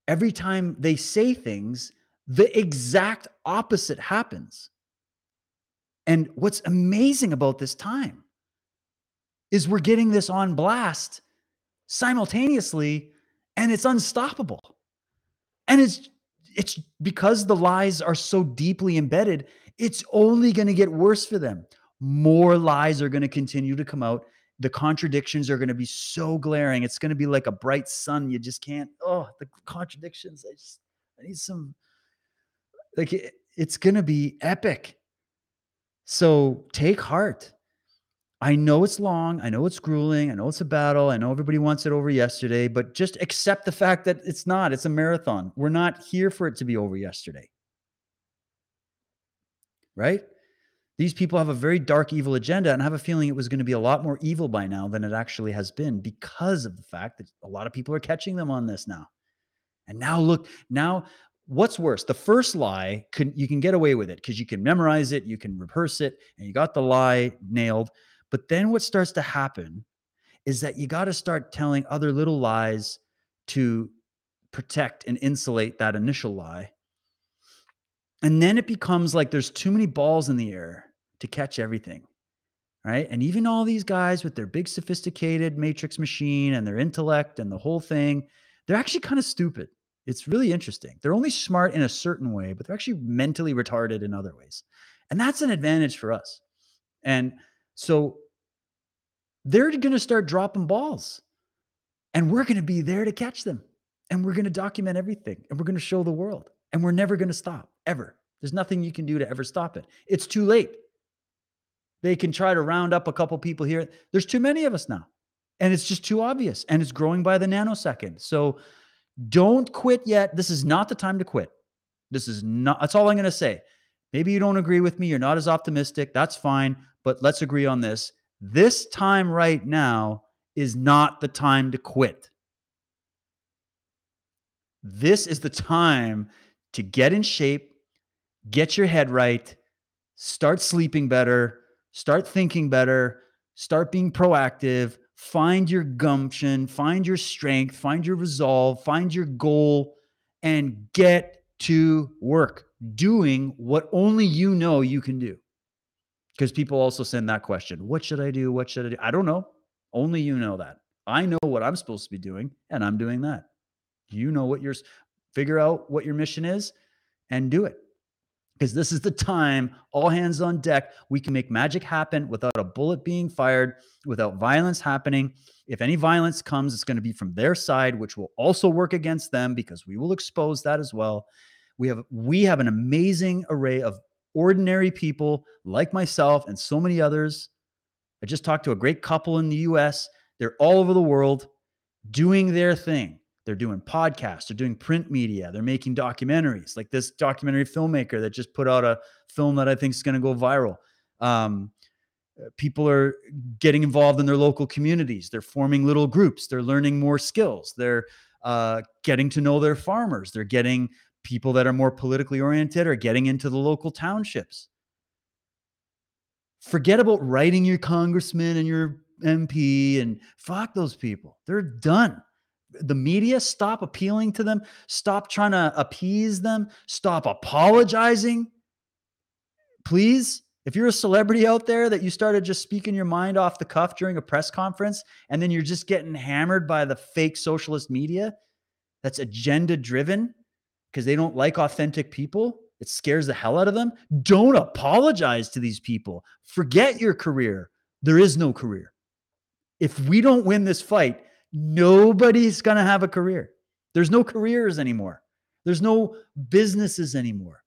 Every time they say things, the exact opposite happens. And what's amazing about this time is we're getting this on blast simultaneously and it's unstoppable. And it's it's because the lies are so deeply embedded It's only going to get worse for them. More lies are going to continue to come out. The contradictions are going to be so glaring. It's going to be like a bright sun. You just can't. Oh, the contradictions. I just, I need some. Like, it, it's going to be epic. So take heart. I know it's long. I know it's grueling. I know it's a battle. I know everybody wants it over yesterday, but just accept the fact that it's not. It's a marathon. We're not here for it to be over yesterday. Right? These people have a very dark, evil agenda, and I have a feeling it was going to be a lot more evil by now than it actually has been because of the fact that a lot of people are catching them on this now. And now look, now what's worse the first lie can you can get away with it because you can memorize it you can rehearse it and you got the lie nailed but then what starts to happen is that you got to start telling other little lies to protect and insulate that initial lie. And then it becomes like there's too many balls in the air to catch everything. Right. And even all these guys with their big sophisticated matrix machine and their intellect and the whole thing, they're actually kind of stupid. It's really interesting. They're only smart in a certain way, but they're actually mentally retarded in other ways. And that's an advantage for us. And so they're going to start dropping balls and we're going to be there to catch them and we're going to document everything and we're going to show the world and we're never going to stop ever. There's nothing you can do to ever stop it. It's too late. They can try to round up a couple people here. There's too many of us now. And it's just too obvious and it's growing by the nanosecond. So don't quit yet. This is not the time to quit. This is not, that's all I'm going to say. Maybe you don't agree with me. You're not as optimistic. That's fine. But let's agree on this this time right now is not the time to quit. This is the time to get in shape, get your head right, start sleeping better, start thinking better, start being proactive, find your gumption, find your strength, find your resolve, find your goal, and get to work doing what only you know you can do because people also send that question what should i do? What should i do? I don't know. Only you know that. I know what i'm supposed to be doing and i'm doing that. You know what your figure out what your mission is and do it. Because this is the time all hands on deck we can make magic happen without a bullet being fired without violence happening. If any violence comes it's going to be from their side which will also work against them because we will expose that as well. We have we have an amazing array of ordinary people like myself and so many others. I just talked to a great couple in the US. They're all over the world doing their thing. They're doing podcasts, they're doing print media, they're making documentaries, like this documentary filmmaker that just put out a film that I think is going to go viral. Um, uh, people are getting involved in their local communities. They're forming little groups. They're learning more skills. They're uh, getting to know their farmers. They're getting people that are more politically oriented are getting into the local townships. Forget about writing your congressman and your MP and fuck those people. They're done. The media, stop appealing to them. Stop trying to appease them. Stop apologizing. Please, if you're a celebrity out there that you started just speaking your mind off the cuff during a press conference and then you're just getting hammered by the fake socialist media that's agenda driven, because they don't like authentic people. It scares the hell out of them. Don't apologize to these people. Forget your career. There is no career. If we don't win this fight, nobody's going to have a career. There's no careers anymore. There's no businesses anymore.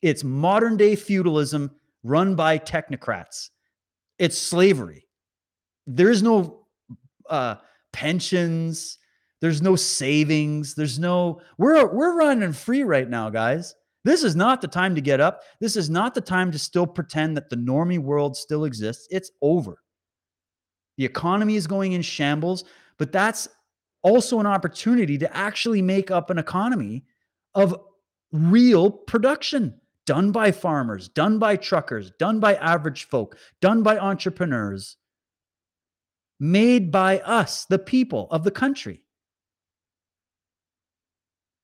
It's modern day feudalism run by technocrats. It's slavery. There is no uh, pensions. There's no savings. There's no we're we're running free right now, guys. This is not the time to get up. This is not the time to still pretend that the normie world still exists. It's over. The economy is going in shambles, but that's also an opportunity to actually make up an economy of real production done by farmers, done by truckers, done by average folk, done by entrepreneurs, made by us, the people of the country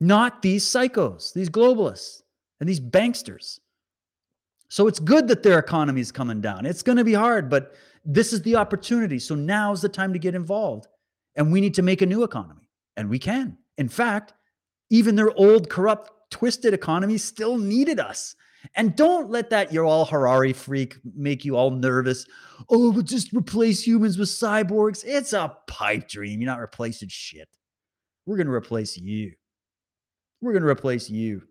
not these psychos, these globalists, and these banksters. So it's good that their economy is coming down. It's going to be hard, but this is the opportunity. So now is the time to get involved. And we need to make a new economy. And we can. In fact, even their old, corrupt, twisted economy still needed us. And don't let that you're all Harari freak make you all nervous. Oh, but just replace humans with cyborgs. It's a pipe dream. You're not replacing shit. We're going to replace you. We're going to replace you.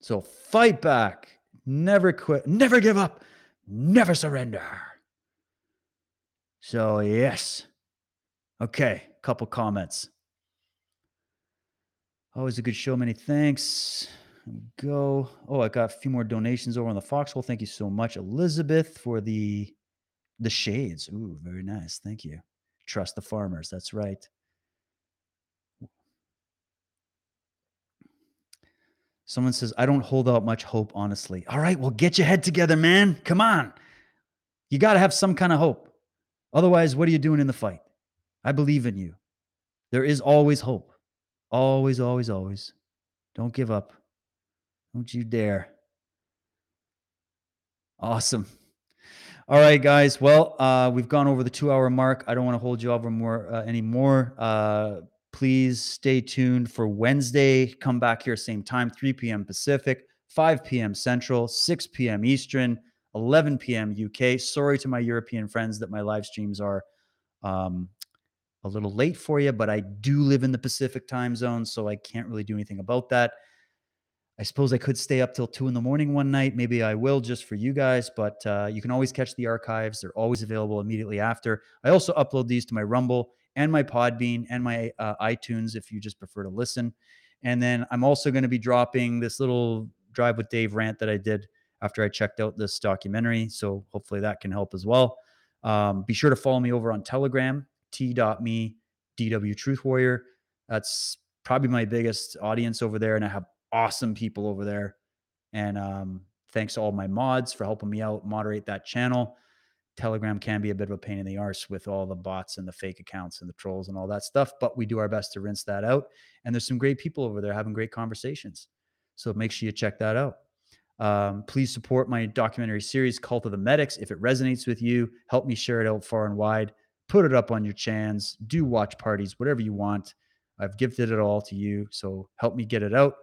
So fight back. Never quit. Never give up. Never surrender. So, yes. Okay, couple comments. Always a good show. Many thanks. Go. Oh, I got a few more donations over on the Foxhole. Thank you so much, Elizabeth, for the the shades. Ooh, very nice. Thank you. Trust the farmers. That's right. Someone says, I don't hold out much hope, honestly. All right, well, get your head together, man. Come on. You got to have some kind of hope. Otherwise, what are you doing in the fight? I believe in you. There is always hope. Always, always, always. Don't give up. Don't you dare. Awesome. All right, guys. Well, uh, we've gone over the two-hour mark. I don't want to hold you over more uh, anymore. Uh, please stay tuned for Wednesday. Come back here same time, 3 p.m. Pacific, 5 p.m. Central, 6 p.m. Eastern, 11 p.m. UK. Sorry to my European friends that my live streams are um, a little late for you, but I do live in the Pacific time zone, so I can't really do anything about that. I suppose I could stay up till two in the morning one night. Maybe I will just for you guys, but uh, you can always catch the archives. They're always available immediately after. I also upload these to my Rumble and my Podbean and my uh, iTunes if you just prefer to listen. And then I'm also going to be dropping this little Drive with Dave rant that I did after I checked out this documentary. So hopefully that can help as well. Um, be sure to follow me over on Telegram, t.me, DW Truth Warrior. That's probably my biggest audience over there. And I have awesome people over there. And um, thanks to all my mods for helping me out moderate that channel. Telegram can be a bit of a pain in the arse with all the bots and the fake accounts and the trolls and all that stuff, but we do our best to rinse that out. And there's some great people over there having great conversations. So make sure you check that out. Um, please support my documentary series, Cult of the Medics. If it resonates with you, help me share it out far and wide. Put it up on your chans. Do watch parties, whatever you want. I've gifted it all to you. So help me get it out.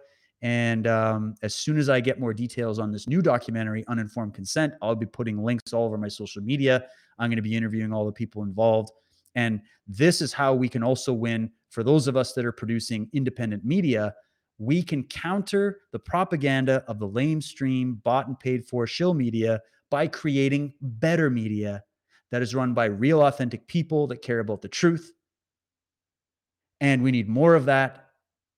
And um, as soon as I get more details on this new documentary, Uninformed Consent, I'll be putting links all over my social media. I'm going to be interviewing all the people involved. And this is how we can also win for those of us that are producing independent media. We can counter the propaganda of the lamestream, bought and paid for shill media by creating better media that is run by real, authentic people that care about the truth. And we need more of that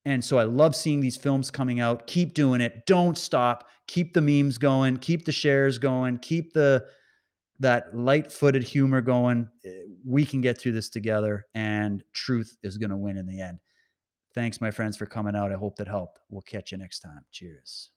and so I love seeing these films coming out. Keep doing it. Don't stop. Keep the memes going. Keep the shares going. Keep the that light-footed humor going. Eh, we can get through this together and truth is going to win in the end. Thanks my friends for coming out. I hope that helped. We'll catch you next time. Cheers.